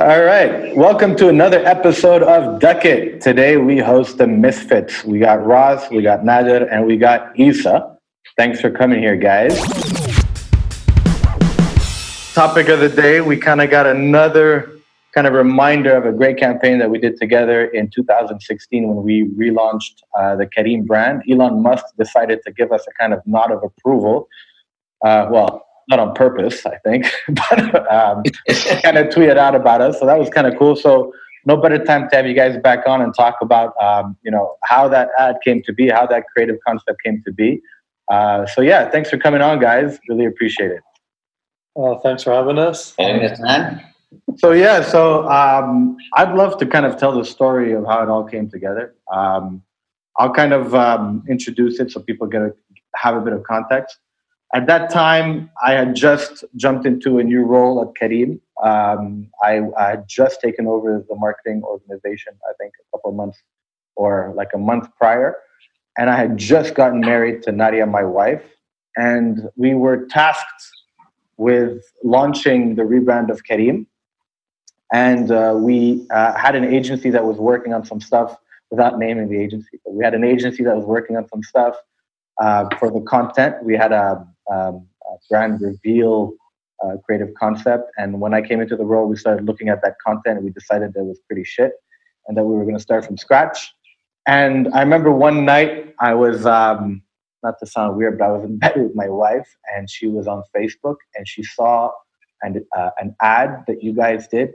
All right. Welcome to another episode of Duck It. Today we host the Misfits. We got Ross, we got Nader, and we got Isa. Thanks for coming here, guys. Topic of the day, we kind of got another kind of reminder of a great campaign that we did together in 2016 when we relaunched uh, the Careem brand. Elon Musk decided to give us a kind of nod of approval. Uh, well, not on purpose, I think, but um, kind of tweeted out about us. So that was kind of cool. So no better time to have you guys back on and talk about um, you know how that ad came to be, how that creative concept came to be. Uh, so yeah, thanks for coming on, guys. Really appreciate it. Well, thanks for having us. man. So yeah, so um, I'd love to kind of tell the story of how it all came together. Um, I'll kind of um, introduce it so people get a, have a bit of context. At that time, I had just jumped into a new role at Careem. Um, I, I, had just taken over the marketing organization, I think a couple of months or like a month prior. And I had just gotten married to Nadia, my wife. And we were tasked with launching the rebrand of Careem. And uh, we uh, had an agency that was working on some stuff without naming the agency, but we had an agency that was working on some stuff uh, for the content. We had a, um, brand reveal uh, creative concept. And when I came into the role, we started looking at that content and we decided that was pretty shit and that we were going to start from scratch. And I remember one night I was, um, not to sound weird, but I was in bed with my wife and she was on Facebook and she saw an, uh, an ad that you guys did.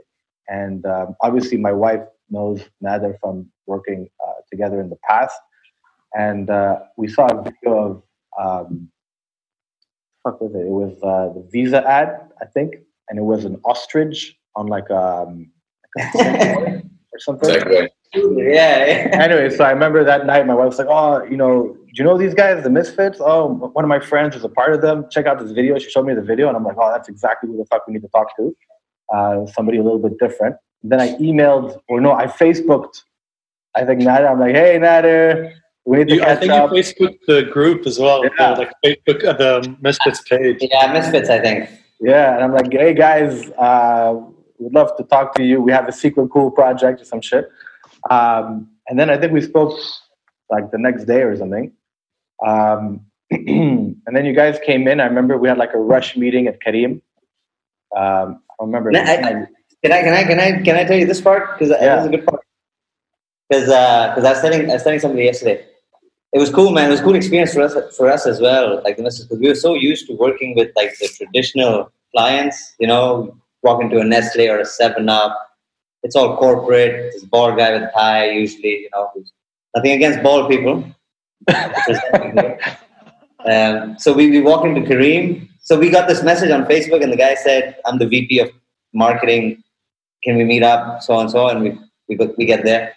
And um, obviously, my wife knows Nader from working uh, together in the past. And uh, we saw a video of um, fuck was it? It was uh, the Visa ad, I think, and it was an ostrich on like, um, like a or something. Exactly. Yeah. anyway, so I remember that night, my wife was like, "Oh, you know, do you know these guys, the Misfits? Oh, one of my friends is a part of them. Check out this video." She showed me the video, and I'm like, "Oh, that's exactly who the fuck we need to talk to. Uh, somebody a little bit different." then I emailed, or no, I Facebooked. I think Nader. I'm like, "Hey, Nader, we need to You, I think up." you Facebook the group as well, Yeah. the, like Facebook uh, the Misfits page. Yeah, Misfits, I think. Yeah, and I'm like, hey guys, uh, would love to talk to you. We have a secret cool project or some shit. Um, and then I think we spoke like the next day or something. Um, and then you guys came in. I remember we had like a rush meeting at Careem. Um, I remember. No, I- I- Can I, can I, can I, can I tell you this part? Because Yeah. that was a good part. Because, because I was telling, I was telling somebody yesterday. It was cool, man. It was a cool experience for us, for us as well. Like the Misfits, because we were so used to working with like the traditional clients. You know, walk into a Nestle or a Seven Up. It's all corporate. This bald guy with tie, usually. You know, nothing against bald people. um, so we, we walk into Careem. So we got this message on Facebook, and the guy said, "I'm the VP of marketing. Can we meet up?" So and so, and we we, we get there,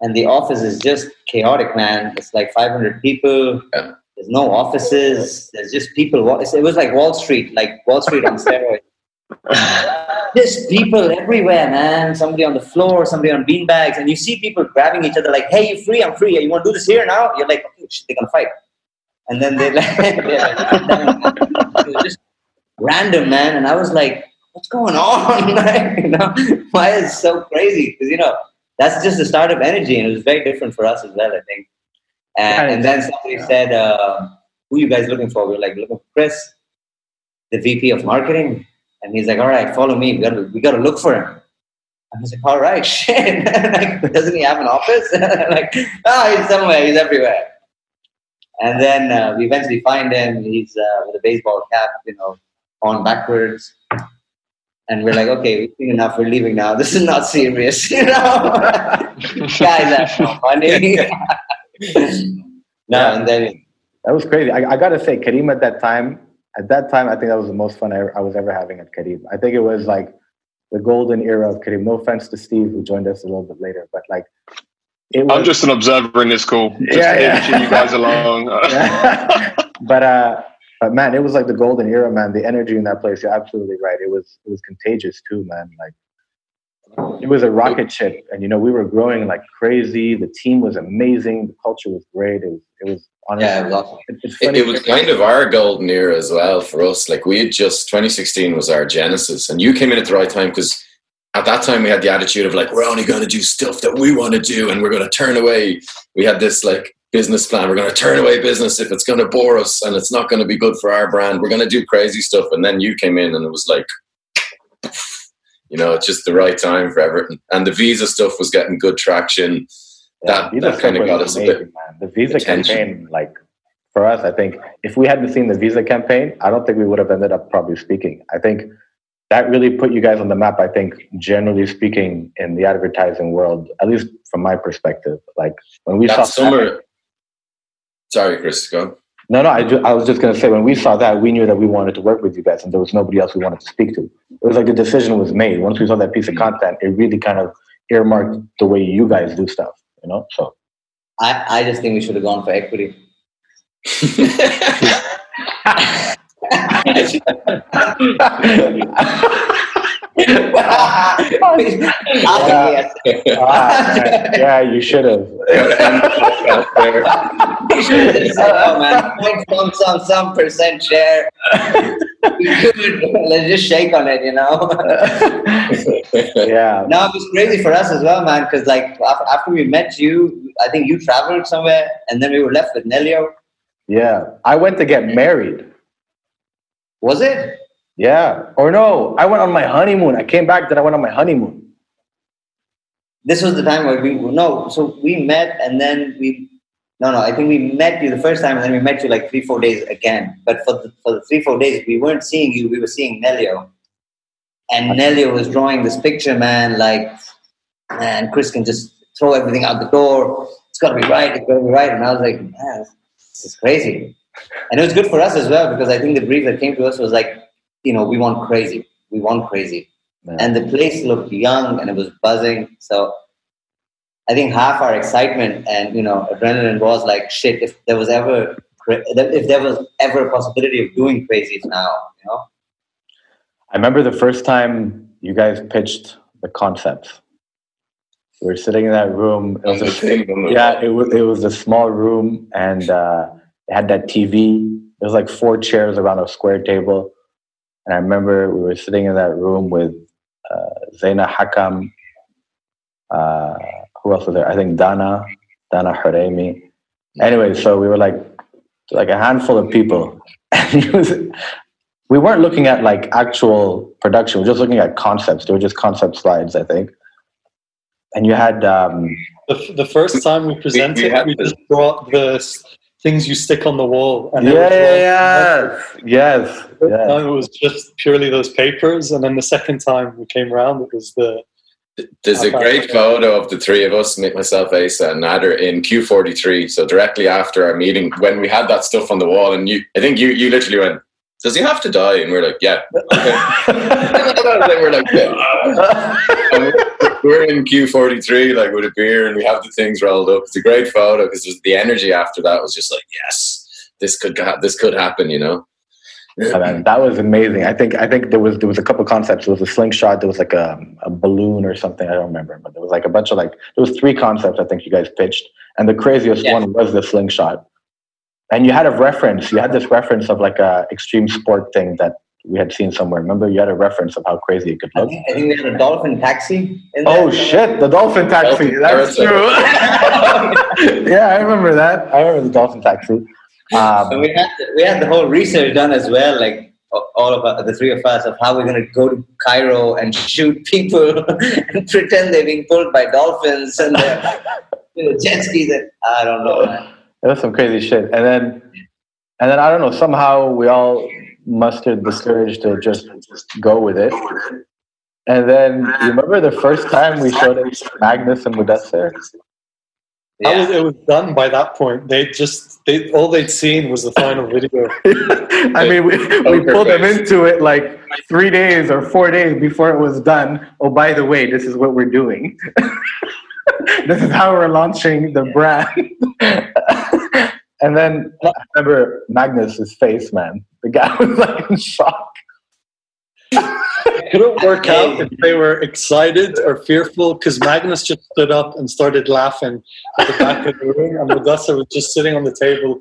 and the office is just chaotic, man. It's like 500 people. Yeah. There's no offices. There's just people. It was like Wall Street, like Wall Street on steroids. Just people everywhere, man. Somebody on the floor, somebody on beanbags, and you see people grabbing each other like, "Hey, you free? I'm free. You want to do this here now?" You're like, "Okay, shit, they're gonna fight." And then they like, like just random, man. And I was like, "What's going on? Like, you know, why is it so crazy?" Because you know, that's just the start of energy, and it was very different for us as well. I think. And, and then somebody said, uh, "Who you guys looking for?" We are like, "Looking for Chris, the VP of marketing." And he's like, "All right, follow me. We got to we got to look for him." I was like, "All right, shit. like, doesn't he have an office?" like, oh, he's somewhere. He's everywhere. And then uh, we eventually find him. He's uh, with a baseball cap, you know, on backwards. And we're like, okay, we've seen enough. We're leaving now. This is not serious, you know. Guys, that's no funny. no, and then That was crazy. I, I got to say, Careem at that time, at that time, I think that was the most fun I, I was ever having at Careem. I think it was like the golden era of Careem. No offense to Steve, who joined us a little bit later, but like it was. I'm just an observer in this call. Just Yeah, yeah. you guys along. Yeah. but uh, but man, it was like the golden era, man. The energy in that place, you're absolutely right. It was it was contagious too, man. Like it was a rocket ship, and you know we were growing like crazy. The team was amazing. The culture was great. It was it was honestly. Yeah, it It, it was kind of our golden era as well for us. Like we had just 2016 was our genesis, and you came in at the right time because at that time we had the attitude of like we're only going to do stuff that we want to do and we're going to turn away we had this like business plan we're going to turn away business if it's going to bore us and it's not going to be good for our brand we're going to do crazy stuff and then you came in and it was like you know it's just the right time for everything and the visa stuff was getting good traction that, that kind of got us a bit man. The visa attention. campaign, like for us, I think if we hadn't seen the visa campaign, I don't think we would have ended up probably speaking. I think that really put you guys on the map. I think, generally speaking, in the advertising world, at least from my perspective, like when we saw that summer sorry chris go on. No, no, I, ju- I was just going to say when we saw that, we knew that we wanted to work with you guys, and there was nobody else we wanted to speak to. It was like the decision was made. Once we saw that piece of mm-hmm. content, it really kind of earmarked the way you guys do stuff. You know, so I, I just think we should have gone for equity. Yeah. Ah, you should have. oh man, point some some some percent share. Let's just shake on it, you know. yeah, no, it was crazy for us as well, man. Because like after we met you, I think you traveled somewhere, and then we were left with Nelio. yeah. I went to get married. Was it? Yeah, or no, I went on my honeymoon. I came back, then I went on my honeymoon. This was the time where we no. So we met, and then we. No, no. I think we met you the first time, and then we met you like three, four days again. But for the, for the three, four days, we weren't seeing you. We were seeing Nelio, and Nelio was drawing this picture, man. Like, man, Chris can just throw everything out the door. It's got to be right. It's got to be right. And I was like, man, this is crazy. And it was good for us as well because I think the brief that came to us was like, you know, we want crazy. We want crazy Yeah. and the place looked young and it was buzzing. So I think half our excitement and you know adrenaline was like shit. If there was ever if there was ever a possibility of doing crazies now, you know. I remember the first time you guys pitched the concept. We were sitting in that room. It was a, yeah, it was it was a small room, and uh, it had that TV. It was like four chairs around a square table, and I remember we were sitting in that room with uh, Zaina Hakam. Uh, who else was there? I think Dana, Dana Haremi. Anyway, so we were like like a handful of people, and was, we weren't looking at like actual production. We were just looking at concepts. They were just concept slides, I think. And you had um, The, f- the first time we presented, we, had the- just brought the s- things you stick on the wall. yeah, they were yeah, drawn. yes, yes, The first yes. time it was just purely those papers, and then the second time we came around, it was the There's a great photo of the three of us, me- myself, Isa, and Nader in Q43. So directly after our meeting, when we had that stuff on the wall, and you, I think you, you literally went, "Does he have to die?" And we are like, "Yeah." Okay. and we're like, "Yeah." We're- in Q43, like with a beer, and we have the things rolled up. It's a great photo because the energy after that was just like, "Yes, this could ha- this could happen," you know. Mean, that was amazing. I think I think there was there was a couple concepts. There was a slingshot. There was like a, a balloon or something. I don't remember, but there was like a bunch of like there was three concepts. I think you guys pitched, and the craziest Yeah. one was the slingshot. And you had a reference. You had this reference of like a extreme sport thing that we had seen somewhere. Remember, you had a reference of how crazy it could I look. think, I think we had a dolphin taxi. Oh shit, the dolphin taxi. Dolphin That's true. yeah, I remember that. I remember the dolphin taxi. So Um, we had we had the whole research done as well, like all of us, the three of us, of how we're going to go to Cairo and shoot people and pretend they're being pulled by dolphins and you know, jet skis. And, I don't know. Man. it was some crazy shit. And then, and then I don't know. Somehow we all mustered the courage to just go with it. And then you remember the first time we showed it Magnus and Mudassir? That was, it was done by that point. They just they all they'd seen was the final video. I mean, we, we pulled them into it like three days or four days before it was done. Oh, by the way, this is what we're doing. this is how we're launching the brand. and then I remember Magnus's face, man. The guy was like in shock. It couldn't work out if they were excited or fearful because Magnus just stood up and started laughing at the back of the room, and Mudassir was just sitting on the table,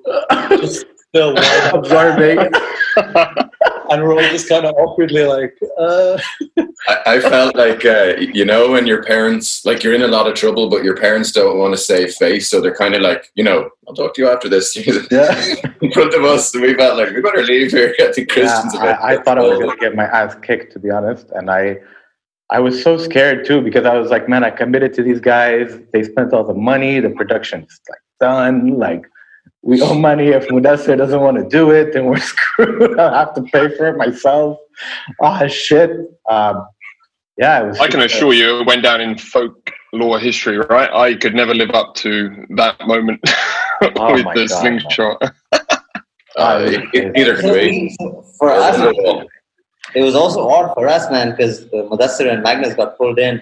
just still. laughing. Absorbing. and we're all just kind of awkwardly like, uh. I, I felt like uh, you know when your parents like you're in a lot of trouble, but your parents don't want to save face, so they're kind of like, you know, I'll talk to you after this. Yeah. in front of us, and we felt like we better leave here. I think Christian's Yeah, I, I thought I was going to get my ass kicked, to be honest, and I, I was so scared too because I was like, man, I committed to these guys. They spent all the money. The production's like done. Like, we owe money. If Mudassir doesn't want to do it, then we're screwed. I'll have to pay for it myself. Ah, shit. Um, yeah, it was. I can assure you, it went down in folklore history, right? I could never live up to that moment Oh with the God. slingshot. Uh, neither So can we. we- for us, it was also odd for us, man, because uh, Mudassir and Magnus got pulled in.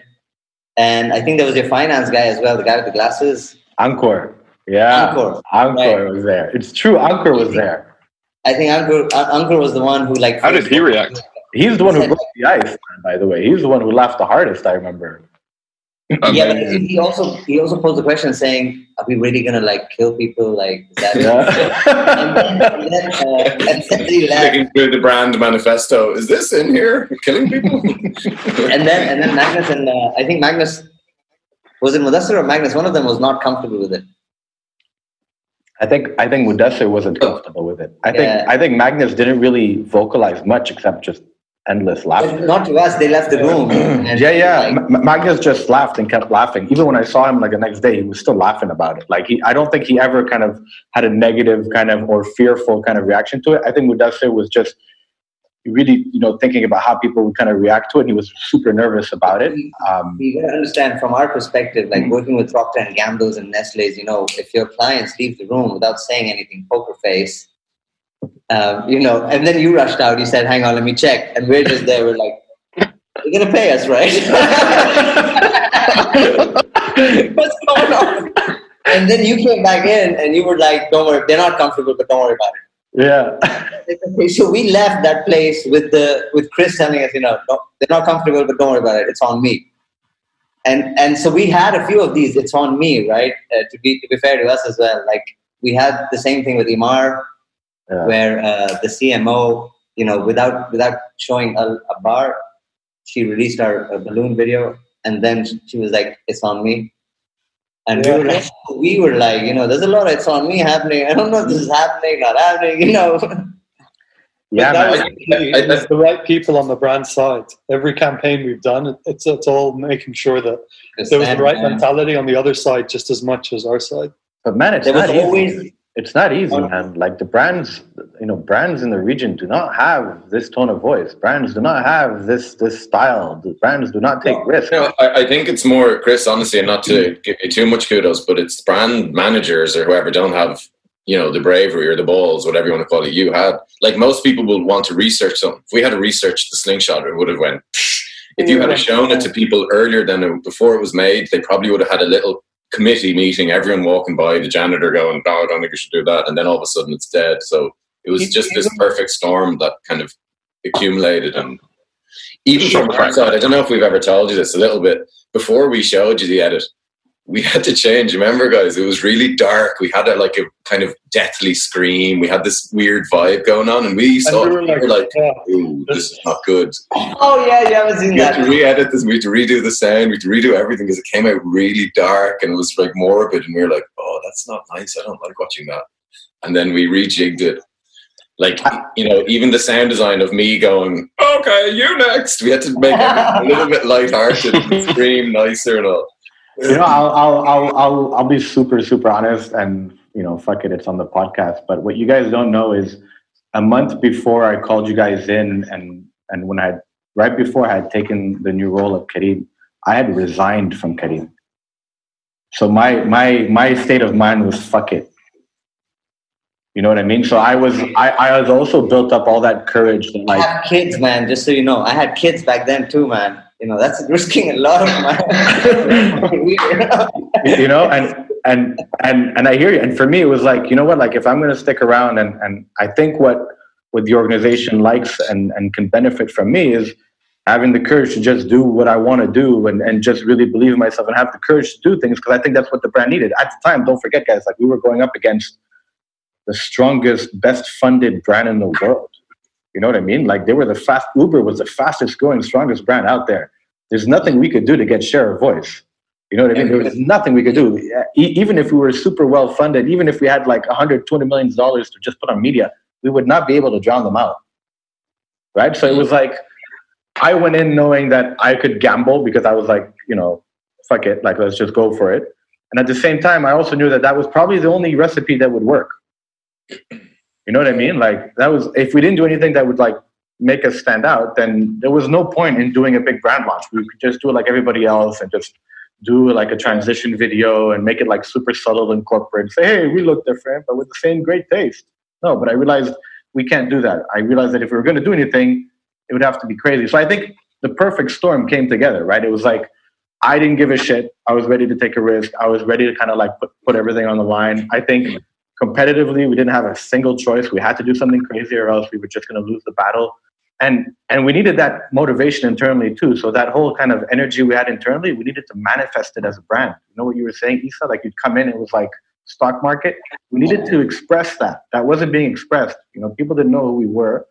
And I think there was your finance guy as well, the guy with the glasses. Ankur. Yeah. Ankur. Ankur Right. was there. It's true. Ankur was there. I think Ankur, uh, Ankur was the one who like. How did he react? He's the one who broke the ice, by the way. He's the one who laughed the hardest, I remember. Yeah, but he also he also posed the question saying, "Are we really gonna like kill people like is that?" And then, Yeah. and then, uh, and then he through the brand manifesto, is this in here? Killing people? and then and then Magnus and uh, I think Magnus was it Mudassir or Magnus. One of them was not comfortable with it. I think I think Mudassir wasn't oh. comfortable with it. I think Yeah. I think Magnus didn't really vocalize much except just endless But laughter. not to us. They left the room. and, yeah, yeah. like, Ma- Magnus just laughed and kept laughing. Even when I saw him like the next day, he was still laughing about it. Like he, I don't think he ever kind of had a negative kind of or fearful kind of reaction to it. I think Mudassir was just really, you know, thinking about how people would kind of react to it. He was super nervous about it. Um, you gotta understand from our perspective, like working with Procter and Gamble's and Nestle's, you know, if your clients leave the room without saying anything, poker face, um, you know, and then you rushed out, you said, "Hang on, let me check," and we're just there, we're like, "You're gonna pay us, right?" What's going on? And then you came back in, and you were like, "Don't worry, they're not comfortable, but don't worry about it." Yeah. So we left that place with the with Chris telling us, you know, "No, they're not comfortable, but don't worry about it. It's on me. And and so we had a few of these. It's on me, right? Uh, to be to be fair to us as well. Like we had the same thing with Emaar, Yeah. where uh, the CMO, you know, without without showing a, a bar, she released our balloon video, and then she was like, "It's on me." And we, were like, we were like, you know, there's a lot of it's on me happening. I don't know if this is happening, not happening, you know. Yeah, that man. was the. I- I- It's the right people on the brand side. Every campaign we've done, it's it's all making sure that there was the right And, uh, mentality on the other side just as much as our side. But man, it's There was not easy. Always It's not easy, man. Like the brands, you know, brands in the region do not have this tone of voice. Brands do not have this this style. The brands do not take risks. No, I, I think it's more, Chris, honestly, and not to give you too much kudos, but it's brand managers or whoever don't have, you know, the bravery or the balls, whatever you want to call it, you had. Like most people will want to research something. If we had to research the slingshot, it would have went. If you had shown it to people earlier than it, before it was made, they probably would have had a little committee meeting, everyone walking by, the janitor going, "No, I don't think you should do that," and then all of a sudden it's dead. So it was just this perfect storm that kind of accumulated and even from our side, I don't know if we've ever told you this a little bit. Before we showed you the edit, we had to change. Remember, guys, it was really dark. We had a, like a kind of deathly scream. We had this weird vibe going on, and we saw And it. we We were were like, yeah, "Ooh, this is not good." Oh yeah, you haven't seen We had to re-edit this. We had to redo the sound. We had to redo everything because it came out really dark and it was like morbid. And we were like, "Oh, that's not nice. I don't like watching that." And then we rejigged it. Like ah. you know, even the sound design of me going, "Okay, you next." We had to make it a little bit lighthearted, and scream nicer and all. You know, I'll, I'll, I'll, I'll, I'll be super, super honest, and you know, fuck it, it's on the podcast. But what you guys don't know is, a month before I called you guys in, and and when I right before I had taken the new role of Careem, I had resigned from Careem. So my my my state of mind was fuck it. You know what I mean? So I was I, I was also built up all that courage I like have kids, man. Just so you know, I had kids back then too, man. You know, that's risking a lot of money. you know and and and and i hear you. And for me it was like you know what? Like if i'm going to stick around and and i think what what the organization likes and and can benefit from me is having the courage to just do what i want to do and and just really believe in myself and have the courage to do things because i think that's what the brand needed. At the time don't forget guys like we were going up against the strongest best funded brand in the world You know what I mean? Like they were the fast Uber was the fastest growing, strongest brand out there. There's nothing we could do to get share of voice. You know what I mean? There was nothing we could do. Even if we were super well funded, even if we had like 100, 200 million dollars to just put on media, we would not be able to drown them out. Right? So it was like I went in knowing that I could gamble because I was like, you know, fuck it, like let's just go for it. And at the same time, I also knew that that was probably the only recipe that would work. You know what I mean? Like that was if we didn't do anything that would like make us stand out, then there was no point in doing a big brand launch. We could just do it like everybody else and just do like a transition video and make it like super subtle and corporate. Say, hey, we look different, but with the same great taste. No, but I realized we can't do that. I realized that if we were going to do anything, it would have to be crazy. So I think the perfect storm came together, right? It was like I didn't give a shit. I was ready to take a risk. I was ready to kind of like put, put everything on the line. I think competitively, we didn't have a single choice. We had to do something crazy, or else we were just going to lose the battle. And and we needed that motivation internally too. So that whole kind of energy we had internally, we needed to manifest it as a brand. You know what you were saying, Isa? Like you'd come in, it was like stock market. We needed to express that. That wasn't being expressed. You know, people didn't know who we were.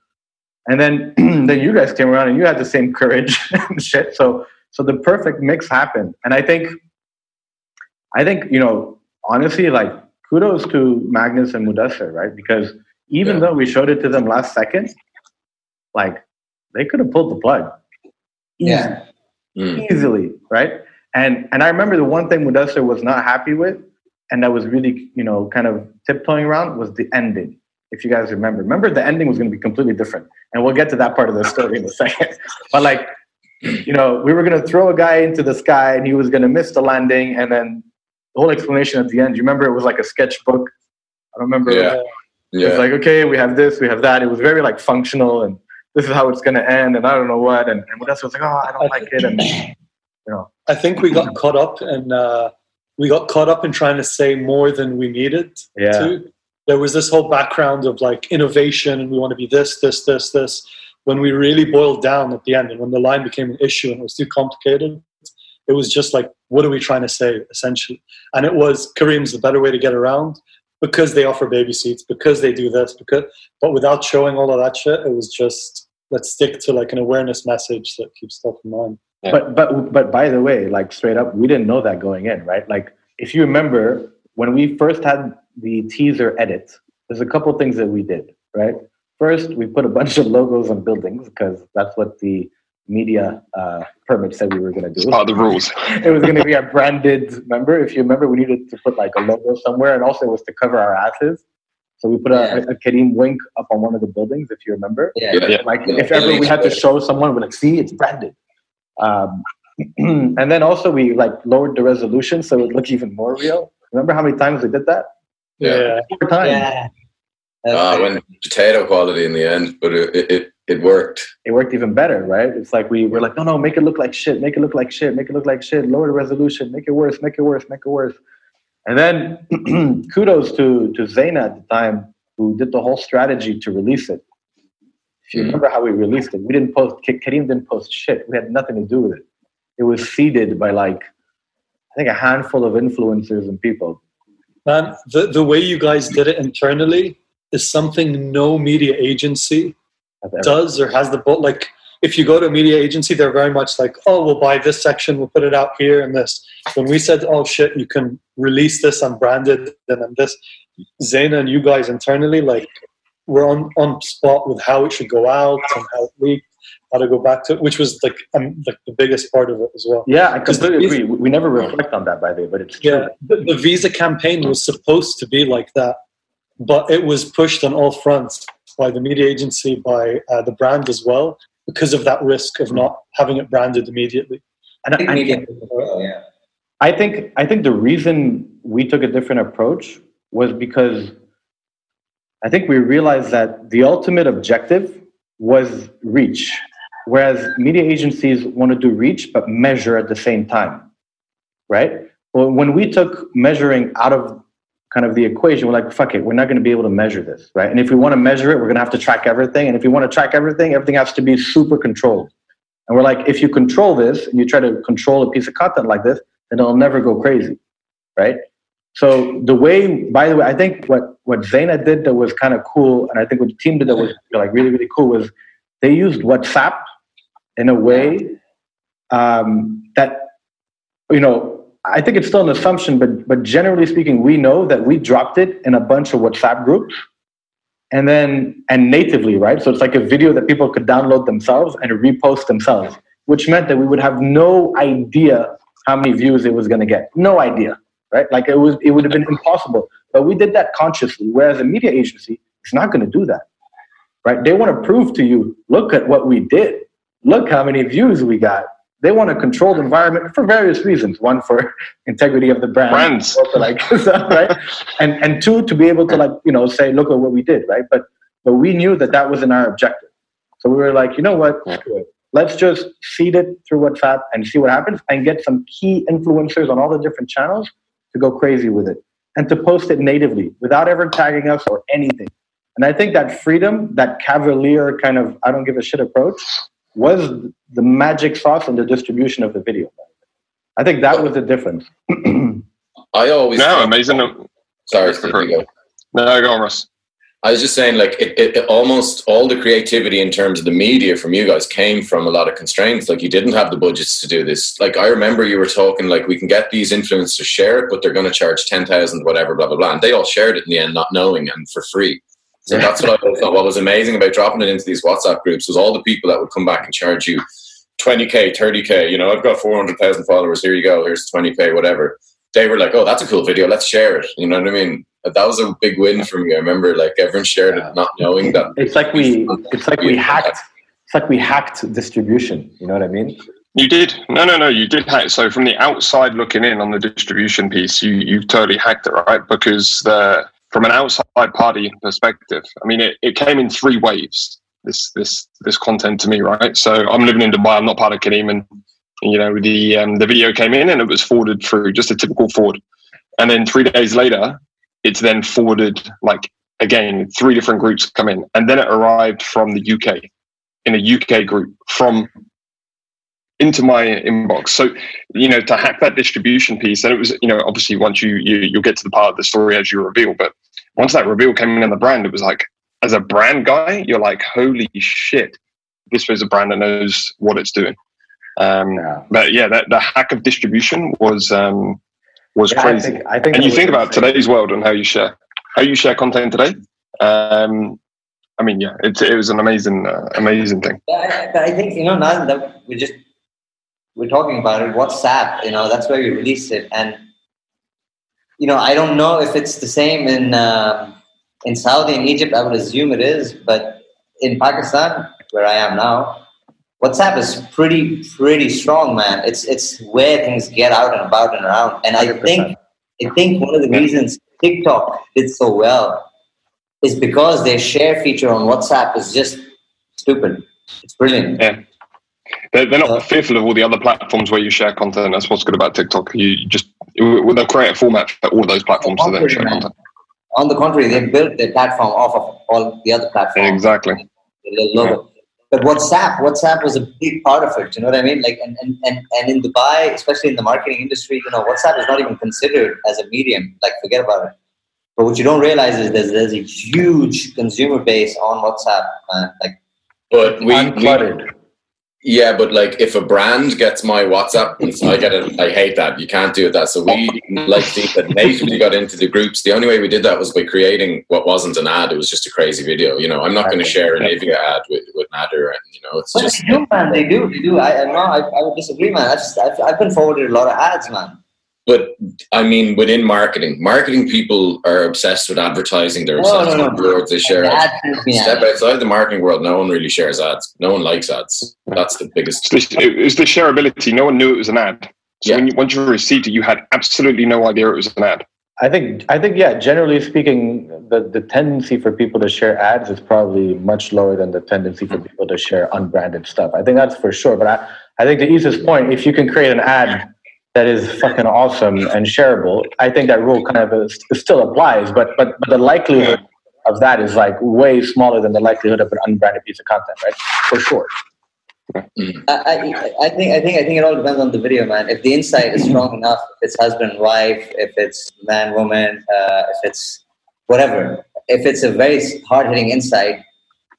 And then then you guys came around and you had the same courage and shit. So so the perfect mix happened. And I think I think, you know, honestly, like kudos to Magnus and Mudassir, right? Because even Yeah. though we showed it to them last second, like they could have pulled the plug. Easy, Yeah. Mm. Easily, right? And and I remember the one thing Mudassir was not happy with, and that was really, you know, kind of tiptoeing around was the ending. If you guys remember. Remember the ending was gonna be completely different. And we'll get to that part of the story in a second. But like, you know, we were gonna throw a guy into the sky and he was gonna miss the landing, and then the whole explanation at the end. You remember it was like a sketchbook. I don't remember. Yeah. It's Yeah. like, okay, we have this, we have that. It was very like functional and this is how it's gonna end, and I don't know what. And, and Mudassir was like, oh, I don't like it. And you know, I think we got caught up and uh, we got caught up in trying to say more than we needed Yeah. to. There was this whole background of like innovation and we want to be this, this, this, this. When we really boiled down at the end and when the line became an issue and it was too complicated, it was just like, what are we trying to say essentially? And it was Careem's the better way to get around because they offer baby seats, because they do this, because but without showing all of that shit, it was just let's stick to like an awareness message that keeps stuff in mind. Yeah. But but but by the way, like straight up, we didn't know that going in, right? Like if you remember when we first had the teaser edit, there's a couple things that we did, right? First, we put a bunch of logos on buildings because that's what the media uh, permit said we were going to do. Part of the rules. it was going to be a branded. Remember, if you remember, we needed to put like a logo somewhere, and also it was to cover our asses. So we put a, a Careem wink up on one of the buildings, if you remember. Yeah. Yeah. Like Yeah. if ever we had to show someone, we're like, see, it's branded. Um, and then also we like lowered the resolution so it looked even more real. Remember how many times we did that? Yeah. Four times. Yeah. Ah, when potato quality in the end, but it, it, it worked. It worked even better, right? It's like we were like, no, no, make it look like shit, make it look like shit, make it look like shit, lower the resolution, make it worse, make it worse, make it worse. And then kudos to to Zaina at the time who did the whole strategy to release it. If you Mhm. remember how we released it, we didn't post. K- Careem didn't post shit. We had nothing to do with it. It was seeded by like I think a handful of influencers and people. Man, the, the way you guys did it internally is something no media agency have ever- does or has the boat. Like, if you go to a media agency, they're very much like, oh, we'll buy this section, we'll put it out here and this. When we said, oh shit, you can release this unbranded and then this, Zaina and you guys internally, like, we're on, on spot with how it should go out and how it leaked, how to go back to it, which was like, um, like the biggest part of it as well. Yeah, I completely reason- agree. We we never reflect on that, by the way, but it's. Yeah, the, the visa campaign was supposed to be like that, but it was pushed on all fronts by the media agency, by uh, the brand as well, because of that risk of not having it branded immediately. And I think I, media- yeah. I think I think the reason we took a different approach was because I think we realized that the ultimate objective was reach, whereas media agencies want to do reach but measure at the same time, right? Well, when we took measuring out of kind of the equation, we're like, fuck it, we're not going to be able to measure this, right? And if we want to measure it, we're going to have to track everything. And if you want to track everything, everything has to be super controlled. And we're like, if you control this and you try to control a piece of content like this, then it'll never go crazy, right? So the way, by the way, I think what what Zaina did that was kind of cool, and I think what the team did that was like really really cool was they used WhatsApp in a way um, that you know I think it's still an assumption, but but generally speaking, we know that we dropped it in a bunch of WhatsApp groups, and then and natively, right? So it's like a video that people could download themselves and repost themselves, which meant that we would have no idea how many views it was going to get, no idea, right? Like it was, it would have been impossible. But we did that consciously, whereas a media agency is not going to do that, right? They want to prove to you, look at what we did, look how many views we got they want a controlled environment for various reasons. One for integrity of the brand, brands, like right, and and two to be able to like you know say look at what we did, right? But but we knew that that wasn't our objective, so we were like, you know what, let's just seed it through WhatsApp and see what happens, and get some key influencers on all the different channels to go crazy with it and to post it natively without ever tagging us or anything. And I think that freedom, that cavalier kind of I don't give a shit approach was the magic sauce in the distribution of the video. I think that was the difference. I always no amazing. Sorry, Steve, go. No, go on, Russ. I was just saying, like, it, it, it, almost all the creativity in terms of the media from you guys came from a lot of constraints. Like, you didn't have the budgets to do this. Like, I remember you were talking, like, we can get these influencers to share it, but they're going to charge 10,000, whatever, blah, blah, blah. And they all shared it in the end, not knowing and for free. So that's what I thought. What was amazing about dropping it into these WhatsApp groups was all the people that would come back and charge you 20k, 30k. You know, I've got 400,000 followers. Here you go. Here's 20k, whatever. They were like, "Oh, that's a cool video. Let's share it." You know what I mean? That was a big win for me. I remember, like, everyone shared it, not knowing that. It's like we, it's like we hacked. It's like we hacked distribution. You know what I mean? You did. No, no, no. You did hack. So from the outside looking in on the distribution piece, you you totally hacked it, right? Because the from an outside party perspective, I mean, it, it came in three waves. This this this content to me, right? So I'm living in Dubai. I'm not part of Careem, and you know the um, the video came in and it was forwarded through just a typical forward, and then three days later, it's then forwarded like again three different groups come in, and then it arrived from the UK in a UK group from into my inbox. So, you know, to hack that distribution piece, and it was, you know, obviously once you, you you'll get to the part of the story as you reveal, but once that reveal came in on the brand, it was like, as a brand guy, you're like, holy shit, this was a brand that knows what it's doing. Um, yeah. But yeah, that the hack of distribution was um, was yeah, crazy. I think, I think and you think about today's world and how you share how you share content today. Um, I mean, yeah, it, it was an amazing, uh, amazing thing. Yeah, I, I think you know now that we just we're talking about it, WhatsApp, you know, that's where we released it. And, you know, I don't know if it's the same in, uh, in Saudi and Egypt. I would assume it is. But in Pakistan, where I am now, WhatsApp is pretty, pretty strong, man. It's, it's where things get out and about and around. And I 100%. think, I think one of the reasons TikTok did so well is because their share feature on WhatsApp is just stupid. It's brilliant. Yeah. They're, they're not uh, fearful of all the other platforms where you share content. That's what's good about TikTok. You just they'll create a format for all those platforms to then share content. On the contrary, they built their platform off of all the other platforms. Exactly. Yeah. But WhatsApp, WhatsApp was a big part of it. You know what I mean? Like, and, and, and, and in Dubai, especially in the marketing industry, you know, WhatsApp is not even considered as a medium. Like, forget about it. But what you don't realize is there's, there's a huge consumer base on WhatsApp, man. Like, but we, uncluttered. Yeah, but like if a brand gets my WhatsApp, I get it. I hate that. You can't do that. So we like that natively got into the groups. The only way we did that was by creating what wasn't an ad. It was just a crazy video. You know, I'm not going to share an Nivea ad with with Nader, and you know, it's but just. They do, man. They do. They do. I, I no, I, I would disagree, man. I just, I've, I've been forwarded a lot of ads, man. But I mean, within marketing, marketing people are obsessed with advertising. They're obsessed no, no, with boards. They share. Step outside the marketing world, no one really shares ads. No one likes ads. That's the biggest. It's the, it's the shareability. No one knew it was an ad. So yeah. when you, once you received it, you had absolutely no idea it was an ad. I think I think yeah. Generally speaking, the, the tendency for people to share ads is probably much lower than the tendency for mm. people to share unbranded stuff. I think that's for sure. But I, I think the easiest point, if you can create an ad that is fucking awesome and shareable, I think that rule kind of is, still applies, but, but but the likelihood of that is like way smaller than the likelihood of an unbranded piece of content, right? For sure. I, I, I think I think I think it all depends on the video, man. If the insight is strong enough, if it's husband wife, if it's man woman, uh, if it's whatever, if it's a very hard hitting insight,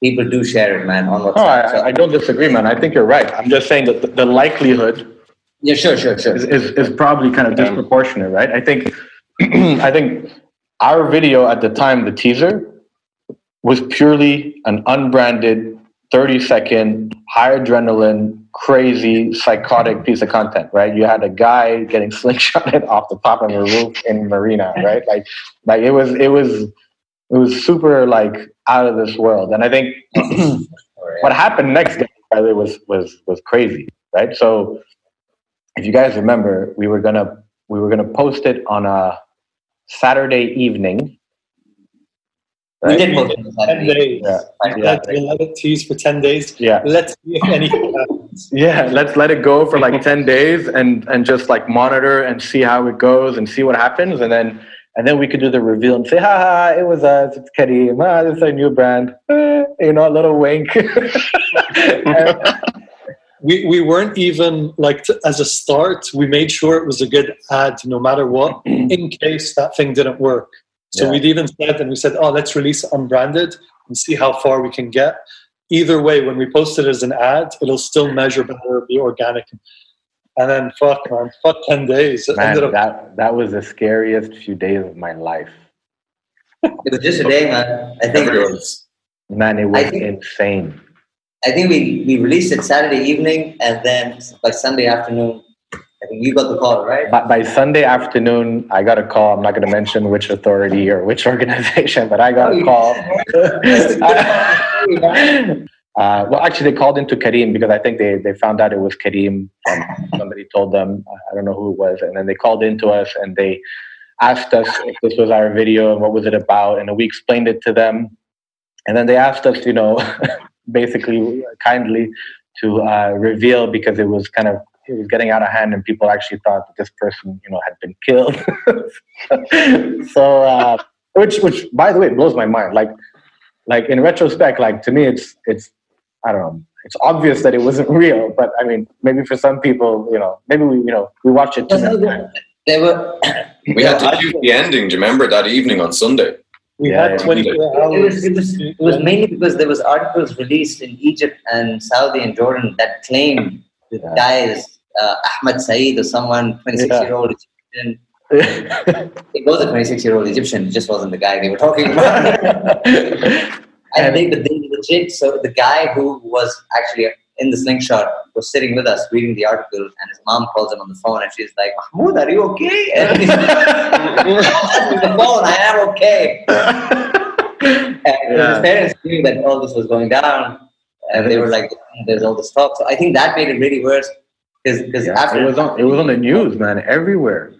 people do share it, man. On WhatsApp. No, I, So- I don't disagree, man. I think you're right. I'm just saying that the, the likelihood yeah, sure, sure, sure. is, is, is probably kind of um, disproportionate, right? I think I think our video at the time, the teaser, was purely an unbranded, 30 second, high adrenaline, crazy, psychotic piece of content, right? You had a guy getting slingshotted off the top of a roof in Marina, right? Like like it was it was it was super like out of this world. And I think what happened next day by the way, was was was crazy, right? So if you guys remember, we were gonna we were gonna post it on a Saturday evening. We did post it on Ten Saturday. days. Yeah. Yeah. Let, we let it tease for ten days. Yeah, Let's see if anything happens. yeah. Let's let it go for like ten days and and just like monitor and see how it goes and see what happens, and then and then we could do the reveal and say, "Ha ha! It was us. It's Careem. Ah, this is our new brand." Eh, you know, a little wink. And- We we weren't even like to, as a start. We made sure it was a good ad, no matter what, in case that thing didn't work. So Yeah. we'd even said, and we said, "Oh, let's release it unbranded and see how far we can get." Either way, when we post it as an ad, it'll still measure better, be organic. And then fuck, man, fuck ten days. It Man, ended up that that was the scariest few days of my life. It was just a day, man. I think Everyone's Man, it was think- insane. I think we, we released it Saturday evening, and then by Sunday afternoon, I think you got the call, right? By, by Sunday afternoon, I got a call. I'm not going to mention which authority or which organization, but I got a call. uh, well, actually, they called into Careem because I think they, they found out it was Careem. Somebody told them, I don't know who it was. And then they called into us and they asked us if this was our video and what was it about. And we explained it to them. And then they asked us, you know, basically kindly to uh, reveal because it was kind of it was getting out of hand and people actually thought that this person you know had been killed so uh, which which by the way blows my mind like like in retrospect like to me it's it's i don't know it's obvious that it wasn't real but i mean maybe for some people you know maybe we you know we watch it too many times. They were. We had to shoot the ending. Do you remember that evening on Sunday? We Yeah, had yeah. 24 It hours. was, it, was, it was mainly because there was articles released in Egypt and Saudi and Jordan that claimed the Yeah. guy is uh, Ahmed Saeed or someone, 26-year-old Egyptian. It was a 26 year old Egyptian, it just wasn't the guy they were talking about. and they, but they legit, so the guy who was actually in the slingshot was sitting with us reading the article, and his mom calls him on the phone, and she's like, Mahmoud, are you okay? And he's on the phone, I am okay. And Yeah. his parents knew that all this was going down, and they were like, oh, "There's all this talk." So I think that made it really worse because Yeah, after it was on it was on the news, man, everywhere.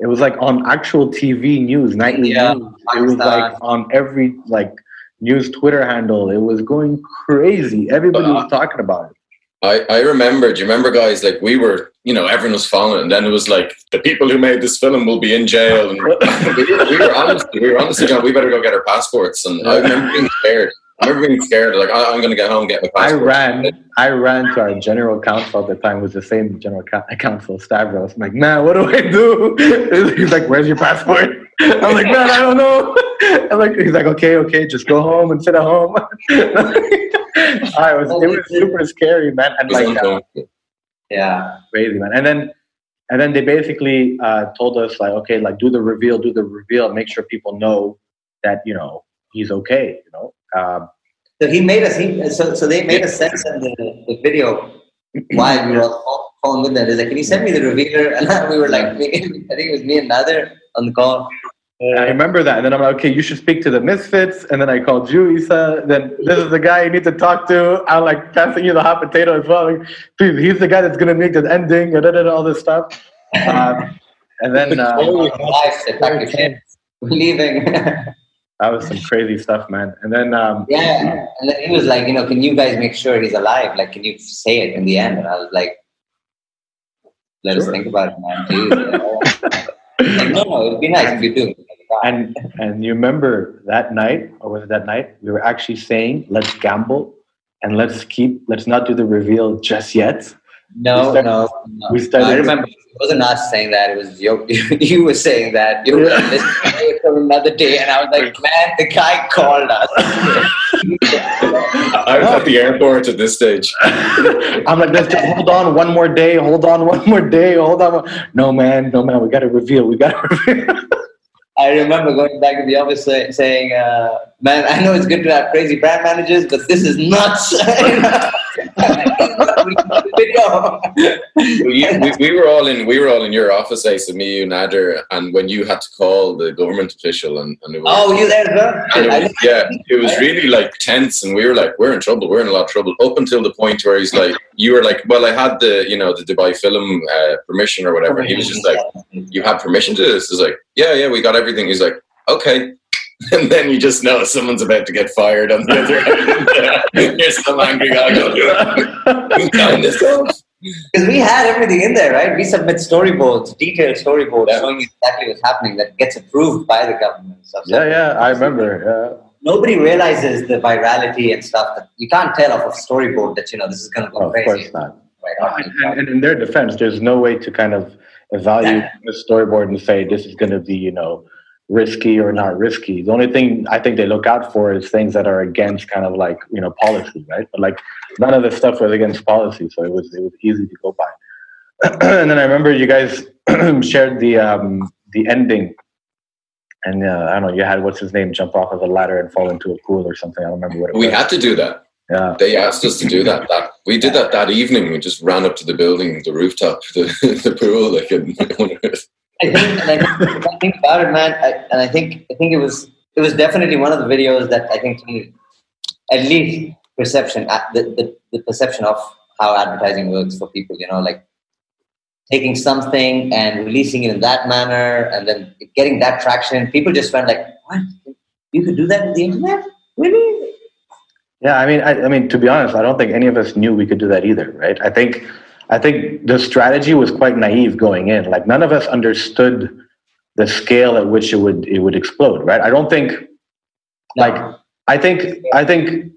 It was like on actual TV news, nightly Yeah, news. It was like on every like news Twitter handle. It was going crazy. Everybody was uh-huh. talking about it. I, I remember, do you remember, guys? Like, we were, you know, everyone was following. And then it was like, the people who made this film will be in jail. And we, were, we were honestly, we were honestly going, we better go get our passports. And I remember being scared. I remember being scared, like, I, I'm going to get home and get my I passport. ran, I ran to our general counsel at the time, was the same general counsel, Stavros. I'm like, man, what do I do? He's like, where's your passport? I'm like, man, I don't know. I'm like, he's like, okay, okay, just go home and sit at home. I was, it was super scary, man, and like uh, yeah, crazy, man. And then, and then they basically uh, told us like, okay, like do the reveal, do the reveal, make sure people know that you know he's okay, you know. Um, so he made us. He, so so they made us send them the, the video while we were the phone with them. They're like, "Can you send me the revealer?" And we were like, me, "I think it was me and another on the call." I remember that. And then I'm like, okay, you should speak to the Misfits. And then I called you, Isa. Then this is the guy you need to talk to. I'm like passing you the hot potato as well. Like, Please, he's the guy that's going to make the ending and da, da, da, all this stuff. Um, and then uh, Live, said, "Pack your shit. We're leaving." that was some crazy stuff, man. And then, um, Yeah, and then he was like, you know, can you guys make sure he's alive? Like, can you say it in the end? And I was like, let us think about it, man. Please. you like, no, no, it'd be nice if you do. And and you remember that night, or was it that night? We were actually saying, let's gamble and let's keep let's not do the reveal just yet. No, started- no, no. we started- I remember it wasn't us saying that. It was you. You were saying that. You were like, "Let's for another day, and I was like, man, the guy called us. I was at the airport at this stage. I'm like, let's just hold on one more day, hold on one more day, hold on. one- No man, no man, we got to reveal, we got to reveal. I remember going back to the office say, saying, uh, "Man, I know it's good to have crazy brand managers, but this is nuts." we, we, we were all in we were all in your office, Ace, me, you, Nader, and when you had to call the government official, and, and it was, oh, you there, and it was yeah, it was really like tense, and we were like, we're in trouble, we're in a lot of trouble. Up until the point where he's like, you were like, well, I had the you know the Dubai Film uh, permission or whatever. And he was just like, you have permission to this? He's like, yeah, yeah, we got everything. He's like, okay. And then you just know someone's about to get fired on the other end. You're some angry guy going, "Kind of stuff." Because we had everything in there, right? We submit storyboards, detailed storyboards Yeah. showing exactly what's happening that gets approved by the government. and Stuff. yeah, yeah, I remember. Yeah. Nobody realizes the virality and stuff. That you can't tell off a storyboard that you know this is going to Yeah. go of crazy. course not. Right Oh, and, and in their defense, there's no way to kind of evaluate the storyboard and say this is going to be, you know, risky or not risky. The only thing I think they look out for is things that are against kind of like you know policy, right? But like none of the stuff was against policy, so it was it was easy to go by. and then I remember you guys shared the um, the ending. And uh, I don't know, you had what's his name jump off of a ladder and fall into a pool or something. I don't remember what it was We was. had to do that. yeah. They asked us to do that. That we did that that evening. We just ran up to the building, the rooftop, the, the pool. Like, and I think, and I think, I think about it, man, I, and I think I think it was it was definitely one of the videos that I think at least perception, uh, the, the the perception of how advertising works for people. You know, like taking something and releasing it in that manner, and then getting that traction. People just went like, "What? You could do that with the internet? Really?" Yeah, I mean, I, I mean, to be honest, I don't think any of us knew we could do that either, right? I think, I think the strategy was quite naive going in. Like none of us understood the scale at which it would it would explode, right? I don't think, like, I think, I think,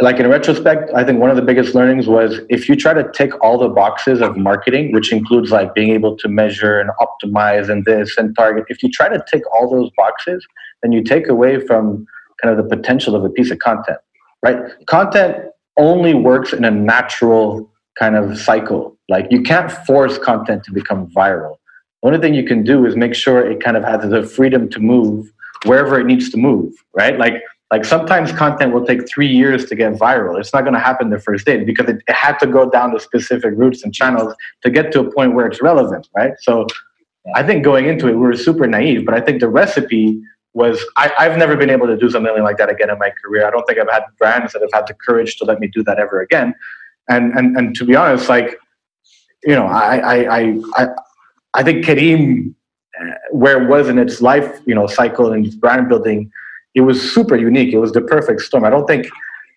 like in retrospect, I think one of the biggest learnings was if you try to tick all the boxes of marketing, which includes like being able to measure and optimize and this and target, if you try to tick all those boxes, then you take away from kind of the potential of a piece of content right? Content only works in a natural kind of cycle. Like you can't force content to become viral. The only thing you can do is make sure it kind of has the freedom to move wherever it needs to move, right? Like like sometimes content will take three years to get viral. It's not going to happen the first day because it, it had to go down the specific routes and channels to get to a point where it's relevant, right? So I think going into it, we were super naive, but I think the recipe was I, I've never been able to do something like that again in my career. I don't think I've had brands that have had the courage to let me do that ever again. And and and to be honest, like you know, I I I I, I think Careem, uh, where it was in its life, you know, cycle and its brand building, it was super unique. It was the perfect storm. I don't think.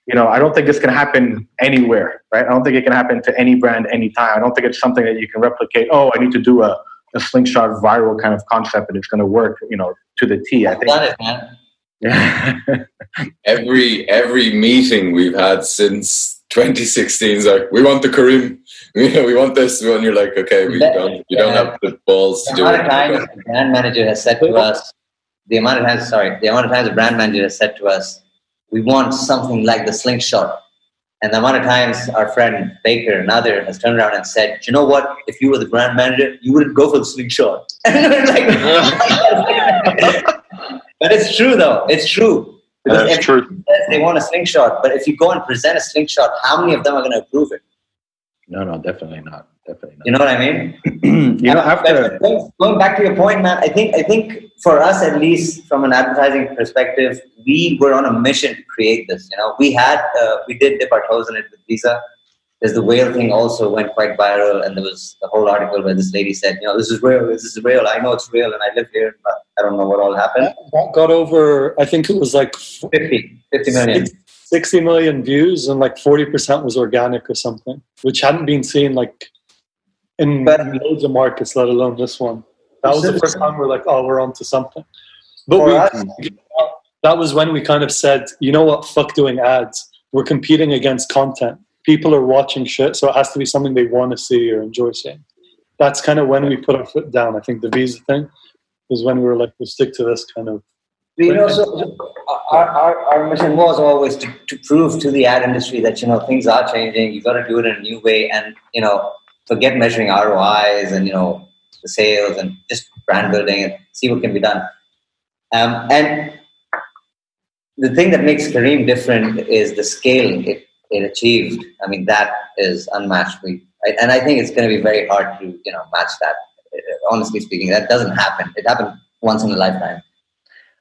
You know, I don't think this can happen anywhere, right? I don't think it can happen to any brand anytime. I don't think it's something that you can replicate. Oh, I need to do a, a slingshot viral kind of concept and it's going to work, you know, to the T. I I've think done it, man. every every meeting we've had since 2016 is like, we want the Careem. You know, we want this. And you're like, okay, we don't, you don't have the balls to The do amount of times it. the brand manager has said to us, the amount of times, sorry, the amount of times the brand manager has said to us, we want something like the slingshot. And the amount of times our friend Baker, another, has turned around and said, you know what? If you were the brand manager, you wouldn't go for the slingshot. Like, but it's true though. It's true. Because That's true. they want a slingshot, but if you go and present a slingshot, how many of them are going to approve it? no, no, definitely not. Definitely not. You know what I mean? you But going- going back to your point, man, I think I think for us at least from an advertising perspective, we were on a mission to create this. You know, we had uh, we did dip our toes in it with Visa. There's the whale thing also went quite viral, and there was the whole article where this lady said, you know, this is real, this is real. I know it's real, and I live here, but I don't know what all happened. That got over, I think it was like 50, 50 million. 60 million views and like 40% was organic or something, which hadn't been seen like in But- loads of markets, let alone this one. That was the first time we're like, oh, we're onto something. But we, us, that was when we kind of said, you know what, fuck doing ads. we're competing against content. People are watching shit, so it has to be something they want to see or enjoy seeing. That's kind of when we put our foot down. I think the visa thing is when we were like, we'll stick to this kind of. You know, so our, our, our mission was always to, to prove to the ad industry that you know things are changing. You've got to do it in a new way, and you know, forget measuring ROIs and you know the sales and just brand building and see what can be done. Um, and the thing that makes Careem different is the scale it, it achieved. I mean, that is unmatched. We, and I think it's going to be very hard to you know match that. Honestly speaking, that doesn't happen. It happened once in a lifetime.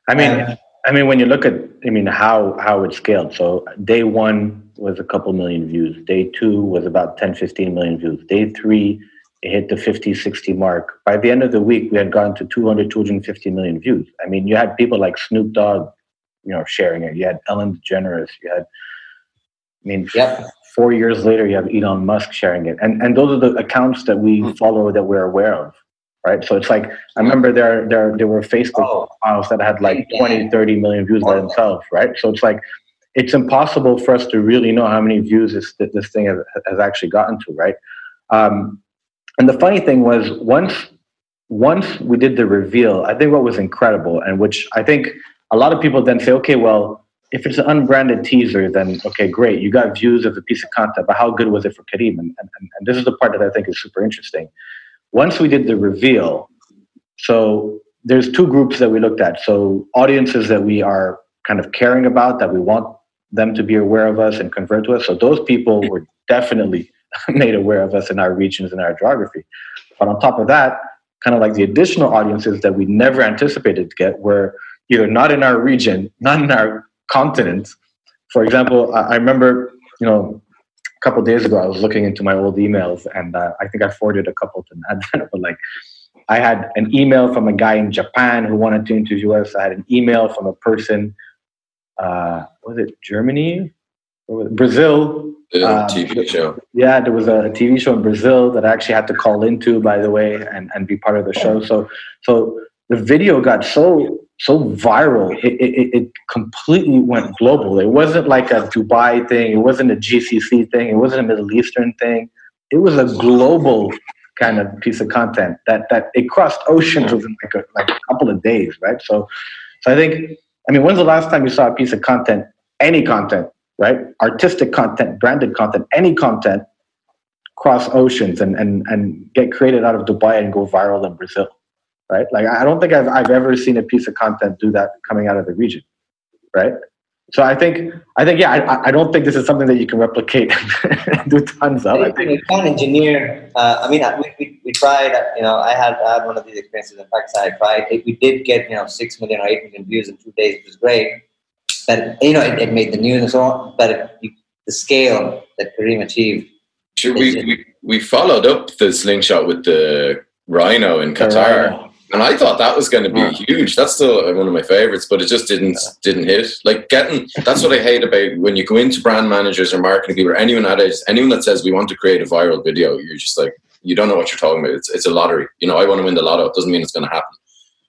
I mean, um, I mean, when you look at, I mean, how how it scaled. So day one was a couple million views. Day two was about 10, 15 million views. Day three, it hit the 50, 60 mark. By the end of the week, we had gone to 200, 250 million views. I mean, you had people like Snoop Dogg, you know, sharing it. You had Ellen DeGeneres. You had, mean, yep. four years later, you have Elon Musk sharing it. And, and those are the accounts that we mm-hmm. follow that we're aware of. Right. So it's like, I remember there, there, there were Facebook oh, files that had like yeah. 20, 30 million views by themselves. Right. So it's like, it's impossible for us to really know how many views this, this thing has, has actually gotten to. Right. Um, and the funny thing was once once we did the reveal, I think what was incredible, and which I think a lot of people then say, okay, well, if it's an unbranded teaser, then okay, great, you got views of the piece of content, but how good was it for Careem? And, and, and this is the part that I think is super interesting. Once we did the reveal, so there's two groups that we looked at. So audiences that we are kind of caring about, that we want them to be aware of us and convert to us. So those people were definitely made aware of us in our regions and our geography. But on top of that, kind of like the additional audiences that we never anticipated to get were either not in our region, not in our continent. For example, I remember, you know, a couple days ago, I was looking into my old emails, and uh, I think I forwarded a couple to Nat. but like, I had an email from a guy in Japan who wanted to interview us. I had an email from a person, uh, was it Germany? Or was it Brazil um, TV show. Yeah, there was a TV show in Brazil that I actually had to call into, by the way, and, and be part of the show. So, so the video got so so viral. It, it, it completely went global. It wasn't like a Dubai thing. It wasn't a GCC thing. It wasn't a Middle Eastern thing. It was a global kind of piece of content that that it crossed oceans within like a, like a couple of days, right? So, so I think, I mean, when's the last time you saw a piece of content, any content, right? Artistic content, branded content, any content cross oceans and, and, and get created out of Dubai and go viral in Brazil, right? Like, I don't think I've, I've ever seen a piece of content do that coming out of the region, right? So I think, I think, yeah, I, I don't think this is something that you can replicate and do tons of. I think we can engineer. Uh, I mean, we, we, we, tried. You know, I had I had one of these experiences in Pakistan. I tried. We did get you know six million or eight million views in two days, which was great but you know it, it, made the news and so on. But it, the scale that Careem achieved. Sure, we, we we followed up the slingshot with the Rhino in Qatar, and I thought that was going to be yeah. huge. That's still uh, one of my favorites, but it just didn't yeah. didn't hit. Like getting that's what I hate about when you go into brand managers or marketing people or anyone at anyone that says we want to create a viral video, you're just like you don't know what you're talking about. It's it's a lottery. You know, I want to win the lotto. It doesn't mean it's going to happen.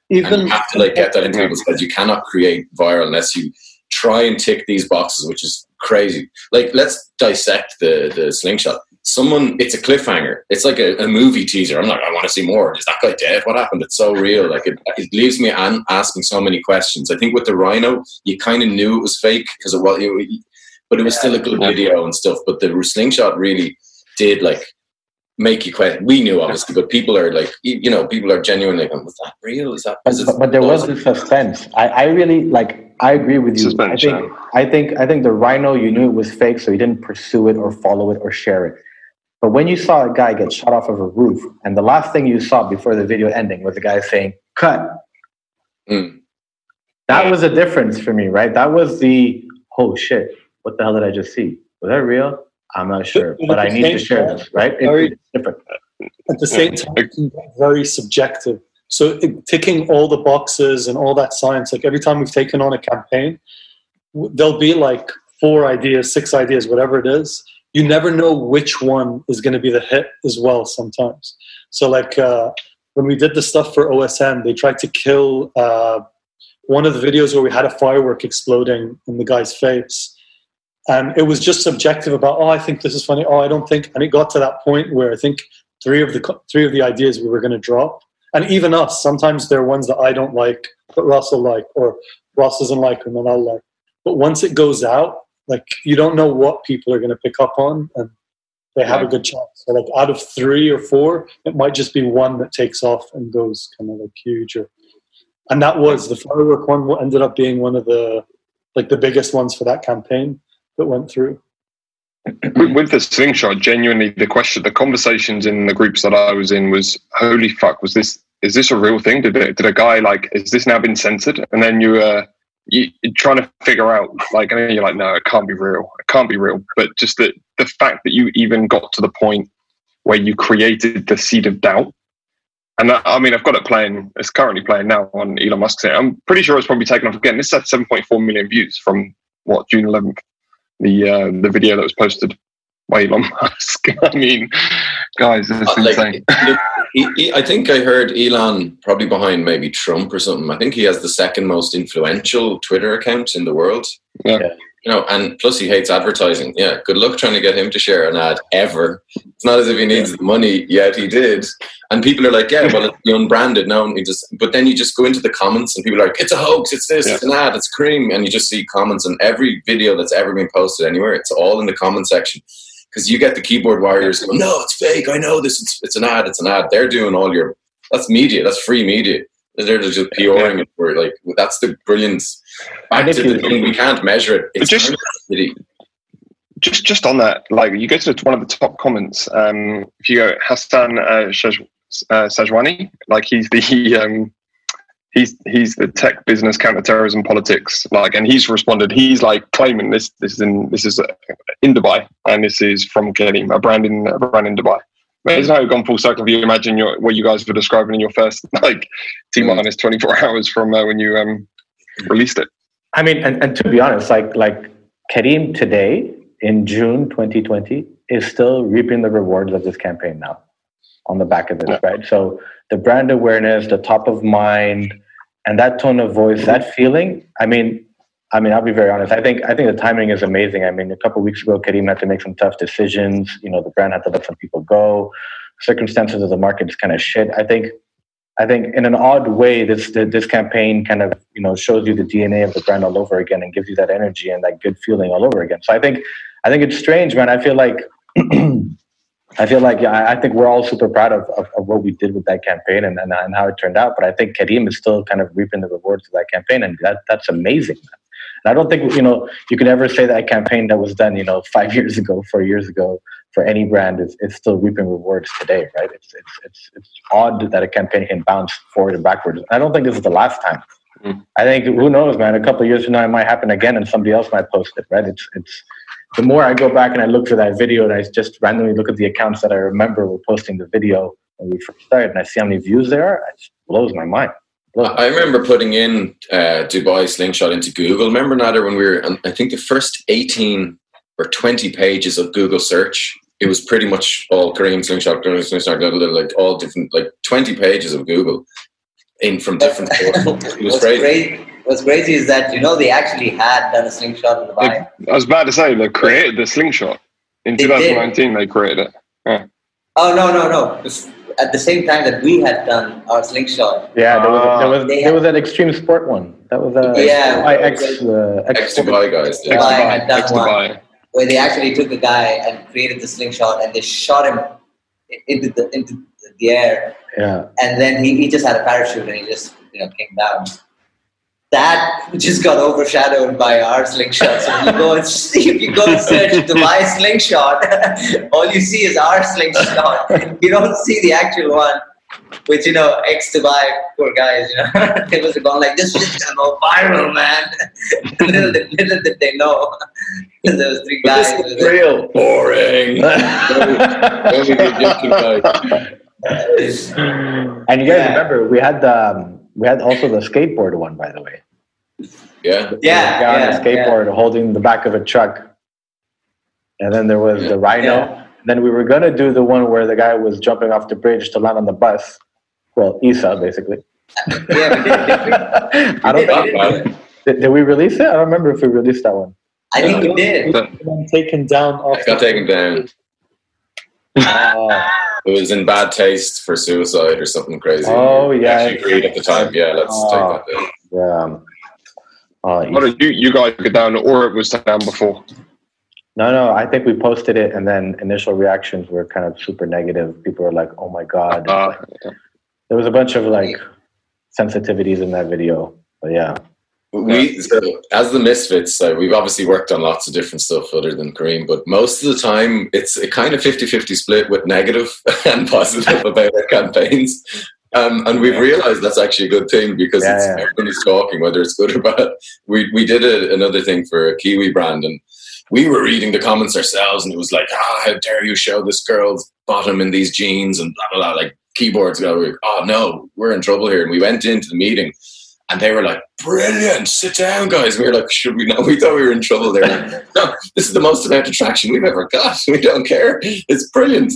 Even and you have to like get that into people's heads. You cannot create viral unless you try and tick these boxes, which is crazy. Like, let's dissect the the slingshot. Someone, it's a cliffhanger. It's like a, a movie teaser. I'm like, I want to see more. Is that guy dead? What happened? It's so real. Like, it, it leaves me an, asking so many questions. I think with the rhino, you kind of knew it was fake because it was, it, but it was still a good video and stuff. But the slingshot really did like make you question. We knew obviously, but people are like, you know, people are genuinely going, "Was that real? Is that?" But, but, there was the suspense. I, I really like. I agree with you. I think, I think, I think the rhino. You knew it was fake, so you didn't pursue it or follow it or share it. But when you saw a guy get shot off of a roof, and the last thing you saw before the video ending was a guy saying "cut," mm. that was a difference for me, right? That was the oh shit! What the hell did I just see? Was that real? I'm not sure, but, but I need to share time, this, right? Very, it's different. At the same time, it's very subjective. So it, ticking all the boxes and all that science, like every time we've taken on a campaign, there'll be like four ideas, six ideas, whatever it is. You never know which one is going to be the hit as well sometimes. So like uh, when we did the stuff for OSN, they tried to kill uh, one of the videos where we had a firework exploding in the guy's face. And it was just subjective about oh I think this is funny. Oh I don't think and it got to that point where I think three of the three of the ideas we were going to drop. And even us sometimes there are ones that I don't like but Ross will like or Ross doesn't like and I'll like. But once it goes out like you don't know what people are going to pick up on and they have Yeah. a good chance so like out of three or four it might just be one that takes off and goes kind of like huge or and that was the firework one ended up being one of the like the biggest ones for that campaign that went through with, with the slingshot, genuinely, the question, the conversations in the groups that I was in was, "Holy fuck, was this? Is this a real thing? Did it, did a guy like? Is this now been censored?" And then you, uh, you you're trying to figure out, like, and you're like, "No, it can't be real. It can't be real." But just the the fact that you even got to the point where you created the seed of doubt. And that, I mean, I've got it playing. It's currently playing now on Elon Musk's. I'm pretty sure it's probably taken off again. This had 7.4 million views from what June 11th the uh, the video that was posted by Elon Musk. I mean, guys, this is Uh, like, insane. He- he- I think I heard Elon probably behind maybe Trump or something. I think he has the second most influential Twitter account in the world. Yeah. Yeah. You know, and plus he hates advertising. Yeah, good luck trying to get him to share an ad ever. It's not as if he needs the money, yet he did. And people are like, yeah, well, it's the unbranded. No, he just. But then you just go into the comments, and people are like, it's a hoax. It's this. Yeah. It's an ad. It's Careem. And you just see comments on every video that's ever been posted anywhere. It's all in the comment section because you get the keyboard warriors going, no, it's fake. I know this. It's, it's an ad. It's an ad. They're doing all your. That's media. That's free media. They're just PRing it. For like that's the brilliance. Back to the thing, we can't measure it. It's just- just Just just on that, like you go to one of the top comments. Um, if you go Hassan uh, uh, Sajwani, like he's the um, he's he's the tech business counterterrorism politics. Like, and he's responded. He's like claiming this this is in this is uh, in Dubai, and this is from Careem, a brand in a brand in Dubai. But isn't how it gone full circle? If you imagine your, what you guys were describing in your first like T minus twenty four hours from uh, when you um, released it. I mean, and, and to be honest, like like Careem today in June 2020 is still reaping the rewards of this campaign now on the back of this, Yeah. right? So the brand awareness, the top of mind, and that tone of voice, that feeling. I mean, I mean, I'll be very honest. I think I think the timing is amazing. I mean, a couple weeks ago, Careem had to make some tough decisions. You know, the brand had to let some people go. Circumstances of the market is kind of shit. I think I think in an odd way, this this campaign kind of you know shows you the DNA of the brand all over again and gives you that energy and that good feeling all over again. So I think I think it's strange, man. I feel like I feel like I I think we're all super proud of, of, of what we did with that campaign and, and and how it turned out. But I think Careem is still kind of reaping the rewards of that campaign, and that that's amazing. And I don't think you know you can ever say that campaign that was done you know five years ago, four years ago for any brand is, is still reaping rewards today, right? It's, it's it's it's odd that a campaign can bounce forward and backwards. I don't think this is the last time. Mm. I think who knows, man? A couple of years from now, it might happen again, and somebody else might post it, right? It's it's the more I go back and I look for that video, and I just randomly look at the accounts that I remember were posting the video when we first started, and I see how many views there are, it just blows my mind. Blows my I remember putting in uh, Dubai slingshot into Google. Remember, Nader, when we were, and I think the first 18 or 20 pages of Google search, it was pretty much all Careem slingshot, Careem slingshot, like all different, like 20 pages of Google in from different sources. It was crazy. great what's crazy is that you know they actually had done a slingshot in Dubai. I was about to say they created the slingshot in They did. 2019. They created it. Oh no no no! At the same time that we had done our slingshot, Yeah, there was there was They there was that extreme sport one. That was a Yeah. I X uh, Ex X Dubai guys. Ex Yeah. Dubai Dubai. had done Ex one. Where they actually took a guy and created the slingshot and they shot him into the into the air, Yeah, and then he, he just had a parachute and he just you know came down. That just got overshadowed by our slingshot. So if you go and see, if you go and search Dubai slingshot, all you see is our slingshot. You don't see the actual one, which you know, ex Dubai poor guys. You know, it was going like this is gonna go viral, man. little, did, little did they know, there was three But guys. this is real boring. Don't be the joking guy. and you guys Yeah. remember we had the um, we had also the skateboard one by the way. Yeah. Yeah, The guy on yeah, a skateboard holding the back of a truck, and then there was Yeah. the rhino. Yeah. Then we were gonna do the one where the guy was jumping off the bridge to land on the bus. Well, Isa basically. Yeah, we did, did we? I don't We did, think we did do it. did, did we release it? I don't remember if we released that one. I think we did. taken down. It got taken down. Oh, It was in bad taste for suicide or something crazy. Oh, We yeah. actually agreed at the time. Yeah, let's Oh. take that down. yeah. Oh, What did you, you guys get down, or it was down before? No, no. I think we posted it, and then initial reactions were kind of super negative. People were like, "Oh my god!" Uh, there was a bunch of like sensitivities in that video. But yeah, We so as the Misfits, uh, we've obviously worked on lots of different stuff other than Careem, but most of the time it's a kind of 50-50 split with negative and positive about our campaigns. Um, and we've realized that's actually a good thing because Yeah, it's, yeah. everybody's talking, whether it's good or bad. We we did a, another thing for a Kiwi brand, and we were reading the comments ourselves, and it was like, "Ah, how dare you show this girl's bottom in these jeans?" and blah blah blah, like keyboards go, "Oh no, we're in trouble here." And we went into the meeting, and they were like, "Brilliant, sit down, guys." We were like, "Should we not?" We thought we were in trouble there. no, this is the most amount of traction we've ever got. We don't care. It's brilliant.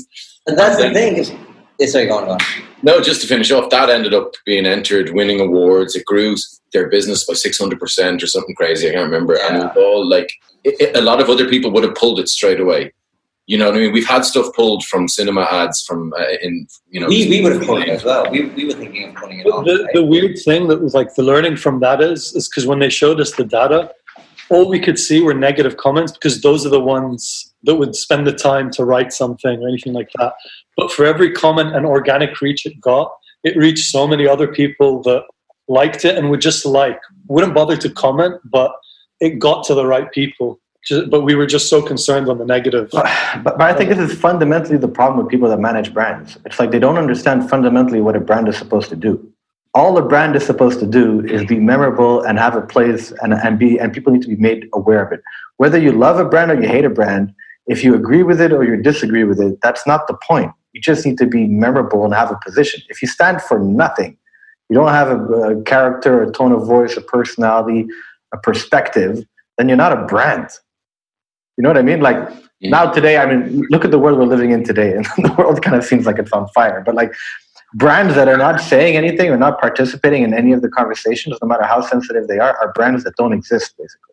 And that's the thing. Is, yeah, sorry, go on. No, just to finish off, that ended up being entered, winning awards. It grew their business by six hundred percent or something crazy. I can't remember. And it all like it, it- a lot of other people would have pulled it straight away. You know what I mean? We've had stuff pulled from cinema ads from uh, in you know. We, we would have pulled it as well. We, we were thinking of pulling it off. The, right? the weird thing that was like the learning from that is is because when they showed us the data, all we could see were negative comments because those are the ones that would spend the time to write something or anything like that. But for every comment and organic reach it got, it reached so many other people that liked it and would just like wouldn't bother to comment, but it got to the right people. But we were just so concerned on the negative. but, but I think this is fundamentally the problem with people that manage brands. It's like they don't understand fundamentally what a brand is supposed to do. All a brand is supposed to do is be memorable and have a place and, and be and people need to be made aware of it. Whether you love a brand or you hate a brand, if you agree with it or you disagree with it, that's not the point. You just need to be memorable and have a position. If you stand for nothing, you don't have a, a character, a tone of voice, a personality, a perspective, then you're not a brand. You know what I mean? Like now today, I mean, look at the world we're living in today, and the world kind of seems like it's on fire. But like brands that are not saying anything or not participating in any of the conversations, no matter how sensitive they are, are brands that don't exist, basically.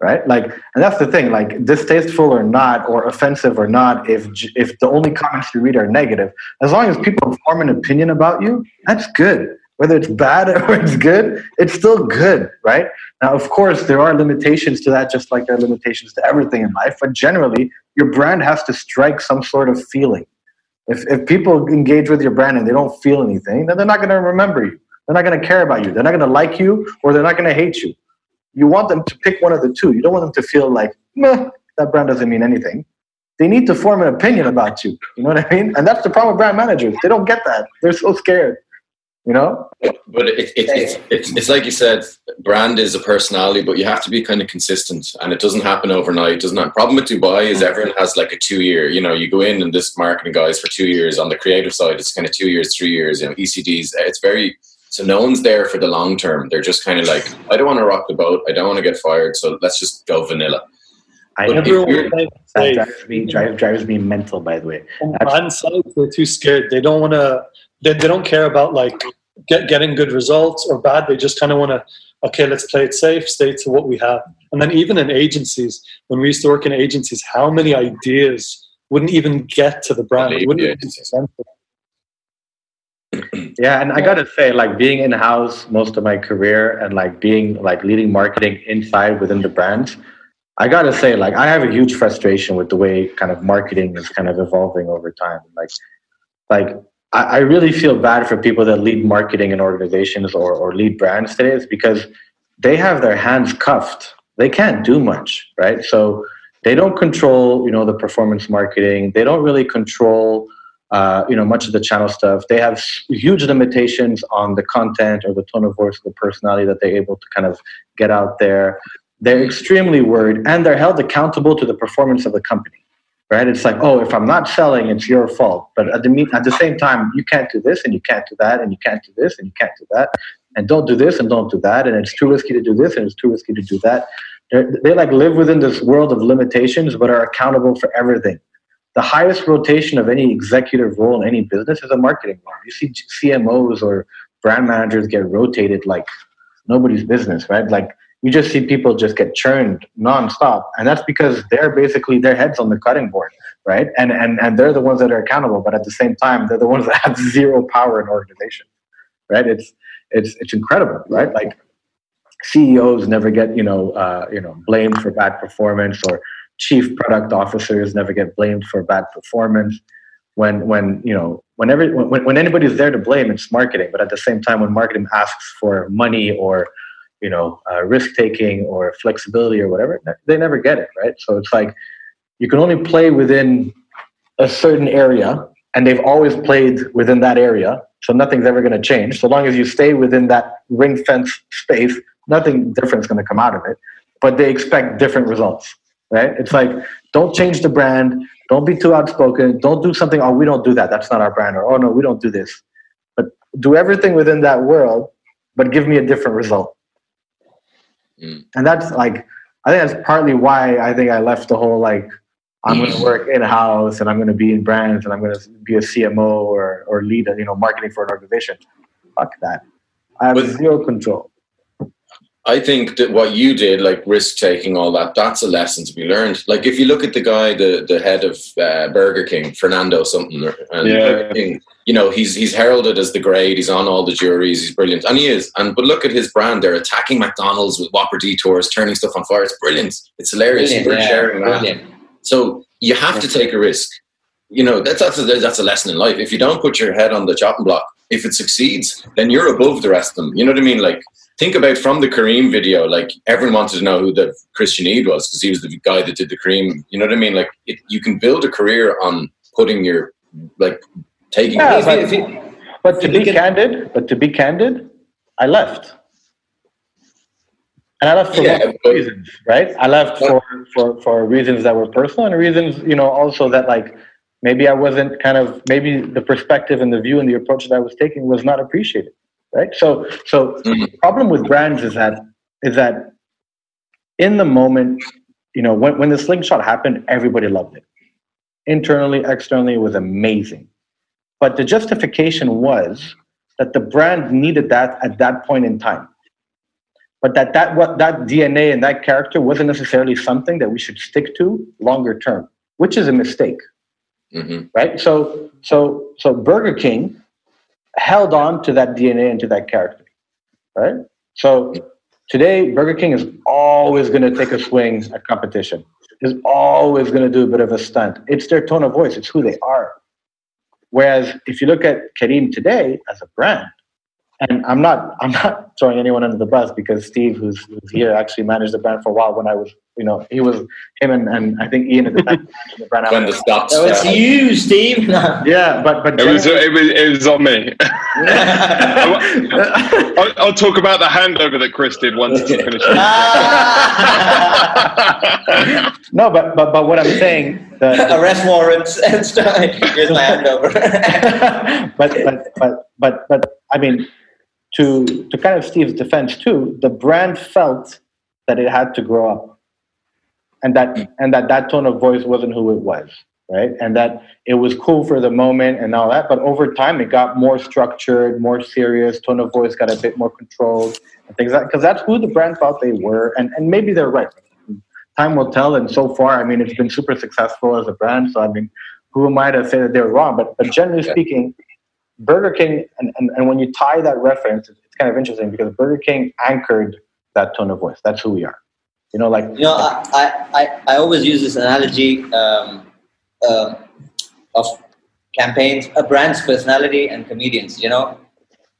Right? Like, and that's the thing. Like, distasteful or not, or offensive or not, if if the only comments you read are negative, as long as people form an opinion about you, that's good. Whether it's bad or it's good, it's still good, right? Now, of course, there are limitations to that, just like there are limitations to everything in life. But generally, your brand has to strike some sort of feeling. If, if people engage with your brand and they don't feel anything, then they're not going to remember you. They're not going to care about you. They're not going to like you or they're not going to hate you. You want them to pick one of the two. You don't want them to feel like, meh, that brand doesn't mean anything. They need to form an opinion about you. You know what I mean? And that's the problem with brand managers. They don't get that. They're so scared. You know? But it, it, it's, it's, it's like you said, brand is a personality, but you have to be kind of consistent, and it doesn't happen overnight. It doesn't happen. Problem with Dubai is mm. everyone has like a two year. You know, you go in and this marketing guys for two years. On the creative side, it's kind of two years, three years. You know, ECDs. It's very so no one's there for the long term. They're just kind of like, I don't want to rock the boat. I don't want to get fired. So let's just go vanilla. I But know. Everyone you're- was That drives me, drives, drives me mental, by the way. on brand side, they're too scared. They don't want to. They, they don't care about like get, getting good results or bad. They just kind of want to. Okay, let's play it safe. Stay to what we have. And then even in agencies, when we used to work in agencies, how many ideas wouldn't even get to the brand? It wouldn't even be presented. Yeah, and I gotta say, like being in house most of my career and like being like leading marketing inside within the brand I gotta say, like I have a huge frustration with the way kind of marketing is kind of evolving over time. Like, like I, I really feel bad for people that lead marketing in organizations or, or lead brands today. It's because they have their hands cuffed. They can't do much, right? So they don't control, you know, the performance marketing. They don't really control uh, you know much of the channel stuff they have huge limitations on the content or the tone of voice or the personality that they're able to kind of get out there they're extremely worried and they're held accountable to the performance of the company right? It's like oh if i'm not selling it's your fault. But at the at the same time you can't do this and you can't do that and you can't do this and you can't do that. And don't do this and don't do that and it's too risky to do this and it's too risky to do that. They're, they like live within this world of limitations but are accountable for everything. The highest rotation of any executive role in any business is a marketing role. You see CMOs or brand managers get rotated like nobody's business, right? Like you just see people just get churned nonstop, and that's because they're basically their heads on the cutting board, right? And and and they're the ones that are accountable, but at the same time, they're the ones that have zero power in organization, right? It's it's it's incredible, right? Like CEOs never get you know uh, you know blamed for bad performance, or chief product officers never get blamed for bad performance. When when you know whenever when, when anybody's there to blame, it's marketing. But at the same time, when marketing asks for money or you know uh, risk taking or flexibility or whatever, they never get it, right? So it's like you can only play within a certain area, and they've always played within that area. So nothing's ever going to change. So long as you stay within that ring fence space, nothing different is going to come out of it. But they expect different results, right? It's like don't change the brand, don't be too outspoken, don't do something. Oh, we don't do that. That's not our brand. Or oh no, we don't do this. But do everything within that world, but give me a different result. Mm. And that's like I think that's partly why I think I left the whole like I'm going to work in house and I'm going to be in brands and I'm going to be a CMO or or lead a, you know marketing for an organization. Fuck that. I have but, zero control. I think that what you did, like risk taking, all that, that's a lesson to be learned. Like if you look at the guy, the the head of uh, Burger King, Fernando something, and yeah. King, you know, he's he's heralded as the great. He's on all the juries. He's brilliant, and he is. And but look at his brand. They're attacking McDonald's with Whopper detours, turning stuff on fire. It's brilliant. It's hilarious. Brilliant, We're yeah, sharing that. So you have to take a risk. You know, that's that's a, that's a lesson in life. If you don't put your head on the chopping block, if it succeeds, then you're above the rest of them. You know what I mean? Like think about from the Careem video, like everyone wanted to know who the Christian Eid was because he was the guy that did the Careem. You know what I mean? Like it, you can build a career on putting your like taking. Yeah, but, but to be candid, but to be candid, I left. And I left for yeah, but, reasons, right? I left for, for, for reasons that were personal and reasons, you know, also that like maybe I wasn't kind of maybe the perspective and the view and the approach that I was taking was not appreciated right? So, so mm-hmm. the problem with brands is that is that in the moment, you know, when, when the slingshot happened, everybody loved it. Internally, externally, it was amazing. But the justification was that the brand needed that at that point in time. But that that what that DNA and that character wasn't necessarily something that we should stick to longer term, which is a mistake. Mm-hmm. Right? So so so Burger King held on to that DNA and to that character, right? So today, Burger King is always going to take a swing at competition. Is always going to do a bit of a stunt. It's their tone of voice. It's who they are. Whereas if you look at Careem today as a brand, and I'm not I'm not throwing anyone under the bus because Steve, who's, who's here, actually managed the brand for a while when I was you know, he was him and, and I think Ian at the time. when the stops. So it's you, Steve. yeah, but but it was, it was it was on me. I'll, I'll, talk about the handover that Chris did once it's finished. Ah! no, but but but what I'm saying. The, Arrest warrants and stuff. Here's my handover. but but but but but I mean, to to kind of Steve's defense too, the brand felt that it had to grow up and that and that that tone of voice wasn't who it was right? And that it was cool for the moment and all that but over time it got more structured more serious tone of voice got a bit more controlled and things like because that's who the brand thought they were and and maybe they're right. Time will tell and so far i mean it's been super successful as a brand so i mean who am i to say that they're wrong? But but generally speaking burger king and, and, and when you tie that reference it's kind of interesting because burger king anchored that tone of voice. That's who we are you know, like you know, I I, I always use this analogy um, uh, of campaigns, a brand's personality and comedians. You know,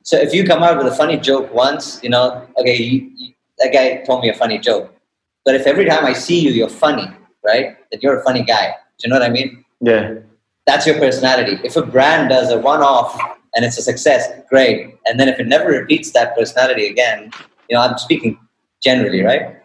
so if you come out with a funny joke once, you know, okay, you, you, that guy told me a funny joke, but if every time I see you, you're funny, right? That you're a funny guy. Do you know what I mean? Yeah. That's your personality. If a brand does a one-off and it's a success, great. And then if it never repeats that personality again, you know, I'm speaking generally, right?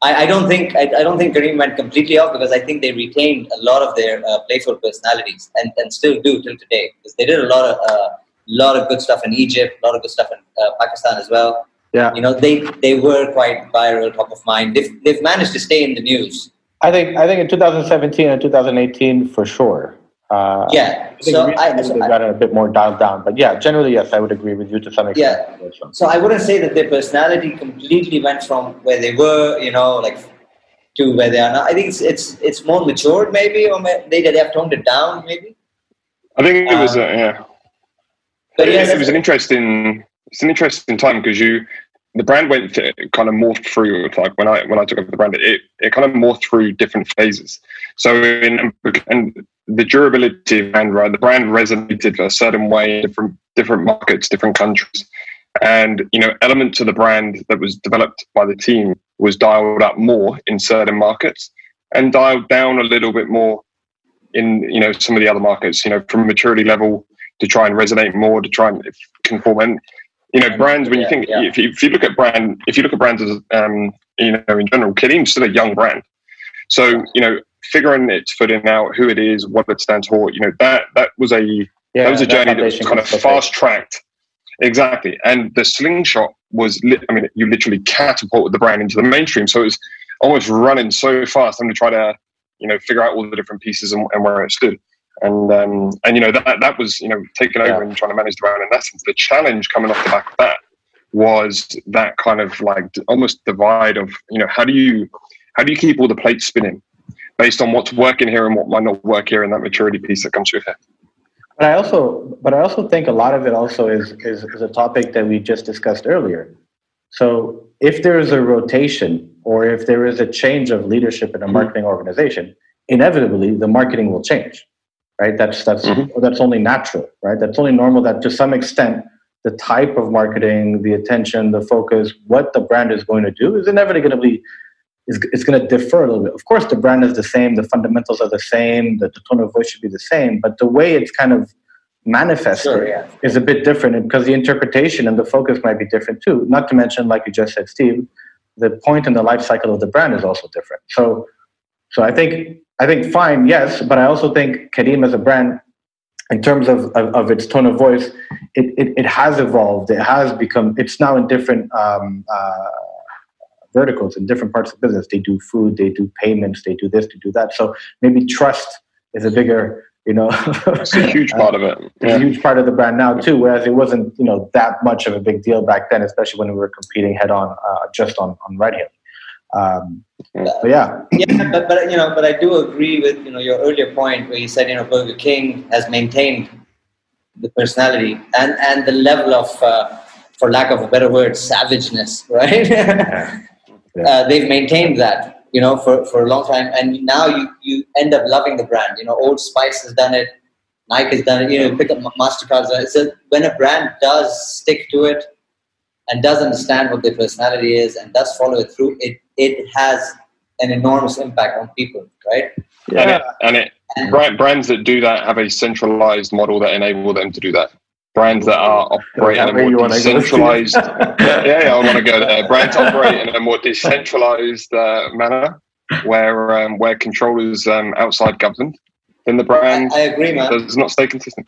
I, I, don't think I, I, don't think Careem went completely off because I think they retained a lot of their uh, playful personalities and, and still do till today because they did a lot of uh, lot of good stuff in Egypt, a lot of good stuff in uh, Pakistan as well. Yeah, you know they they were quite viral, top of mind. They've they've managed to stay in the news. I think I think in 2017 and 2018 for sure. Uh, yeah. I So I, so they've I- got it a bit more dialed down. But yeah, generally, yes, I would agree with you to some extent. Yeah. so I wouldn't say that their personality completely went from where they were, you know, like to where they are now. I think it's it's it's more matured, maybe, or may- they they have toned it down, maybe. I think it was Um, uh, yeah. But it, yeah, it was an interesting it's an interesting time because you the brand went to, kind of morphed through like when I when I took over the brand it it kind of morphed through different phases so in and the durability of brand right? The brand resonated a certain way in different different markets different countries. And you know elements of the brand that was developed by the team was dialed up more in certain markets and dialed down a little bit more in you know some of the other markets you know from maturity level to try and resonate more to try and conform. And you know brands when you Yeah, think yeah. if, you, if you look at brand if you look at brands as um you know in general Careem's still a young brand so you know figuring its figuring out who it is what it stands for you know that that was a Yeah, that was a journey that was kind of fast tracked exactly. And the slingshot was lit, i mean you literally catapulted the brand into the mainstream. So it was almost running so fast i'm going to try to you know figure out all the different pieces and, and where it stood. And um and you know that that was you know taking over Yeah. and trying to manage the brand in essence the challenge coming off the back of that was that kind of like almost divide of you know how do you how do you keep all the plates spinning based on what's working here and what might not work here and that maturity piece that comes with it But I also, but I also think a lot of it also is, is is a topic that we just discussed earlier. So if there is a rotation or if there is a change of leadership in a marketing organization, inevitably the marketing will change, right? That's that's Mhm. that's only natural, right? That's only normal. That to some extent, the type of marketing, the attention, the focus, what the brand is going to do is inevitably is, is going to differ a little bit. Of course, the brand is the same, the fundamentals are the same, the, the tone of voice should be the same, but the way it's kind of manifested Sure, yeah. is a bit different because the interpretation and the focus might be different too. Not to mention, like you just said, Steve, the point in the life cycle of the brand is also different. So, so I think I think fine, yes, but I also think Careem as a brand, in terms of, of, of its tone of voice, it, it, it has evolved. It has become. It's now in different um, uh, verticals in different parts of the business. They do food, they do payments, they do this, they do that. So maybe trust is a bigger, you know, it's a huge part of it it's yeah. a huge part of the brand now too. Whereas it wasn't, you know, that much of a big deal back then, especially when we were competing head on uh, just on on ride hailing. Um, but yeah, yeah, but, but you know, but I do agree with you know your earlier point where you said you know Burger King has maintained the personality and and the level of, uh, for lack of a better word, savageness, right? Yeah. Uh, they've maintained that you know for, for a long time, and now you you end up loving the brand. You know, Old Spice has done it, Nike has done it. You know, pick up Mastercard's done it. So when a brand does stick to it and does understand what their personality is and does follow it through, it it has an enormous impact on people, right? and it, and it brand, brands that do that have a centralized model that enable them to do that. Brands that are operating in a more wanna decentralized, Steve. yeah, yeah, I want to go there. Brands operate in a more decentralized uh, manner, where um, where control is um, outside government. Then the brand I agree, man. does not stay consistent.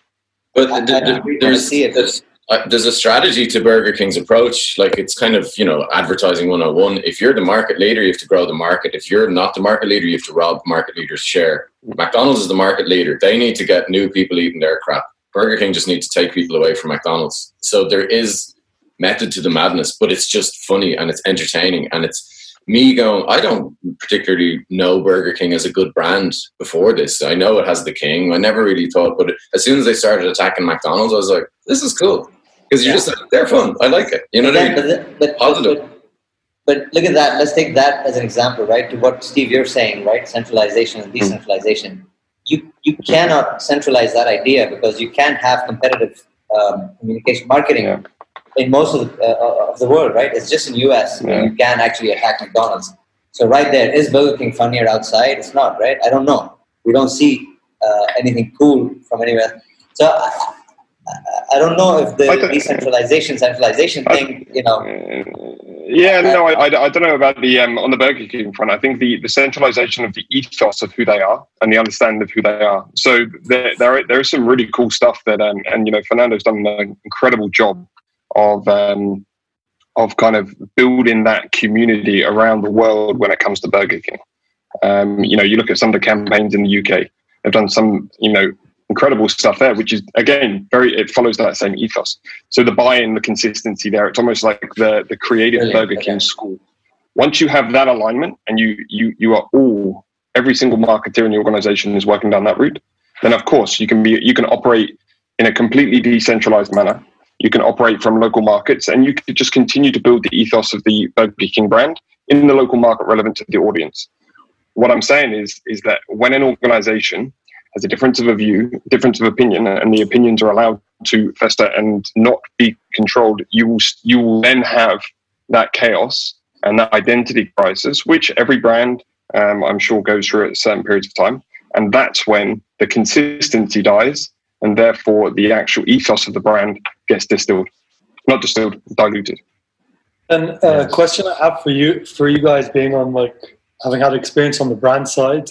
But I- th- I th- I there's, see it. there's, uh, there's a strategy to Burger King's approach. Like it's kind of, you know, advertising 101. If you're the market leader, you have to grow the market. If you're not the market leader, you have to rob market leaders' share. McDonald's is the market leader. They need to get new people eating their crap. Burger King just needs to take people away from McDonald's. So there is method to the madness, but it's just funny and it's entertaining and it's me going, I don't particularly know Burger King as a good brand before this. I know it has the king. I never really thought, but as soon as they started attacking McDonald's, I was like, this is cool. Because you're just, they're fun. I like it. You know what I mean? but, but, Positive. but, but look at that. Let's take that as an example, right? To what Steve you're saying, right? Centralization and hmm. decentralization. You you cannot centralize that idea because you can't have competitive um, communication marketing Yeah. in most of the, uh, of the world, right? It's just in US Yeah. you can actually attack McDonald's. So right there, is Burger King funnier outside? It's not, right? I don't know. We don't see uh, anything cool from anywhere. So I, I, don't know if the decentralization, centralization thing, you know, Uh, yeah, no, I, I, I don't know about the um, on the Burger King front. I think the, the centralization of the ethos of who they are and the understanding of who they are. So there there, there is some really cool stuff that um, and you know Fernando's done an incredible job of um, of kind of building that community around the world when it comes to Burger King. Um, you know, you look at some of the campaigns in the UK. They've done some, you know, incredible stuff there, which is again very it follows that same ethos. So the buy-in, the consistency there, it's almost like the the creative Brilliant. Burger King school. Once you have that alignment and you you you are all every single marketer in the organization is working down that route, then of course you can be you can operate in a completely decentralized manner. You can operate from local markets and you can just continue to build the ethos of the Burger King brand in the local market relevant to the audience. What I'm saying is is that when an organization has a difference of a view, difference of opinion, and the opinions are allowed to fester and not be controlled, you will you will then have that chaos and that identity crisis, which every brand um, I'm sure goes through at certain periods of time, and that's when the consistency dies, and therefore the actual ethos of the brand gets distilled, not distilled, diluted. And a uh, question I have for you, for you guys being on like having had experience on the brand side,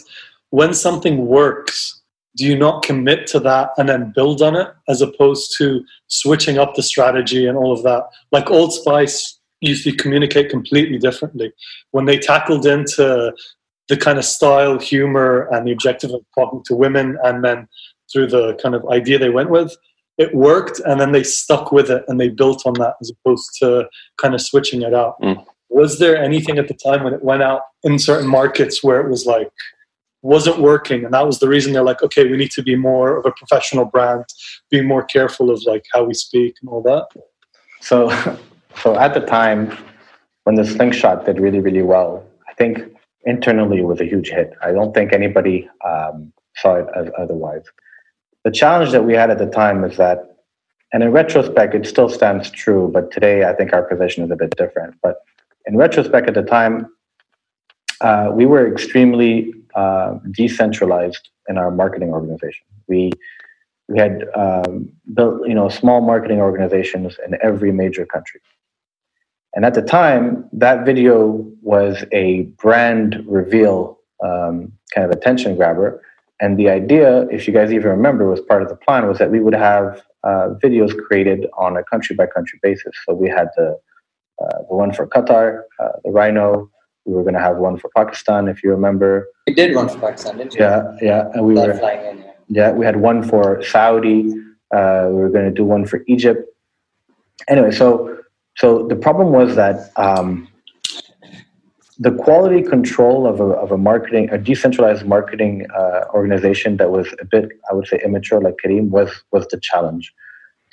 when something works do you not commit to that and then build on it as opposed to switching up the strategy and all of that? Like old spice used to communicate completely differently. When they tackled into the kind of style humor and the objective of talking to women and men through the kind of idea they went with it worked and then they stuck with it and they built on that as opposed to kind of switching it out. Mm. was there anything at the time when it went out in certain markets where it was like wasn't working. And that was the reason they're like okay we need to be more of a professional brand be more careful of like how we speak and all that. So so at the time when the slingshot did really really well i think internally it was a huge hit. I don't think anybody um, saw it as otherwise. The challenge that we had at the time is that and in retrospect it still stands true but today i think our position is a bit different. But in retrospect at the time uh, we were extremely uh, decentralized in our marketing organization. We we had um, built you know small marketing organizations in every major country, and at the time that video was a brand reveal um, kind of attention grabber. And the idea, if you guys even remember, was part of the plan was that we would have uh, videos created on a country by country basis. So we had the uh, the one for Qatar, uh, the Rhino, we were going to have one for Pakistan, if you remember. We did one for Pakistan, didn't you? Yeah, yeah. And we were flying in. Yeah. yeah, we had one for Saudi. Uh, we were going to do one for Egypt. Anyway, so so the problem was that um, the quality control of a, of a marketing, a decentralized marketing uh, organization that was a bit, I would say, immature, like Careem, was was the challenge.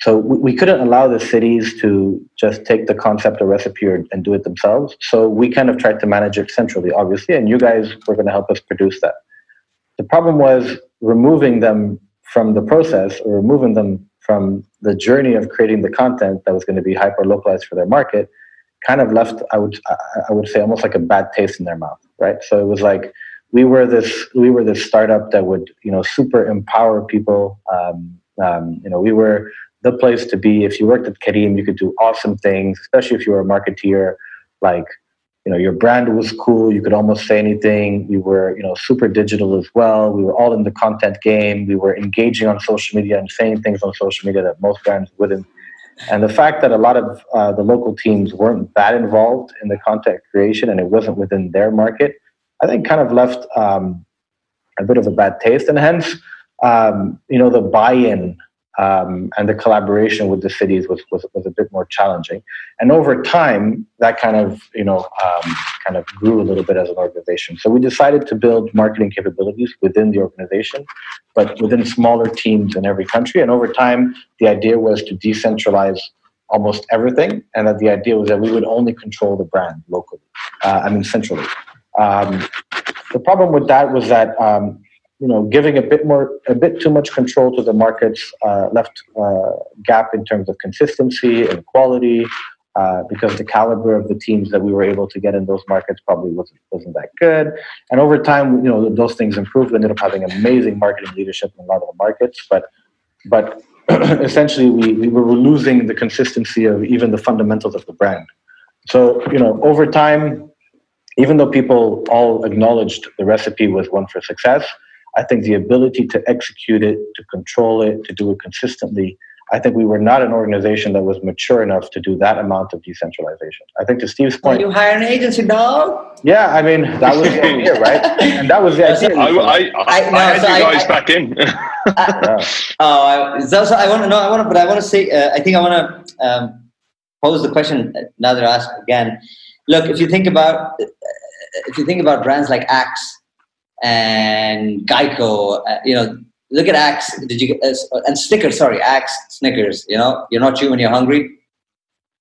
So we, we couldn't allow the cities to just take the concept or recipe or, and do it themselves. So we kind of tried to manage it centrally, obviously, and you guys were going to help us produce that. The problem was removing them from the process or removing them from the journey of creating the content that was going to be hyper localized for their market kind of left i would i would say almost like a bad taste in their mouth right so it was like we were this we were this startup that would you know super empower people um, um, you know we were the place to be. If you worked at Careem, you could do awesome things, especially if you were a marketeer. Like, you know, your brand was cool. You could almost say anything. We were, you know, super digital as well. We were all in the content game. We were engaging on social media and saying things on social media that most brands wouldn't. And the fact that a lot of uh, the local teams weren't that involved in the content creation and it wasn't within their market, I think kind of left um, a bit of a bad taste. And hence, um, you know, the buy-in um, and the collaboration with the cities was, was, was a bit more challenging. And over time, that kind of you know um, kind of grew a little bit as an organization. So we decided to build marketing capabilities within the organization, but within smaller teams in every country. And over time, the idea was to decentralize almost everything, and that the idea was that we would only control the brand locally. Uh, I mean, centrally. Um, the problem with that was that um, you know, giving a bit more, a bit too much control to the markets uh, left uh, gap in terms of consistency and quality, uh, because the caliber of the teams that we were able to get in those markets probably wasn't wasn't that good. And over time, you know, those things improved. We ended up having amazing marketing leadership in a lot of the markets, but but essentially we, we were losing the consistency of even the fundamentals of the brand. So you know, over time, even though people all acknowledged the recipe was one for success I think the ability to execute it, to control it, to do it consistently, I think we were not an organization that was mature enough to do that amount of decentralization. I think to Steve's point, you hire an agency, dog. Yeah, I mean that was the idea, right? And that was the idea. I, I, I, I, no, I had so you guys back in. yeah. Oh, so, so I want to know. I want to, but I want to say. Uh, I think I want to um, pose the question now that I ask again. Look, if you think about if you think about brands like Axe and Geico, uh, you know, look at Axe. Did you uh, and Snickers? Sorry, Axe, Snickers. You know, you're not you when you're hungry.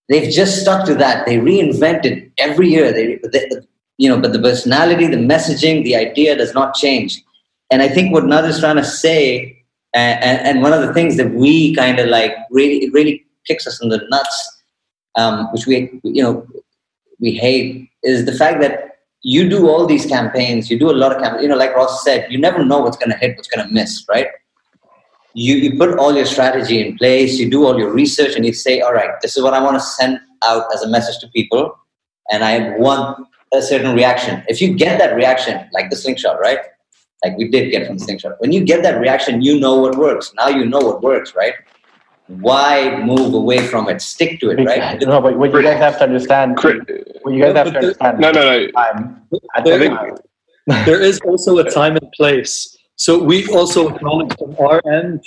They've just stuck to that. They reinvented every year. They, they you know, but the personality, the messaging, the idea does not change. And I think what Nad is trying to say, and, and, and one of the things that we kind of like really, it really kicks us in the nuts, um, which we, you know, we hate, is the fact that you do all these campaigns, you do a lot of campaigns, you know, like Ross said, you never know what's going to hit, what's going to miss, right? You, you put all your strategy in place, you do all your research, and you say, all right, this is what I want to send out as a message to people, and I want a certain reaction. If you get that reaction, like the slingshot, right? Like we did get from the slingshot, when you get that reaction, you know what works. Now you know what works, right? Why move away from it? Stick to it, right? No, but what you guys have to understand, what you guys have to understand. No, no, no. Time, there, there is also a time and place. So we also acknowledge from our end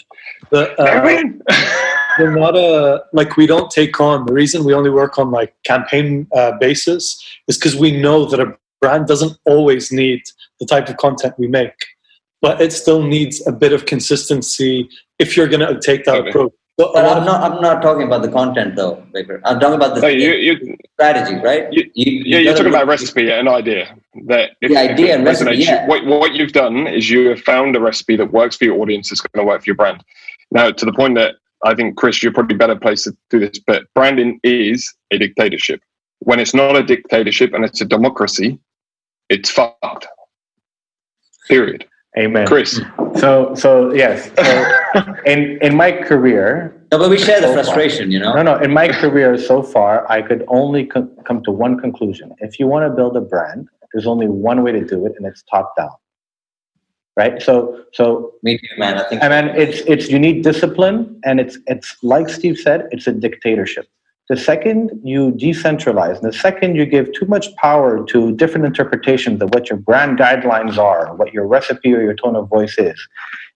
that uh, we're not a like we don't take on the reason we only work on like campaign uh, basis is because we know that a brand doesn't always need the type of content we make, but it still needs a bit of consistency if you're going to take that okay. approach. So but uh, I'm not. I'm not talking about the content though, Baker. I'm talking about the no, you, you, strategy, right? You, you, yeah, you're talking about recipe, an idea that if, the idea and recipe. Yeah. What, what you've done is you have found a recipe that works for your audience. That's going to work for your brand. Now, to the point that I think Chris, you're probably better placed to do this, but branding is a dictatorship. When it's not a dictatorship and it's a democracy, it's fucked. Period. Amen. Chris. So, so yes. So in in my career. No, but we share the frustration, far, you know. No, no. In my career so far, I could only co- come to one conclusion. If you want to build a brand, there's only one way to do it, and it's top down. Right. So, so. Me too, man. I think. I mean, it's it's you need discipline, and it's it's like Steve said, it's a dictatorship. The second you decentralize, and the second you give too much power to different interpretations of what your brand guidelines are, what your recipe or your tone of voice is,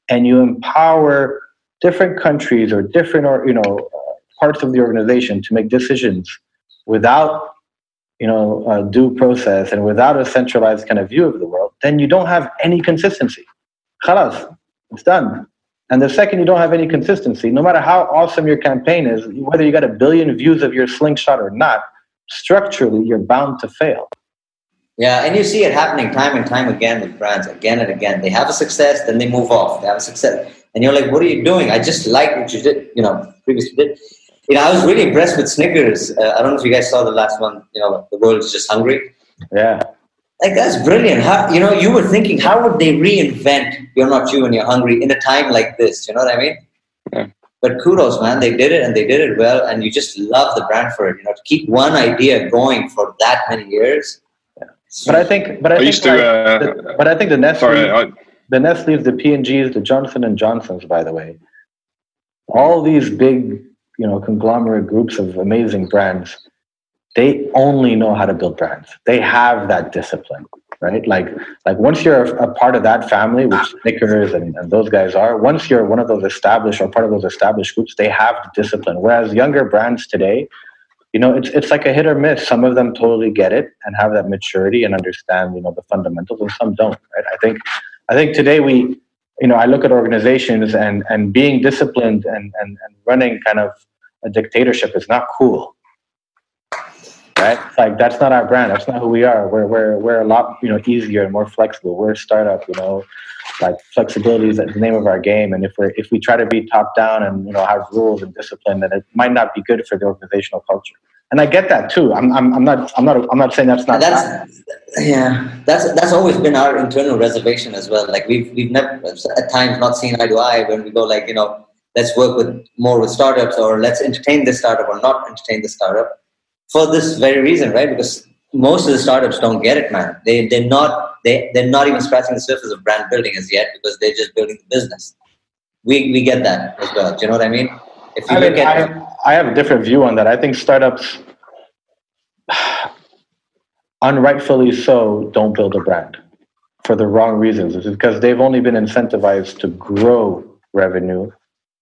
and you empower different countries or different or you know parts of the organization to make decisions without you know a due process and without a centralized kind of view of the world, then you don't have any consistency. Khalas, it's done. And the second you don't have any consistency, no matter how awesome your campaign is, whether you got a billion views of your slingshot or not, structurally you're bound to fail. Yeah, and you see it happening time and time again with brands, again and again. They have a success, then they move off. They have a success, and you're like, "What are you doing?" I just like what you did, you know, previously did. You know, I was really impressed with Snickers. Uh, I don't know if you guys saw the last one. You know, the world is just hungry. Yeah, like that's brilliant. How you know you were thinking how would they reinvent "You're Not You and You're Hungry" in a time like this? You know what I mean? Yeah. But kudos, man, they did it and they did it well, and you just love the brand for it. You know, to keep one idea going for that many years. Yeah. But I think, but I, I think, used to, uh, the, but I think the Nestle, sorry, I, the Nestle's, the P and G's, the Johnson and Johnsons, by the way, all these big, you know, conglomerate groups of amazing brands they only know how to build brands. They have that discipline, right? Like, like once you're a, part of that family, which Snickers and, and, those guys are, once you're one of those established or part of those established groups, they have the discipline. Whereas younger brands today, you know, it's it's like a hit or miss. Some of them totally get it and have that maturity and understand, you know, the fundamentals, and some don't. Right? I think, I think today we, you know, I look at organizations and and being disciplined and and, and running kind of a dictatorship is not cool right? It's like that's not our brand. That's not who we are. We're we're we're a lot you know easier and more flexible. We're a startup, you know. Like flexibility is the name of our game, and if we if we try to be top down and you know have rules and discipline, then it might not be good for the organizational culture. And I get that too. I'm, I'm, I'm not I'm not I'm not saying that's not. That's yeah. That's that's always been our internal reservation as well. Like we've we've never at times not seen eye to eye when we go like you know let's work with more with startups or let's entertain this startup or not entertain the startup for this very reason, right? Because most of the startups don't get it, man. They they're not they they're not even scratching the surface of brand building as yet because they're just building the business. We we get that as well. Do you know what I mean? If you I, look mean, at I, I have a different view on that. I think startups, unrightfully so, don't build a brand for the wrong reasons. It's because they've only been incentivized to grow revenue,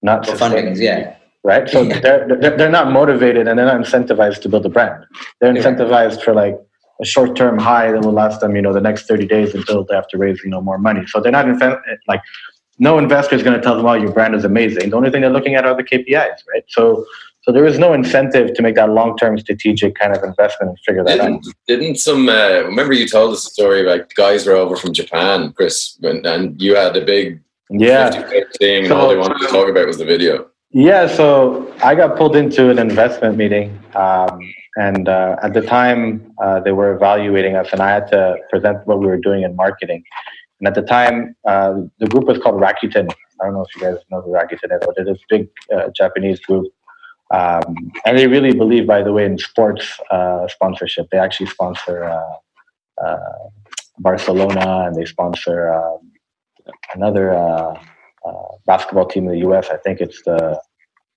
not for fundings, yeah. Right? So Yeah. they're, they're they're not motivated and they're not incentivized to build a brand. They're Yeah. incentivized for like a short term high that will last them, you know, the next thirty days until they have to raise, you know, more money. So they're not inve- like no investor is going to tell them, "Oh, your brand is amazing." The only thing they're looking at are the KPIs, right? So so there is no incentive to make that long term strategic kind of investment and figure that out. Didn't, didn't some? Uh, remember you told us a story about guys were over from Japan, Chris, when, and you had a big Yeah. 50 thing, and all they wanted to talk about was the video. Yeah, so I got pulled into an investment meeting, um, and uh, at the time uh, they were evaluating us, and I had to present what we were doing in marketing. And at the time, uh, the group was called Rakuten. I don't know if you guys know who Rakuten is, but it is a big uh, Japanese group. Um, and they really believe, by the way, in sports uh, sponsorship. They actually sponsor uh, Barcelona, and they sponsor um, another uh, basketball team in the U.S. I think it's the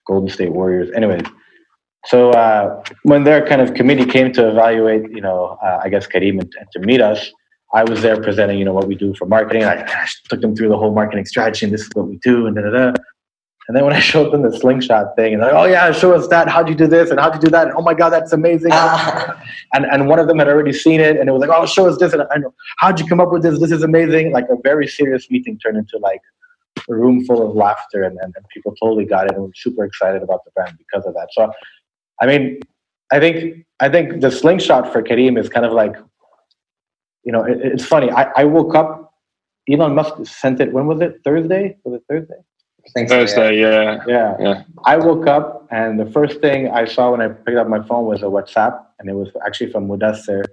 Golden State Warriors. Anyways, so uh, when their kind of committee came to evaluate, you know, uh, I guess Careem and, and to meet us, I was there presenting, you know, what we do for marketing. I, I took them through the whole marketing strategy, and this is what we do, and da da da. And then when I showed them the slingshot thing, and they're like, "Oh yeah, show us that. How'd you do this? And how'd you do that? And, oh my god, that's amazing!" Ah, and and one of them had already seen it, and it was like, "Oh, show us this." And I know, how'd you come up with this? This is amazing. Like a very serious meeting turned into like a room full of laughter, and, and, and people totally got it, and were super excited about the brand because of that. So, I mean, I think I think the slingshot for Careem is kind of like, you know, it, it's funny. I, I woke up. Elon Musk sent it. When was it? Thursday? Was it Thursday? thanks. Thursday, yeah. Yeah. Yeah. I woke up and the first thing I saw when I picked up my phone was a WhatsApp, and it was actually from Mudassir,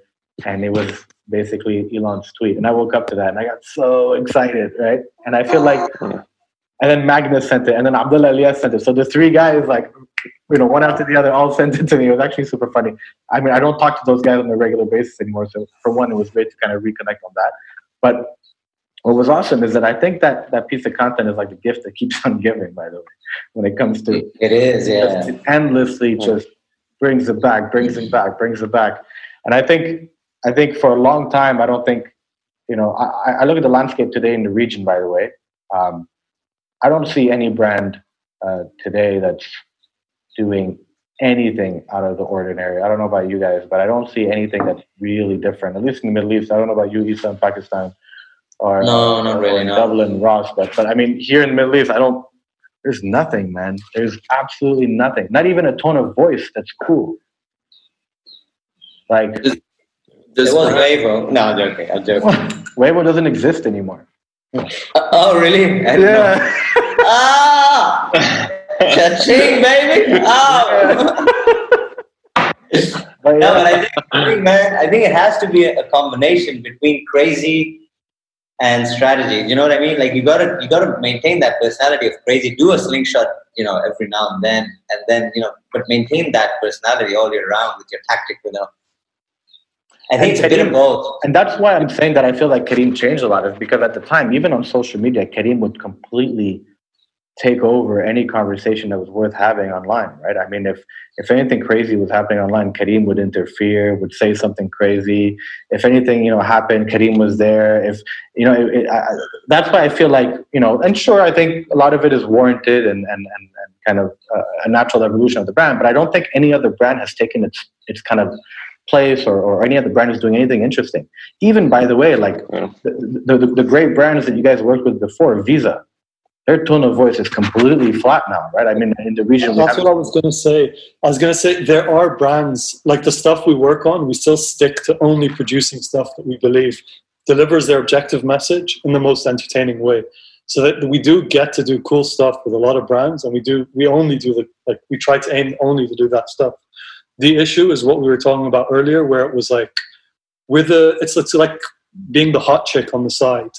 and it was basically Elon's tweet. And I woke up to that, and I got so excited, right? And I feel like, and then Magnus sent it, and then Abdulla Elyas sent it. So the three guys, like, you know, one after the other, all sent it to me. It was actually super funny. I mean, I don't talk to those guys on a regular basis anymore. So for one, it was great to kind of reconnect on that. But what was awesome is that I think that that piece of content is like a gift that keeps on giving. By the way, when it comes to It is, yeah. it endlessly just brings it back, brings it back, brings it back. And I think I think for a long time, I don't think you know. I, I look at the landscape today in the region. By the way, um, I don't see any brand uh, today that's doing anything out of the ordinary. I don't know about you guys, but I don't see anything that's really different. At least in the Middle East, I don't know about you, Isa, in Pakistan, or No, not or really, in no. Dublin, Ross. But but I mean, here in the Middle East, I don't. There's nothing, man. There's absolutely nothing. Not even a tone of voice that's cool. Like There's It was Weibo. No, I'm joking. I'm joking. Weibo doesn't exist anymore. Uh, oh, really? I didn't know. Yeah. Ah! Cha-ching, baby! Oh! But No, but I think, I think, man, I think it has to be a, a combination between crazy and strategy. You know what I mean? Like you gotta you gotta maintain that personality of crazy. Do a slingshot, you know, every now and then, and then you know, but maintain that personality all year round with your tactic. You know, I think it's a bit of both. and that's why I'm saying that I feel like Careem changed a lot. Is because at the time, even on social media, Careem would completely take over any conversation that was worth having online, right? I mean, if if anything crazy was happening online, Careem would interfere, would say something crazy. If anything, you know, happened, Careem was there. If you know, it, it, I- that's why I feel like you know, and sure, I think a lot of it is warranted and and and, and kind of uh, a natural evolution of the brand. But I don't think any other brand has taken its its kind of place or, or any other brand is doing anything interesting. Even by the way, like Yeah. the, the, the great brands that you guys worked with before, Visa, their tone of voice is completely flat now, right? I mean, in the region, That's what I was going to say. I was going to say there are brands like the stuff we work on. We still stick to only producing stuff that we believe delivers their objective message in the most entertaining way. So that we do get to do cool stuff with a lot of brands, and we do. We only do the like we try to aim only to do that stuff. The issue is what we were talking about earlier, where it was like with a it's it's like being the hot chick on the side.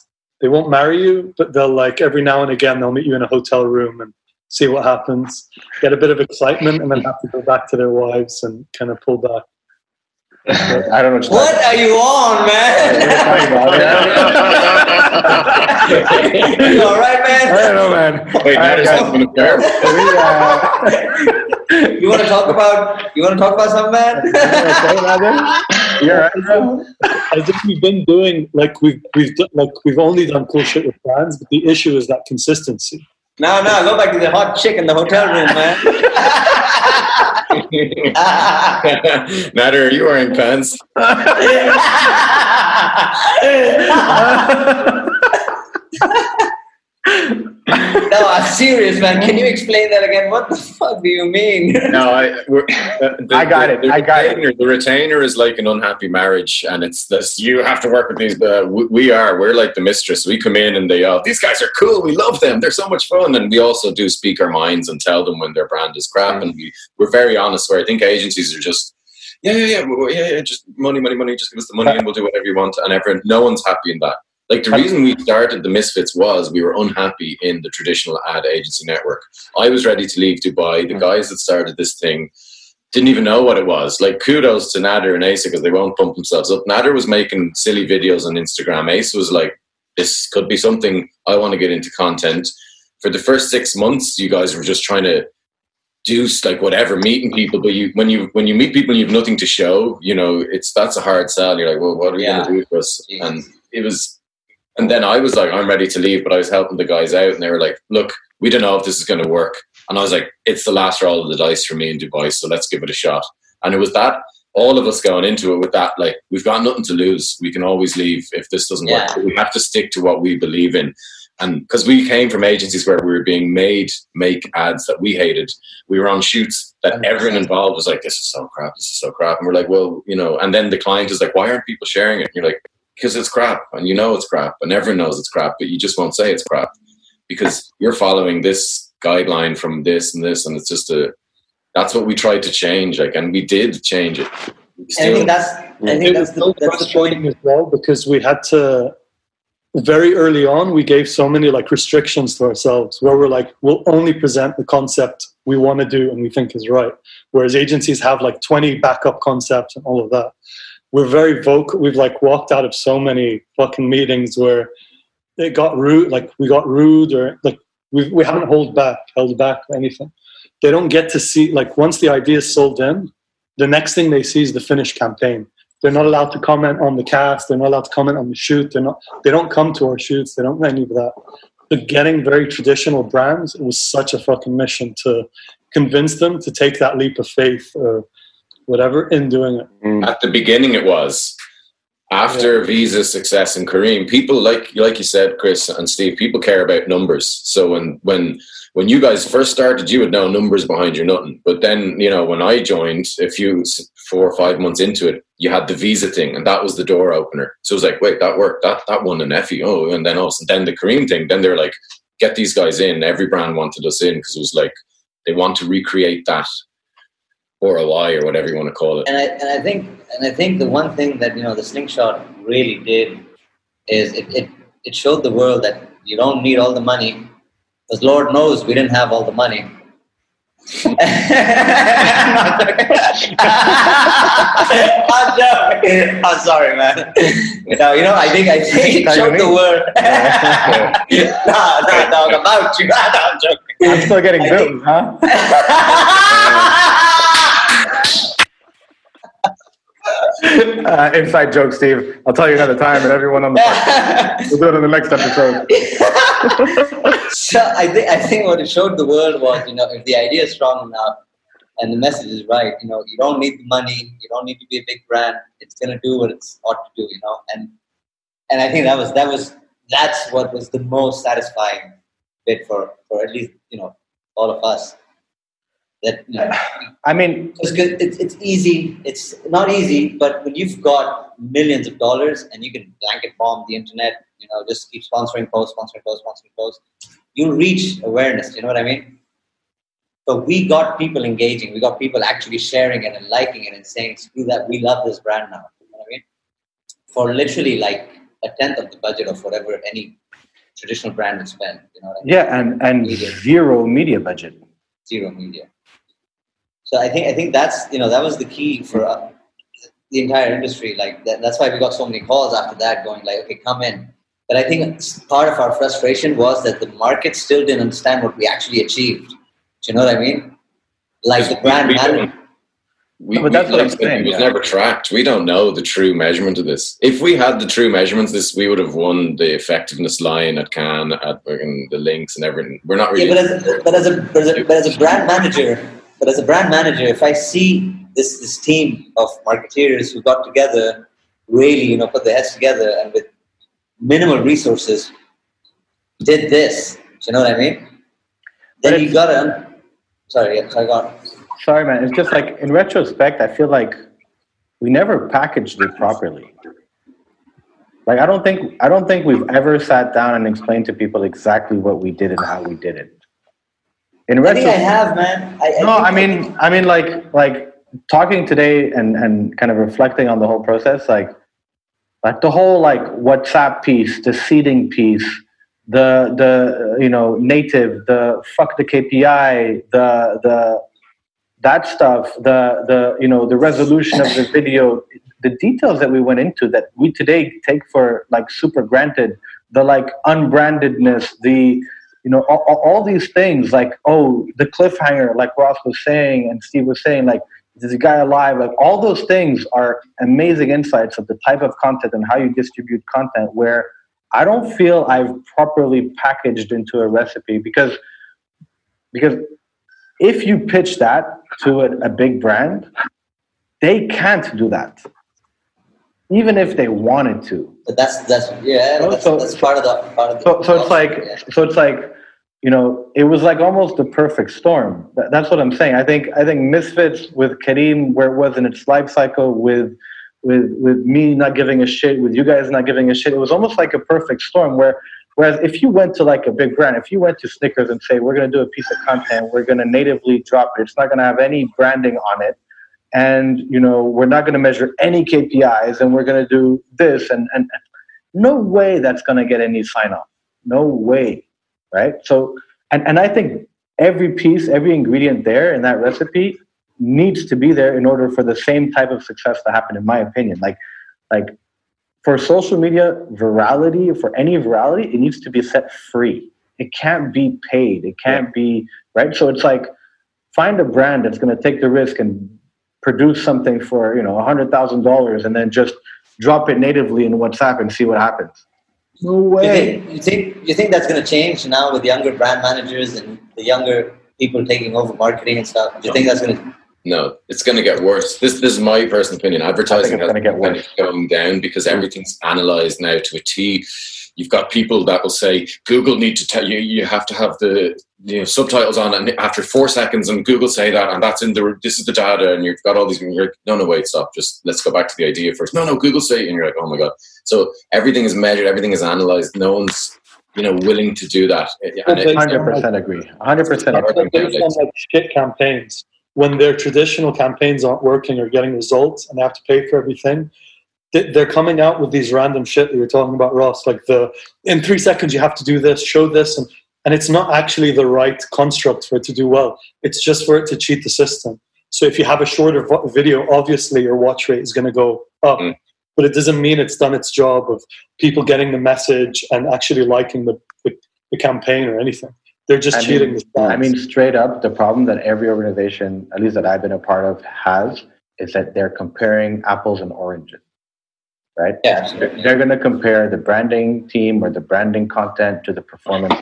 They won't marry you, but they'll like every now and again they'll meet you in a hotel room and see what happens, get a bit of excitement, and then have to go back to their wives and kind of pull back. I don't know. What are you on, man? you all right, I don't know, man. Wait, All right, guys. having an. We, uh, You want to talk about? You want to talk about something, man? okay, You're right, bro. I think we've been doing like we've we've done, like we've only done cool shit with brands, but the issue is that consistency. no, no, go back to the hot chick in the hotel room, man. Nader, are you wearing pants? no, I'm serious, man. Can you explain that again? What the fuck do you mean? No, I. We're, uh, the, I got it, The, I got it. retainer, The retainer is like an unhappy marriage, and it's this. You have to work with these. Uh, we, we are. We're like the mistress. We come in and they. Oh, these guys are cool. We love them. They're so much fun, and we also do speak our minds and tell them when their brand is crap, Mm. and we we're very honest. Where I think agencies are just. Yeah, yeah, yeah, yeah, yeah. Just money, money, money. Just give us the money, and we'll do whatever you want. And everyone, no one's happy in that. Like the reason we started the Misfits was we were unhappy in the traditional ad agency network. I was ready to leave Dubai. The hmm. guys that started this thing didn't even know what it was. Like kudos to Nader and Isa because they won't pump themselves up. Nader was making silly videos on Instagram. Isa was like, "This could be something I want to get into content." For the first six months, you guys were just trying to do like whatever, meeting people. But you, when you when you meet people, and you have nothing to show. You know, it's that's a hard sell. You're like, "Well, what are we Yeah. going to do for us?" And it was and then I was like, I'm ready to leave, but I was helping the guys out, and they were like, Look, we don't know if this is going to work. And I was like, It's the last roll of the dice for me in Dubai, so let's give it a shot. And it was that all of us going into it with that, like, we've got nothing to lose. We can always leave if this doesn't work, but we have to stick to what we believe in. And because we came from agencies where we were being made make ads that we hated, we were on shoots that everyone involved was like, "This is so crap. This is so crap." And we're like, "Well, you know." And then the client is like, "Why aren't people sharing it?" And you're like, because it's crap and you know it's crap and everyone knows it's crap but you just won't say it's crap because you're following this guideline from this and this and it's just a that's what we tried to change like and we did change it We And I think that's. I think It that's was the, that's the point. frustrating as well because we had to very early on we gave so many like restrictions to ourselves where we're like we'll only present the concept we want to do and we think is right whereas agencies have like 20 backup concepts and all of that we're very vocal. We've like walked out of so many fucking meetings where it got rude like we got rude or like we, we haven't held back held back anything. They don't get to see like once the idea is sold in the next thing they see is the finished campaign. They're not allowed to comment on the cast. They're not allowed to comment on the shoot. They're not they don't come to our shoots. They don't do any of that. But getting very traditional brands it was such a fucking mission to convince them to take that leap of faith or whatever in doing it mm. at the beginning it was after Visa's success in Careem, people like like you said, Chris and Steve, people care about numbers. So when when when you guys first started, you had no numbers behind you, nothing. But then you know when I joined, a few four or five months into it, you had the Visa thing, and that was the door opener. So it was like, wait, that worked. That that won an Effie. Oh, and then us, and then the Careem thing. Then they're like, get these guys in. Every brand wanted us in because it was like they want to recreate that ROI or whatever you want to call it. and I and I think and I think the one thing that you know the slingshot really did is it it, it showed the world that you don't need all the money because Lord knows we didn't have all the money. I'm joking. I'm sorry, man. You know, you know, I think I think it showed the world. no, no, no, about you. No, I'm joking. I'm still getting I bills, huh? Uh, inside joke, Steve. I'll tell you another time, and everyone on the we'll do it in the next episode. so I think I think what it showed the world was, you know, if the idea is strong enough and the message is right, you know, you don't need the money, you don't need to be a big brand. It's gonna do what it's ought to do, you know. And and I think that was that was that's what was the most satisfying bit for for at least you know all of us. That you know, I mean, it's. It's, it's easy. It's not easy, but when you've got millions of dollars and you can blanket bomb the internet, you know, just keep sponsoring posts, sponsoring posts, sponsoring posts, you'll reach awareness. You know what I mean? So we got people engaging. We got people actually sharing it and liking it and saying, "Screw that, we love this brand now." You know what I mean? For literally like a tenth of the budget of whatever any traditional brand would spend. You know what I mean? yeah, and and Media. zero media budget. zero media. So I think I think that's you know that was the key for uh, the entire industry. Like that, that's why we got so many calls after that, going like, "Okay, come in." But I think part of our frustration was that the market still didn't understand what we actually achieved. Do you know what I mean? Like the brand we, manager. We, No, but that's we, what I'm saying, It was yeah. never tracked. We don't know the true measurement of this. If we had the true measurements, this we would have won the effectiveness line at Cannes, at fucking the Lynx and everything. We're not really. Yeah, but as, but as a but as a but as a brand manager, but as a brand manager, if I see this this team of marketeers who got together, really, you know, put their heads together and with minimal resources, did this. Do you know what I mean? Then you gotta. Sorry, yeah, sorry, go. Sorry, man. It's just like in retrospect, I feel like we never packaged it properly. Like I don't think I don't think we've ever sat down and explained to people exactly what we did and how we did it. In I think I have, man. I, no, think I mean, I mean, like, like talking today and and kind of reflecting on the whole process, like, like the whole like WhatsApp piece, the seeding piece, the the you know native, the fuck the KPI, the the that stuff, the the you know the resolution of the video, the details that we went into that we today take for like super granted, the like unbrandedness, the you know all, all- these things like oh the cliffhanger like ross was saying and steve was saying like is the guy alive like all those things are amazing insights of the type of content and how you distribute content where i don't feel i've properly packaged into a recipe because because if you pitch that to a, a big brand they can't do that even if they wanted to But that's that's yeah. Oh, That's, so- that's part of the part of the. so, so it's like Yeah. so it's like you know it was like almost the perfect storm. That's what i'm saying. I think i think misfits with Careem where it was in its life cycle with with with me not giving a shit with you guys not giving a shit it was almost like a perfect storm where whereas if you went to like a big brand if you went to snickers and say we're going to do a piece of content we're going to natively drop it it's not going to have any branding on it and you know we're not going to measure any kpis and we're going to do this and and no way that's going to get any sign off no way right? So and, and i think every piece every ingredient there in that recipe needs to be there in order for the same type of success to happen in my opinion. Like like for social media virality for any virality it needs to be set free. It can't be paid. It can't be right? So it's like find a brand that's going to take the risk and produce something for you know a hundred thousand dollars and then just drop it natively in whatsapp and see what happens no You way think, you think you think that's going to change now with younger brand managers and the younger people taking over marketing and stuff? Do you think that's going to? No, it's going to get worse. This, this is my personal opinion. Advertising is gonna get worse. going down because everything's analyzed now to a T. You've got people that will say Google need to tell you you have to have the you know, subtitles on, and after four seconds, and Google say that, and that's in the this is the data, and you've got all these. And you're like, no, no, wait, stop. Just let's go back to the idea first. No, no, Google say, and you're like, oh my god. So everything is measured, everything is analyzed. No one's you know willing to do that. And Hundred percent agree. Hundred percent. Based on like shit campaigns, when their traditional campaigns aren't working or getting results and they have to pay for everything, they- they're coming out with these random shit that you're talking about, Ross. Like the in three seconds you have to do this, show this, and and it's not actually the right construct for it to do well. It's just for it to cheat the system. So if you have a shorter vo- video, obviously your watch rate is going to go up. Mm. But it doesn't mean it's done its job of people getting the message and actually liking the, the, the campaign or anything. They're just I mean- cheating the I mean, straight up, the problem that every organization, at least that I've been a part of, has is that they're comparing apples and oranges, right? Yeah, They're, absolutely. they're going to compare the branding team or the branding content to the performance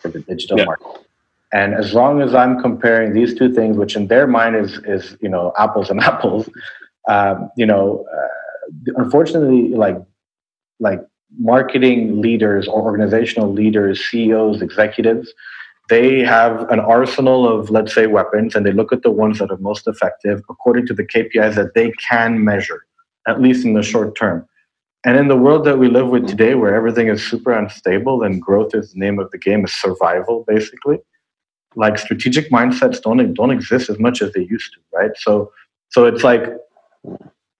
for the digital Yeah. market. And as long as I'm comparing these two things, which in their mind is is you know apples and apples, um, you know, uh, unfortunately, like like marketing leaders or organizational leaders, CEOs, executives, they have an arsenal of let's say weapons, and they look at the ones that are most effective according to the KPIs that they can measure, at least in the short term. And in the world that we live with today, where everything is super unstable and growth is the name of the game, is survival basically. Like strategic mindsets don't don't exist as much as they used to, right? So so it's like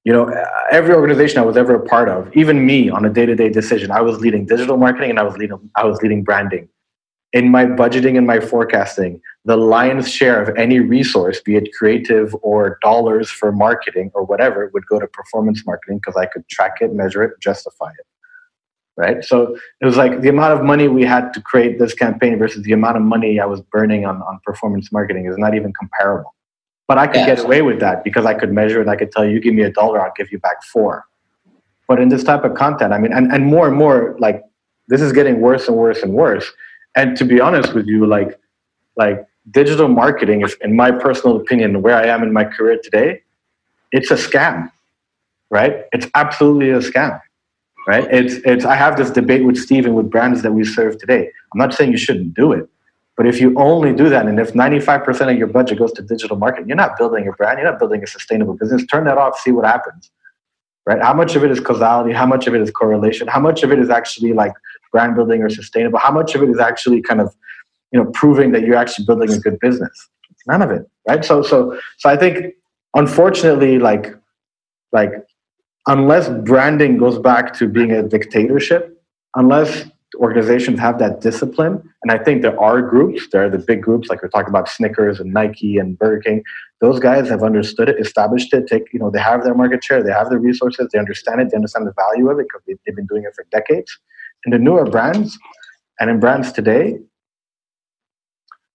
you know every organization I was ever a part of, even me on a day to day decision, I was leading digital marketing and I was leading I was leading branding. In my budgeting and my forecasting, the lion's share of any resource, be it creative or dollars for marketing or whatever, would go to performance marketing because I could track it, measure it, justify it. Right. So it was like the amount of money we had to create this campaign versus the amount of money I was burning on, on performance marketing is not even comparable. But I could yeah, get away with that because I could measure it. I could tell you, give me a dollar, I'll give you back four. But in this type of content, I mean, and, and more and more, like this is getting worse and worse and worse. And to be honest with you, like like digital marketing, if in my personal opinion, where I am in my career today, it's a scam, right? It's absolutely a scam, right? It's it's. I have this debate with Steven with brands that we serve today. I'm not saying you shouldn't do it, but if you only do that, and if 95% of your budget goes to digital marketing, you're not building a brand. You're not building a sustainable business. Turn that off. See what happens right? How much of it is causality? How much of it is correlation? How much of it is actually like brand building or sustainable? How much of it is actually kind of, you know, proving that you're actually building a good business? None of it, right? So, so, so I think, unfortunately, like, like, unless branding goes back to being a dictatorship, unless organizations have that discipline, and I think there are groups, there are the big groups, like we're talking about Snickers and Nike and Burger King. Those guys have understood it, established it. Take you know, they have their market share, they have the resources, they understand it, they understand the value of it because they've been doing it for decades. And the newer brands, and in brands today,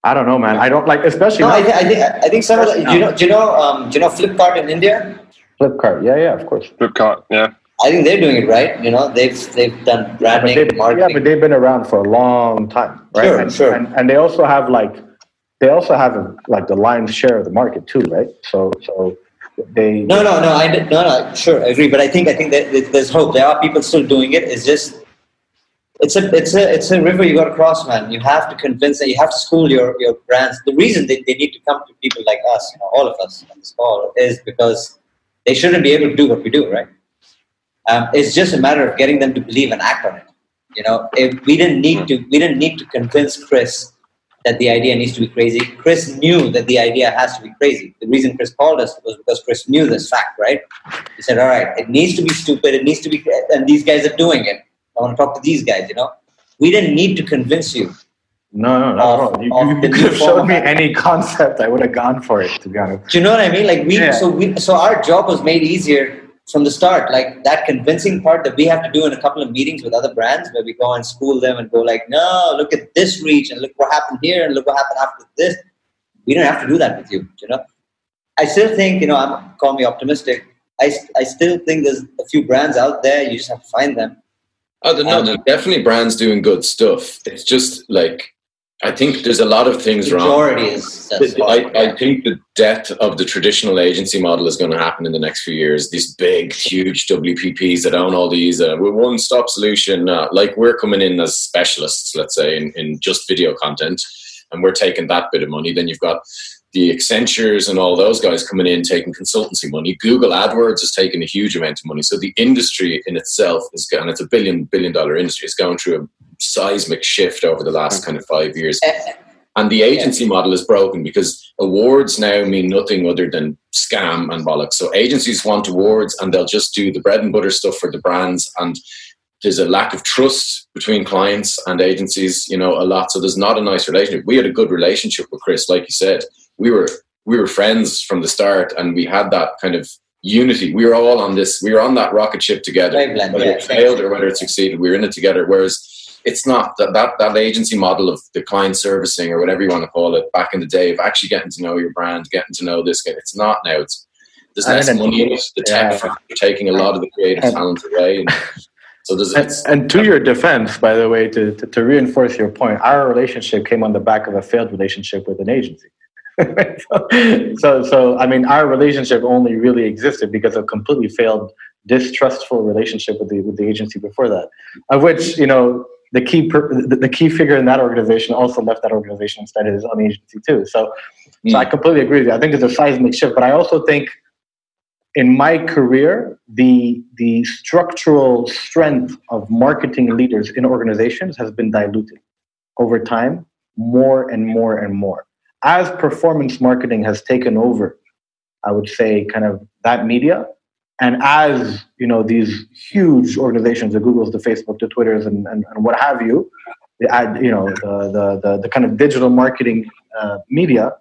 I don't know, man. I don't like, especially. No, I, th- I, think I think some of the, do you know do you know um, do you know Flipkart in India? Flipkart, yeah, yeah, of course. Flipkart, yeah. I think they're doing it right. You know, they've they've done branding, yeah, marketing. Yeah, but they've been around for a long time, right? Sure, and, sure. And, and, they also have like they also have like the lion's share of the market too, right? So so they. No, no, no. I no, no. Sure, I agree. But I think I think that there's hope. There are people still doing it. It's just it's a it's a it's a river you got to cross, man. You have to convince them. You have to school your your brands. The reason they, they need to come to people like us, you know, all of us on this call, is because they shouldn't be able to do what we do, right? Um, it's just a matter of getting them to believe and act on it. You know, if we didn't need to, we didn't need to convince Chris that the idea needs to be crazy. Chris knew that the idea has to be crazy. The reason Chris called us was because Chris knew this fact, right? He said, "All right, it needs to be stupid. It needs to be, and these guys are doing it. I want to talk to these guys." You know, we didn't need to convince you. No, no, no. Of, you, you could have showed me any concept. I would have gone for it. To be honest. Do you know what I mean? Like we, yeah. so we, so our job was made easier from the start like that convincing part that we have to do in a couple of meetings with other brands where we go and school them and go like no look at this reach and look what happened here and look what happened after this we don't have to do that with you you know i still think you know i'm call me optimistic i, I still think there's a few brands out there you just have to find them oh no um, definitely brands doing good stuff it's just like I think there's a lot of things wrong. Is, I, I, think the death of the traditional agency model is going to happen in the next few years. These big, huge WPPs that own all these, uh, with one stop solution, uh, like we're coming in as specialists, let's say, in, in just video content, and we're taking that bit of money. Then you've got the Accentures and all those guys coming in taking consultancy money. Google AdWords is taking a huge amount of money. So the industry in itself is and it's a billion billion dollar industry. It's going through a seismic shift over the last kind of five years. And the agency model is broken because awards now mean nothing other than scam and bollocks. So agencies want awards and they'll just do the bread and butter stuff for the brands and there's a lack of trust between clients and agencies, you know, a lot. So there's not a nice relationship. We had a good relationship with Chris, like you said we were we were friends from the start, and we had that kind of unity. We were all on this. We were on that rocket ship together. whether it failed or whether it succeeded, we were in it together. Whereas it's not that, that that agency model of the client servicing or whatever you want to call it back in the day of actually getting to know your brand, getting to know this guy. It's not now. It's there's less money in it. The tech yeah. taking a lot of the creative talent away. And, so there's, and, and, to your defense, by the way, to, to, to reinforce your point, our relationship came on the back of a failed relationship with an agency. so, so I mean, our relationship only really existed because of completely failed, distrustful relationship with the with the agency before that, of which you know the key per, the, the, key figure in that organization also left that organization and started his own agency too. So, mm. so I completely agree with you. I think it's a seismic shift, but I also think in my career, the the structural strength of marketing leaders in organizations has been diluted over time, more and more and more as performance marketing has taken over, I would say, kind of that media, and as you know, these huge organizations, the Googles, the Facebook, the Twitters, and, and, and what have you, the ad, you know, the the the, the kind of digital marketing uh, media,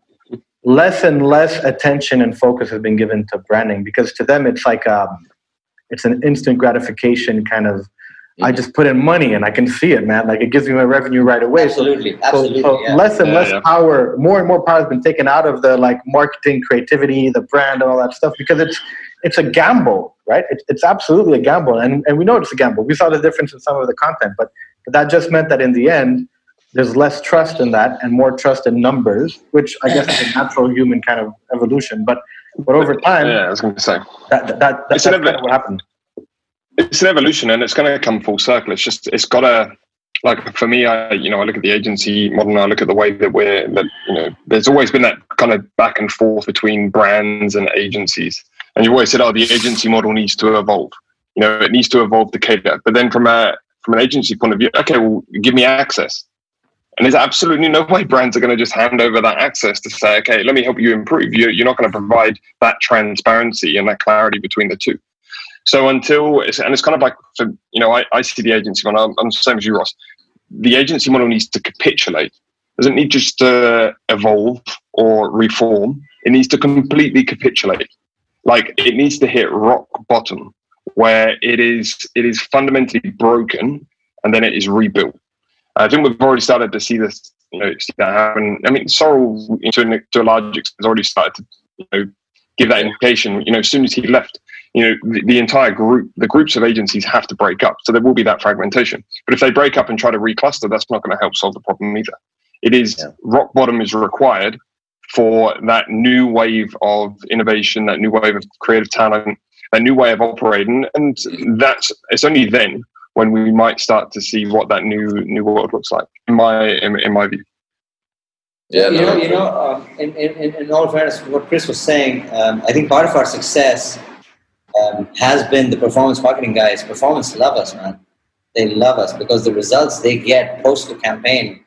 less and less attention and focus has been given to branding because to them it's like um, it's an instant gratification kind of I just put in money and I can see it, man. Like it gives me my revenue right away. Absolutely, absolutely. So, so yeah. less and Yeah, less yeah. power, more and more power has been taken out of the like marketing, creativity, the brand, and all that stuff because it's it's a gamble, right? It's it's absolutely a gamble, and and we know it's a gamble. We saw the difference in some of the content, but but that just meant that in the end, there's less trust in that and more trust in numbers, which I guess is a natural human kind of evolution. But but over time, Yeah, I was going to say. that, that, that, that's an kind ev- of what happened. It's an evolution and it's going to come full circle. It's just it's got to like for me i you know i look at the agency model and i look at the way that we're that you know there's always been that kind of back and forth between brands and agencies. And you've always said oh the agency model needs to evolve. You know it needs to evolve to cater. But then from a from an agency point of view okay well give me access. And there's absolutely no way brands are going to just hand over that access to say okay let me help you improve. You're, you're not going to provide that transparency and that clarity between the two so until and it's kind of like you know I, I see the agency model. I'm, I'm the same as you, Ross. The agency model needs to capitulate. Doesn't need just to evolve or reform. It needs to completely capitulate. Like it needs to hit rock bottom where it is it is fundamentally broken and then it is rebuilt. I think we've already started to see this. You know, see that happen. I mean, Sorrell to, a- to a large extent has already started to you know give that indication. You know, as soon as he left, you know the, the entire group the groups of agencies have to break up. So there will be that fragmentation. But if they break up and try to recluster that's not going to help solve the problem either. It is Yeah. rock bottom is required for that new wave of innovation that new wave of creative talent that new way of operating. And that's it's only then when we might start to see what that new new world looks like in my in, in my view. Yeah, you know, you know, um, in, in, in all fairness, what Chris was saying, um, I think part of our success um, has been the performance marketing guys. Performance love us, man. They love us because the results they get post the campaign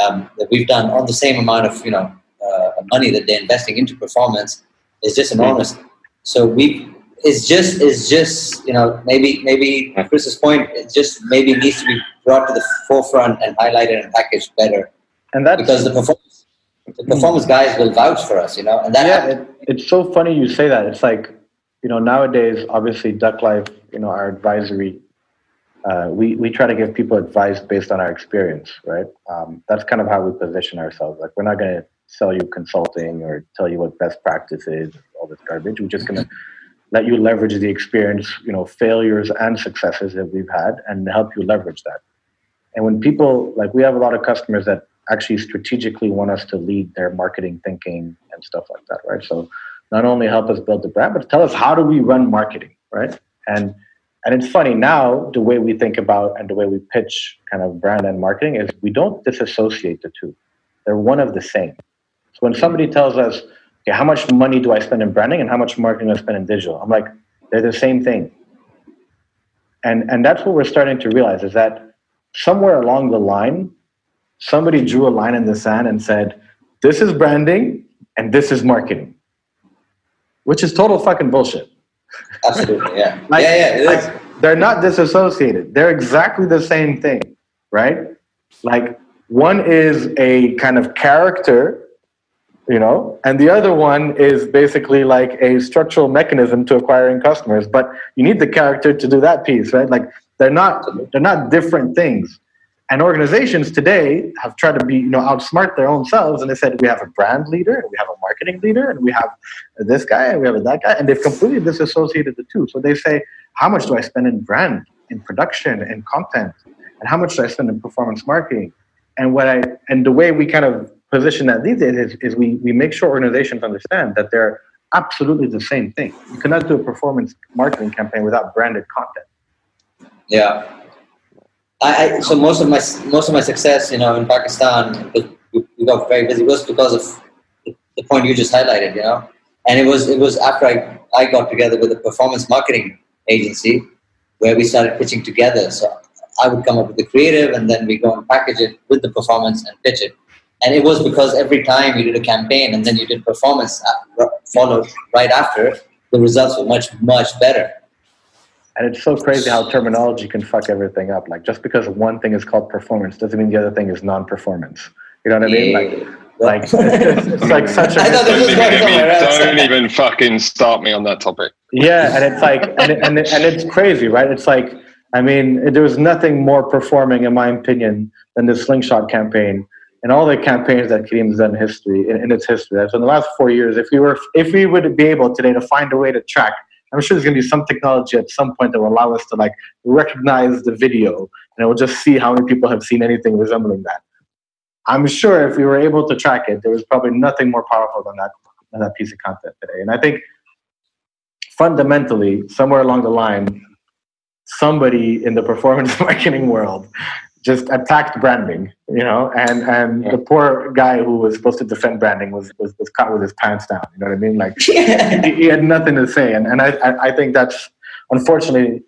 um, that we've done on the same amount of you know uh, money that they're investing into performance is just enormous. So we, it's just, it's just you know maybe maybe Chris's point, it just maybe needs to be brought to the forefront and highlighted and packaged better And that because the performance the performance guys will vouch for us, you know, and that yeah, it, it's so funny you say that. It's like, you know, nowadays, obviously, Duck Life, you know, our advisory, uh, we, we try to give people advice based on our experience, right? Um, that's kind of how we position ourselves. Like, we're not going to sell you consulting or tell you what best practice is, all this garbage. We're just going to let you leverage the experience, you know, failures and successes that we've had and help you leverage that. And when people, like, we have a lot of customers that actually strategically want us to lead their marketing thinking and stuff like that, right? So not only help us build the brand, but tell us how do we run marketing, right? And and it's funny now the way we think about and the way we pitch kind of brand and marketing is we don't disassociate the two. They're one of the same. So when somebody tells us, okay, how much money do I spend in branding and how much marketing do I spend in digital? I'm like, they're the same thing. And and that's what we're starting to realize is that somewhere along the line, somebody drew a line in the sand and said, this is branding and this is marketing, which is total fucking bullshit. absolutely, yeah, Like- yeah, yeah, it is. like, they're not disassociated. They're exactly the same thing, right? Like one is a kind of character, you know, and the other one is basically like a structural mechanism to acquiring customers. But you need the character to do that piece, right? Like they're not they're not different things. And organizations today have tried to be, you know, outsmart their own selves, and they said we have a brand leader, and we have a marketing leader, and we have this guy, and we have that guy, and they've completely disassociated the two. So they say, how much do I spend in brand, in production, in content, and how much do I spend in performance marketing? And what I and the way we kind of position that these days is, is we we make sure organizations understand that they're absolutely the same thing. You cannot do a performance marketing campaign without branded content. Yeah. I, I so most of my most of my success, you know, in Pakistan, we we got very busy was because of the, the point you just highlighted, you know, and it was it was after I I got together with a performance marketing agency where we started pitching together. So I would come up with the creative, and then we go and package it with the performance and pitch it. And it was because every time you did a campaign and then you did performance uh, followed right after, the results were much much better. And it's so crazy how terminology can fuck everything up. Like just because one thing is called performance doesn't mean the other thing is non-performance. You know what I mean? Like, like it's, it's like such a. I thought this was going somewhere. Don't even fucking start me on that topic. Yeah, and it's like, and it, and, it, and it's crazy, right? It's like, I mean, there was nothing more performing, in my opinion, than the slingshot campaign and all the campaigns that Careem's done in history in, in its history. So in the last four years, if we were, if we would be able today to find a way to track I'm sure there's going to be some technology at some point that will allow us to like recognize the video and it will just see how many people have seen anything resembling that. I'm sure if we were able to track it, there was probably nothing more powerful than that, than that piece of content today. And I think fundamentally, somewhere along the line, somebody in the performance marketing world just attacked branding, you know, and and yeah. the poor guy who was supposed to defend branding was was, was caught with his pants down. You know what I mean? Like yeah. he, he, had nothing to say, and and I I think that's unfortunately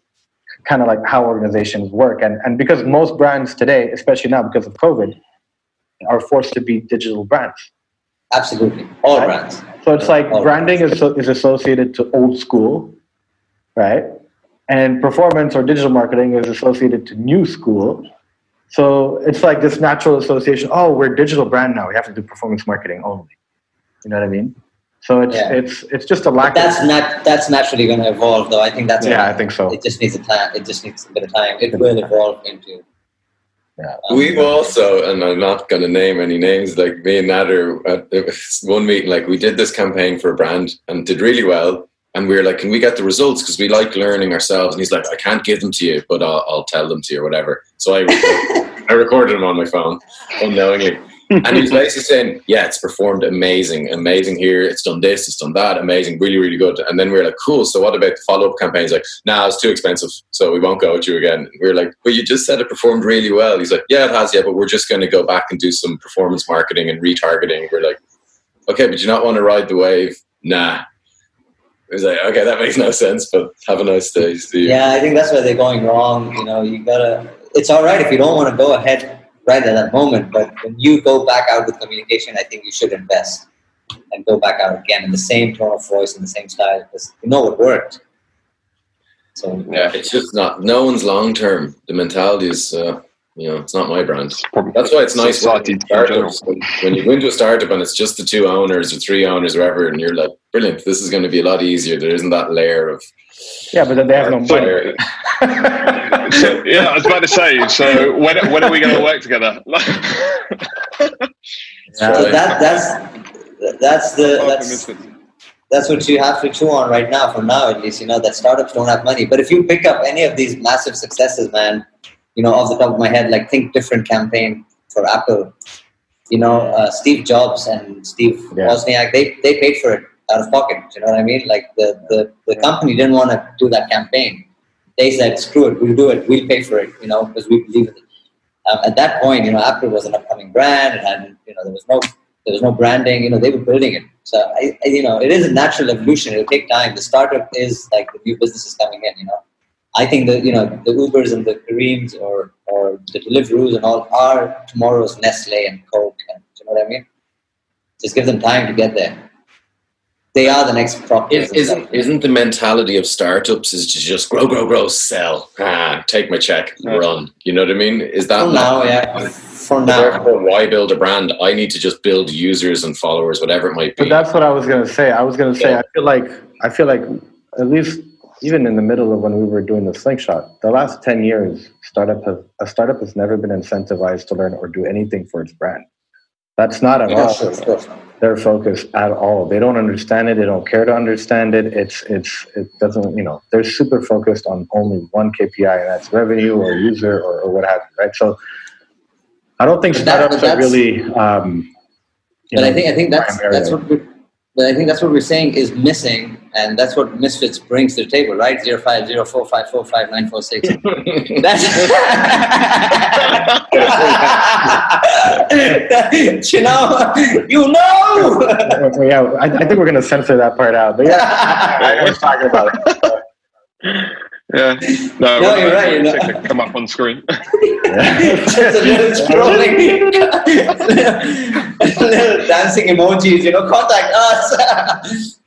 kind of like how organizations work, and and because most brands today, especially now because of COVID, are forced to be digital brands. Absolutely, all right? brands. So it's like all branding brands. is is associated to old school, right? And performance or digital marketing is associated to new school so it's like this natural association. Oh, we're a digital brand now. We have to do performance marketing only. You know what I mean? So it's yeah. it's it's just a lack. But that's not that's naturally going to evolve, though. I think that's yeah. I think so. It just needs a time. It just needs a bit of time. It will evolve into. Yeah. Um, We've also, and I'm not going to name any names. Like me and Nader, at one meeting, like we did this campaign for a brand and did really well and we were like, "Can we get the results? Because we like learning ourselves." And he's like, "I can't give them to you, but I'll, I'll tell them to you or whatever." So I I recorded them on my phone unknowingly, and he's basically saying, "Yeah, it's performed amazing, amazing here. It's done this, it's done that, amazing, really, really good." And then we are like, "Cool. So what about the follow up campaigns?" Like, "Nah, it's too expensive, so we won't go with you again." We are like, "But you just said it performed really well." He's like, "Yeah, it has, yeah, but we're just going to go back and do some performance marketing and retargeting." We're like, "Okay, but you not want to ride the wave?" Nah, was like, okay, that makes no sense, but have a nice day. Yeah, I think that's where they're going wrong. You know, you gotta. It's all right if you don't want to go ahead right at that moment, but when you go back out with communication, I think you should invest and go back out again in the same tone of voice and the same style because you know it worked. So yeah, it's just not. No one's long term. The mentality is. Uh, you know, it's not my brand. That's why it's nice when, startups, when, when you go into a startup and it's just the two owners or three owners or whatever, and you're like, brilliant, this is going to be a lot easier. There isn't that layer of. Yeah, but then they have no money. so, yeah, I was about to say. So when when are we going to work together? yeah. So that that's that's the that's that's what you have to chew on right now. For now, at least, you know that startups don't have money. But if you pick up any of these massive successes, man, you know, off the top of my head, like Think Different campaign for Apple. You know, uh, Steve Jobs and Steve yeah. Wozniak, they, they paid for it out of pocket. You know what I mean? Like the, the, the company didn't want to do that campaign. They said, screw it, we'll do it, we'll pay for it, you know, because we believe in it. Um, at that point, you know, Apple was an upcoming brand, and you know, there was no there was no branding. You know, they were building it. So, I, I, you know, it is a natural evolution. It'll take time. The startup is like the new businesses coming in. You know, I think that you know the Ubers and the Careems or or the Deliveroos and all are tomorrow's Nestle and Coke. And, you know what I mean? Just give them time to get there. They are the next Procters. Isn't, isn't the mentality of startups is to just grow, grow, grow, sell, ah, take my check, run? You know what I mean? Is that for now? Yeah, for now. Therefore, why build a brand? I need to just build users and followers, whatever it might be. But that's what I was going to say. I was going to say. Yeah. I feel like I feel like at least even in the middle of when we were doing the slingshot, the last 10 years, startup has, a startup has never been incentivized to learn or do anything for its brand. That's not at all their focus at all. They don't understand it. They don't care to understand it. It's it's it doesn't you know they're super focused on only one KPI and that's revenue or user or, or what have you. Right. So I don't think startups that, are really. Um, but know, I think I think that's that's what I think that's what we're saying is missing, and that's what Misfits brings to the table, right? Zero five zero four five four five nine four six. That's you know, you know. yeah, I, I think we're going to censor that part out, but yeah, I was talking about it. Yeah. No, no you're right. You know. come up on screen. Just a little scrolling, little dancing emojis. You know, contact us.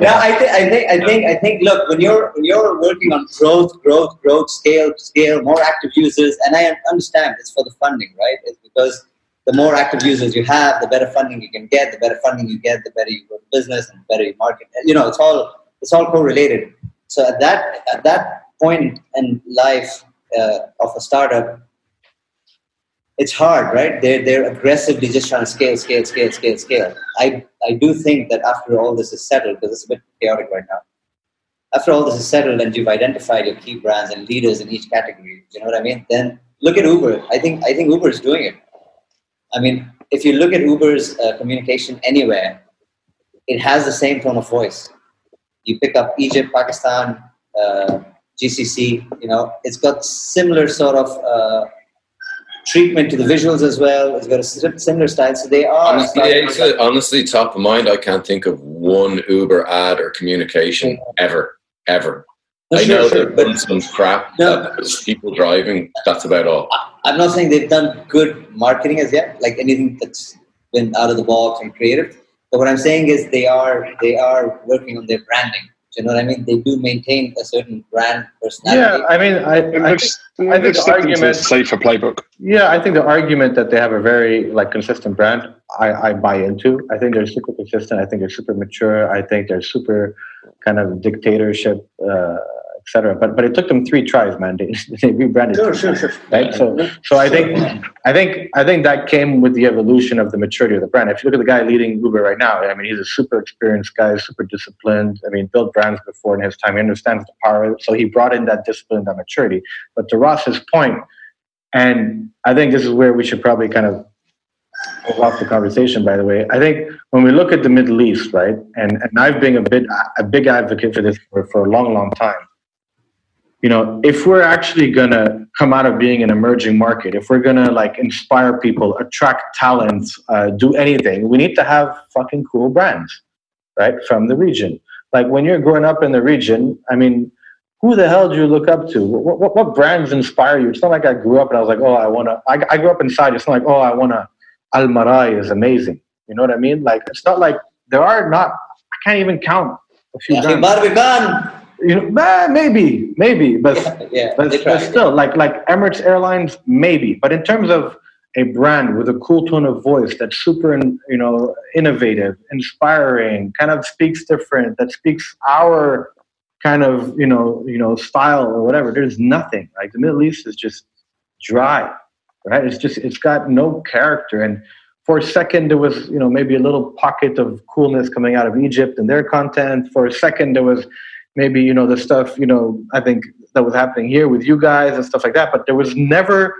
yeah, I, th- I think, I think, I think. Look, when you're when you're working on growth, growth, growth, scale, scale, more active users, and I understand it's for the funding, right? It's because the more active users you have, the better funding you can get. The better funding you get, the better you go to business and the better you market. You know, it's all it's all correlated. So at that at that point in life uh, of a startup, it's hard, right? They're they're aggressively just trying to scale, scale, scale, scale, scale. I I do think that after all this is settled, because it's a bit chaotic right now. After all this is settled and you've identified your key brands and leaders in each category, you know what I mean? Then look at Uber. I think I think Uber is doing it I mean, if you look at Uber's uh, communication anywhere, it has the same tone of voice. You pick up Egypt, Pakistan, uh, GCC, you know, it's got similar sort of uh, treatment to the visuals as well. It's got a similar style. So they are. Honestly, honestly, top of mind, I can't think of one Uber ad or communication ever, ever. I sure, know sure, they've done some crap. No, people driving. That's about all. I'm not saying they've done good marketing as yet, like anything that's been out of the box and creative. But what I'm saying is they are they are working on their branding. Do you know what I mean? They do maintain a certain brand personality. Yeah, I mean, I, I, looks, think, I think the argument safer playbook. Yeah, I think the argument that they have a very like consistent brand, I, I buy into. I think they're super consistent. I think they're super mature. I think they're super kind of dictatorship. Uh, etc. But but it took them three tries, man. They, they rebranded. Sure, sure, sure. Right. So so I think I think I think that came with the evolution of the maturity of the brand. If you look at the guy leading Uber right now, I mean, he's a super experienced guy, super disciplined. I mean, built brands before in his time. He understands the power. So he brought in that discipline, that maturity. But to Ross's point, and I think this is where we should probably kind of off the conversation, by the way. I think when we look at the Middle East, right, and, and I've been a bit a big advocate for this for, for a long, long time you know if we're actually going to come out of being an emerging market if we're going to like inspire people attract talent uh, do anything we need to have fucking cool brands right from the region. Like when you're growing up in the region i mean who the hell do you look up to? What, what, what brands inspire you? It's not like i grew up and i was like oh i want to I, I grew up inside it's not like oh i want to Almarai is amazing you know what i mean? Like it's not like there are not i can't even count a few yeah, you know, maybe, maybe, but yeah, yeah but, but still, like like Emirates Airlines, maybe. But in terms of a brand with a cool tone of voice that's super, you know, innovative, inspiring, kind of speaks different, that speaks our kind of, you know, you know, style or whatever. There's nothing. Like the Middle East is just dry, right? It's just it's got no character and for a second there was you know maybe a little pocket of coolness coming out of egypt and their content for a second there was maybe you know the stuff you know i think that was happening here with you guys and stuff like that but there was never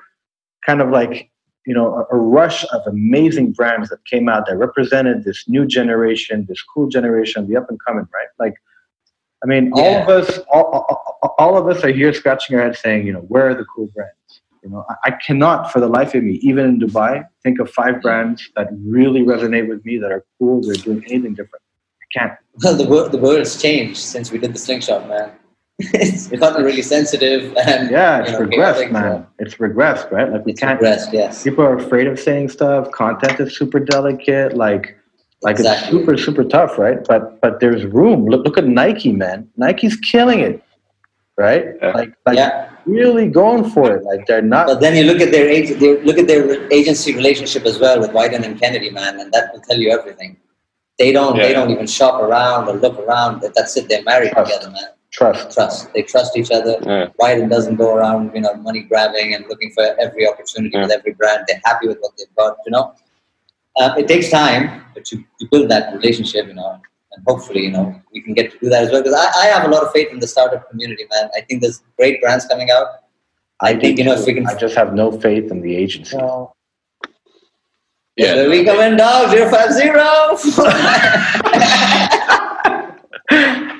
kind of like you know a, a, rush of amazing brands that came out that represented this new generation this cool generation the up and coming right? Like i mean yeah. all of us all, all, all, of us are here scratching our heads saying you know where are the cool brands? You know I, I cannot for the life of me even in dubai think of five brands that really resonate with me that are cool they're doing anything different can't. Well, the world the world's changed since we did the slingshot, man. it's gotten really sensitive and yeah, it's you know, regressed, man. So. It's regressed, right? Like we it's can't. Regressed, yes. People are afraid of saying stuff. Content is super delicate. Like, like exactly. it's super super tough, right? But but there's room. Look look at Nike, man. Nike's killing it, right? Yeah. Like like yeah. really going for it. Like they're not. But then you look at their age. Look at their agency relationship as well with Wieden and Kennedy, man, and that will tell you everything. They don't. Yeah. They don't even shop around or look around. That's it. They're married trust. together, man. Trust. Trust. They trust each other. Yeah. Wieden doesn't go around, you know, money grabbing and looking for every opportunity yeah. with every brand. They're happy with what they've got. You know, uh, it takes time, but you, you build that relationship. You know, and hopefully, you know, we can get to do that as well. Because I, I have a lot of faith in the startup community, man. I think there's great brands coming out. I think you know if we can. I just have no faith in the agency. Yeah. There we go in dog, 050.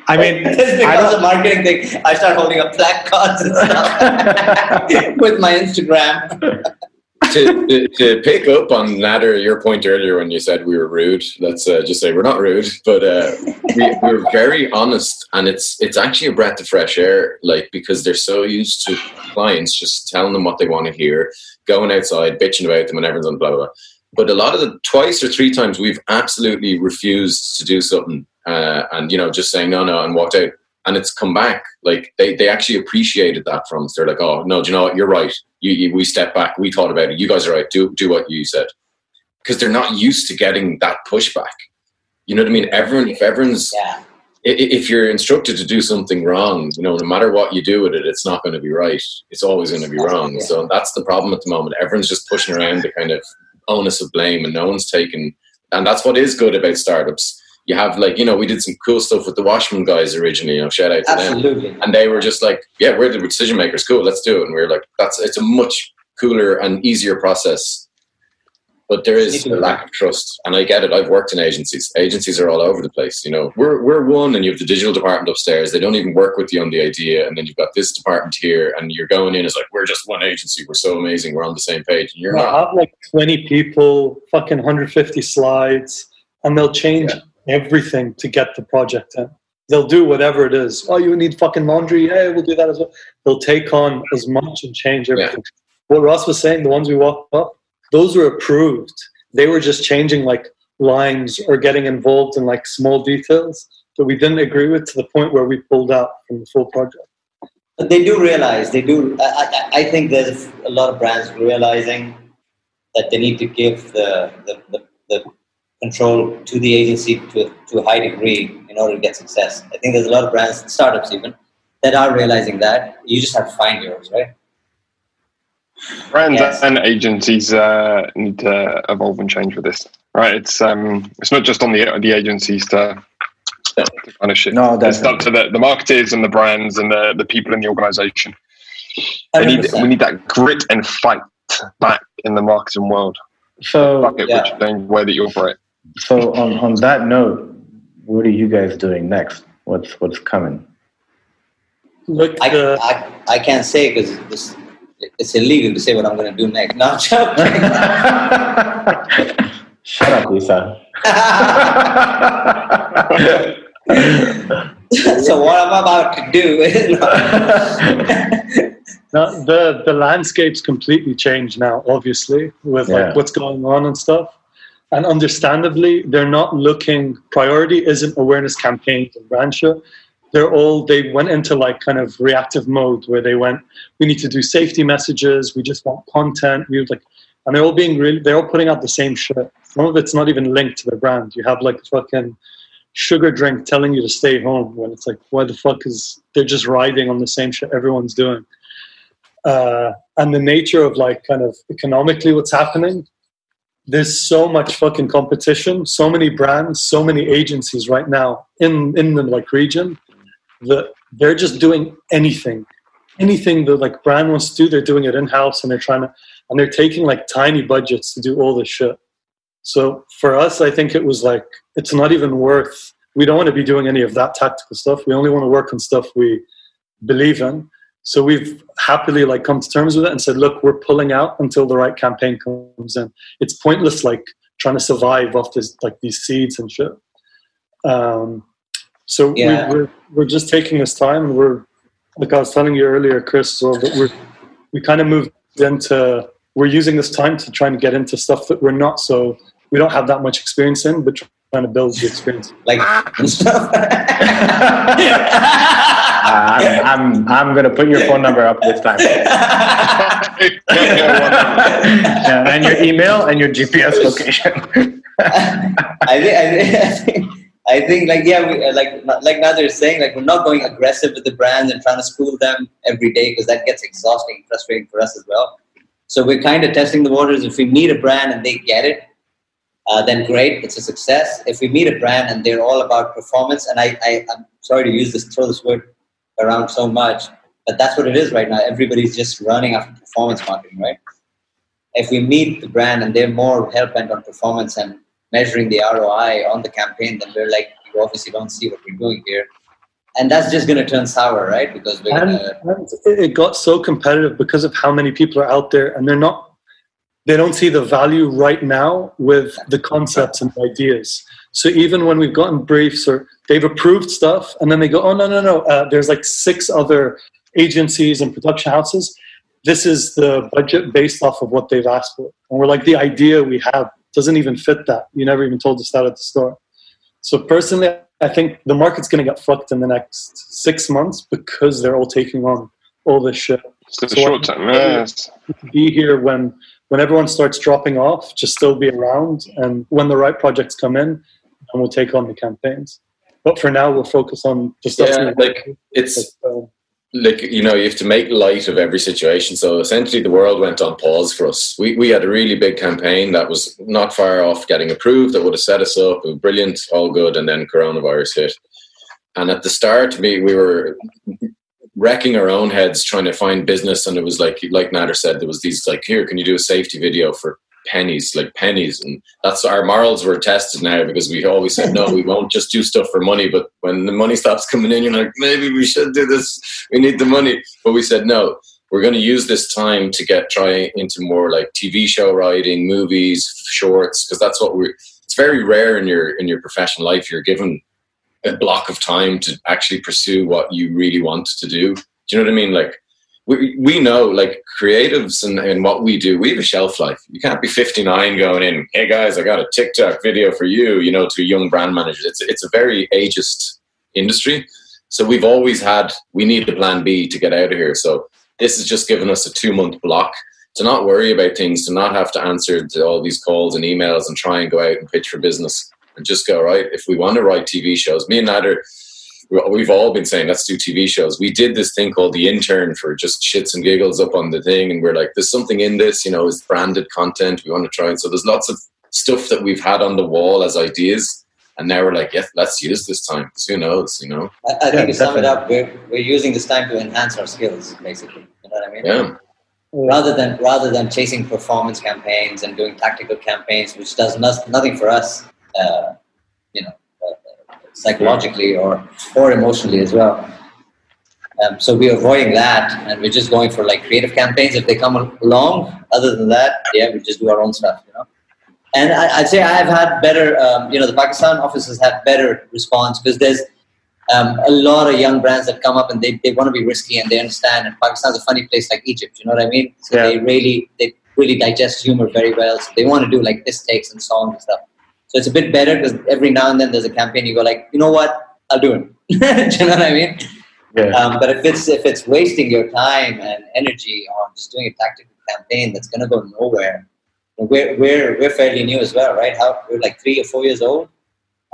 I mean, it's because of marketing thing. I start holding up placards and stuff with my Instagram. to, to, to, pick up on Nader, your point earlier when you said we were rude, let's uh, just say we're not rude, but uh, we, we're very honest, and it's it's actually a breath of fresh air, like because they're so used to clients just telling them what they want to hear, going outside, bitching about them, and everyone's on blah blah. blah but a lot of the twice or three times we've absolutely refused to do something uh, and you know just saying no no and walked out. And it's come back. Like they, they actually appreciated that from us. They're like oh no do you know what? You're right. You, you, we step back. We thought about it. You guys are right. Do, do what you said. Because they're not used to getting that pushback. You know what i mean? Everyone if everyone's Yeah. if you're instructed to do something wrong, you know, no matter what you do with it, it's not going to be right. It's always going to be wrong. So that's the problem at the moment. Everyone's just pushing around the kind of onus of blame, and no one's taken. And that's what is good about startups. You have like, you know, we did some cool stuff with the Washman guys originally. You know, shout out to them. Absolutely. And they were just like, "Yeah, we're the decision makers. Cool, let's do it." And we are like, "That's it's a much cooler and easier process." But there is a lack of trust, and I get it. I've worked in agencies. Agencies are all over the place. You know, we're we're one, and you have the digital department upstairs. They don't even work with you on the idea, and then you've got this department here, and you're going in as like, we're just one agency. We're so amazing. We're on the same page, and you're I not. have like 20 people, fucking 150 slides, and they'll change everything to get the project in. They'll do whatever it is. Oh, you need fucking laundry? Yeah, we'll do that as well. They'll take on as much and change everything. What Ross was saying, the ones we walked up, those were approved. They were just changing like lines or getting involved in like small details that we didn't agree with to the point where we pulled out from the full project. But they do realize they do. I, I, I think there's a lot of brands realizing that they need to give the the, the, the control to the agency to, to a high degree in order to get success. I think there's a lot of brands, startups even, that are realizing that. You just have to find yours, right? Brands Yes. and agencies uh, need to evolve and change with this, right? It's um, it's not just on the the agencies to, to kind of shit. No, it's up to the, the marketers and the brands and the, the people in the organization. They need, we need that grit and fight back in the marketing world. So, Fuck it, Yeah. which change the way that you operate. so on, on that note, what are you guys doing next? What's what's coming? Look, I, I, I can't say because it's, illegal to say what I'm going to do next. No, I'm joking. Shut up, Lisa. so what I'm about to do is No, the the landscape's completely changed now, obviously, with Yeah. like what's going on and stuff. And understandably, they're not looking. Priority isn't awareness campaigns and brand share. They're all they went into like kind of reactive mode where they went. We need to do safety messages. We just want content. We would like, and they're all being really. They're all putting out the same shit. Some of it's not even linked to their brand. You have like a fucking sugar drink telling you to stay home when it's like, why the fuck is they're just riding on the same shit everyone's doing uh, and the nature of like kind of economically what's happening there's so much fucking competition so many brands so many agencies right now in in the like region that they're just doing anything anything that like brand wants to do they're doing it in-house and they're trying to and they're taking like tiny budgets to do all this shit so for us i think it was like it's not even worth we don't want to be doing any of that tactical stuff we only want to work on stuff we believe in so we've happily like come to terms with it and said, look, we're pulling out until the right campaign comes in. It's pointless like trying to survive off this like these seeds and shit. Um, so Yeah. we, we're we're just taking this time and we're like I was telling you earlier, Chris, so that we're we kind of moved into we're using this time to try and get into stuff that we're not so we don't have that much experience in, but trying to build the experience. like and stuff. I'm, I'm I'm gonna put your phone number up this time. Yeah, and your email and your GPS location. I think, I think, I think, I think, like, yeah, we, uh, like, like Nader is saying, like, we're not going aggressive with the brands and trying to school them every day because that gets exhausting and frustrating for us as well. So we're kind of testing the waters. If we meet a brand and they get it, uh, then great, it's a success. If we meet a brand and they're all about performance, and I, I, I'm sorry to use this, throw this word around so much, but that's what it is right now. Everybody's just running after performance marketing, right? If we meet the brand and they're more hell bent on performance and measuring the ROI on the campaign, then we're like, you obviously don't see what we're doing here. And that's just going to turn sour, right? Because we're and, to. and it it got so competitive because of how many people are out there and they're not they don't see the value right now with the concepts and ideas so even when we've gotten briefs or they've approved stuff and then they go oh no no no uh, there's like six other agencies and production houses this is the budget based off of what they've asked for and we're like the idea we have doesn't even fit that you never even told us that at the store so personally I think the market's going to get fucked in the next six months because they're all taking on all this shit. It's the so short term. Yes. Be here when when everyone starts dropping off. Just still be around, and when the right projects come in, and we'll take on the campaigns. But for now, we'll focus on the stuff. Yeah, like it's. Um, like you know you have to make light of every situation. So essentially the world went on pause for us. We, we had a really big campaign that was not far off getting approved that would have set us up brilliant all good and then coronavirus hit. And at the start we, we were wrecking our own heads trying to find business and it was like like nader said there was these like here can you do a safety video for pennies, like pennies. And that's our morals were tested now because we always said, no, we won't just do stuff for money. But when the money stops coming in, you're like, maybe we should do this. We need the money. But we said, no, we're going to use this time to get try into more like TV show writing, movies, shorts, because that's what we're, it's very rare in your, in your professional life. You're given a block of time to actually pursue what you really want to do. Do you know what I mean? Like, we, we know like creatives and, and what we do, we have a shelf life. You can't be 59 going in, hey guys, I got a TikTok video for you, you know, to young brand managers. It's, it's a very ageist industry. So we've always had, we need a plan B to get out of here. So this has just given us a two month block to not worry about things, to not have to answer to all these calls and emails and try and go out and pitch for business and just go, right, if we want to write TV shows, me and Nader, we've all been saying let's do TV shows. We did this thing called The Intern for just shits and giggles up on the thing, and we're like, there's something in this, you know, is branded content. We want to try, and so there's lots of stuff that we've had on the wall as ideas, and now we're like, yeah, let's use this time. because Who knows, you know? I, I think yeah, to sum it up, we're we're using this time to enhance our skills, basically. You know what I mean? Yeah. Rather than rather than chasing performance campaigns and doing tactical campaigns, which does nothing for us, uh, you know psychologically or or emotionally as well. Um, so we're avoiding that, and we're just going for like creative campaigns if they come along. Other than that, yeah, we just do our own stuff, you know. And I, would say I've had better, um, you know, the Pakistan office has had better response because there's um, a lot of young brands that come up and they, they want to be risky and they understand. And Pakistan's a funny place like Egypt, you know what I mean? So yeah. they really they really digest humor very well. So they want to do like this takes and songs and stuff. So it's a bit better because every now and then there's a campaign you go like, you know what, I'll do it. do you know what I mean? Yeah. Um, but if it's if it's wasting your time and energy on just doing a tactical campaign that's going to go nowhere, we're we're we're fairly new as well, right? How we're like three or four years old.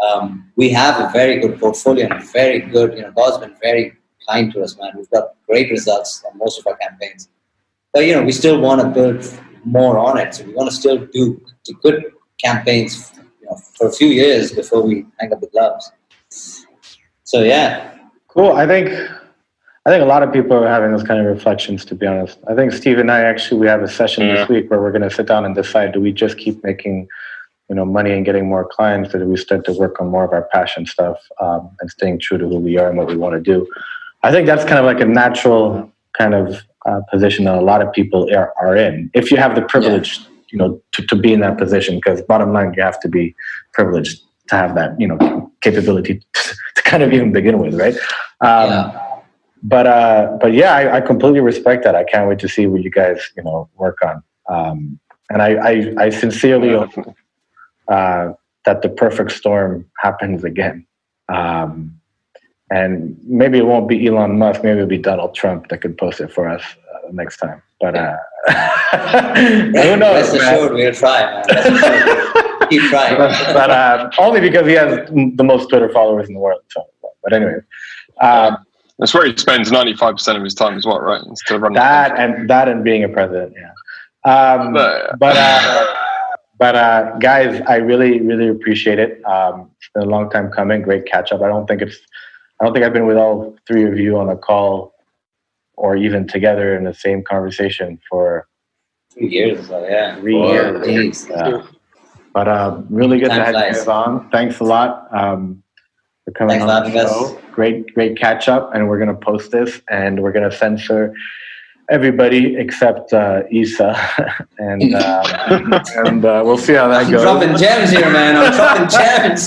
Um, we have a very good portfolio and very good. You know, God's been very kind to us, man. We've got great results on most of our campaigns, but you know, we still want to build more on it. So we want to still do, do good campaigns for a few years before we hang up the gloves. So yeah. Cool. I think I think a lot of people are having those kind of reflections. To be honest, I think Steve and I actually we have a session yeah. this week where we're going to sit down and decide: do we just keep making you know money and getting more clients, or do we start to work on more of our passion stuff um, and staying true to who we are and what we want to do? I think that's kind of like a natural kind of uh, position that a lot of people are, are in. If you have the privilege yeah you know to, to be in that position because bottom line you have to be privileged to have that you know capability to, to kind of even begin with right? Um, yeah. but uh but yeah I, I, completely respect that. I can't wait to see what you guys you know work on. Um and i i, I sincerely hope uh that the perfect storm happens again. Um and maybe it won't be Elon Musk. Maybe it'll be Donald Trump that could post it for us next time. But uh, who knows? Rest assured, we'll try. Keep trying. but uh, only because he has the most Twitter followers in the world. So, but anyway, um, that's where he spends ninety five percent of his time as well, right? that and that and being a president. Yeah. Um, but but, uh, but uh, guys, I really really appreciate it. Um, it's been a long time coming. Great catch up. I don't think it's I don't think I've been with all three of you on a call or even together in the same conversation for three years. So yeah, three years. Yeah. But uh, really good Time to have you on. Thanks a lot um, for coming Thanks on the show. Us. Great, great catch up, and we're gonna post this, and we're gonna censor everybody except uh, Isa, and uh, and uh, we'll see how that I'm goes. Dropping gems here, man. I'm dropping gems.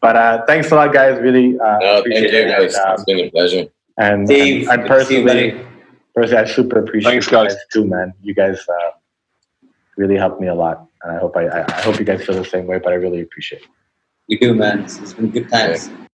But uh, thanks a lot, guys. Really uh, no, appreciate thank you, guys. It. Um, it's been a pleasure. And, Dave, and, and personally, personally, I super appreciate thanks, guys. guys too, man. You guys uh, really helped me a lot, and I hope I, I hope you guys feel the same way. But I really appreciate it. We do, man. It's, it's been good times.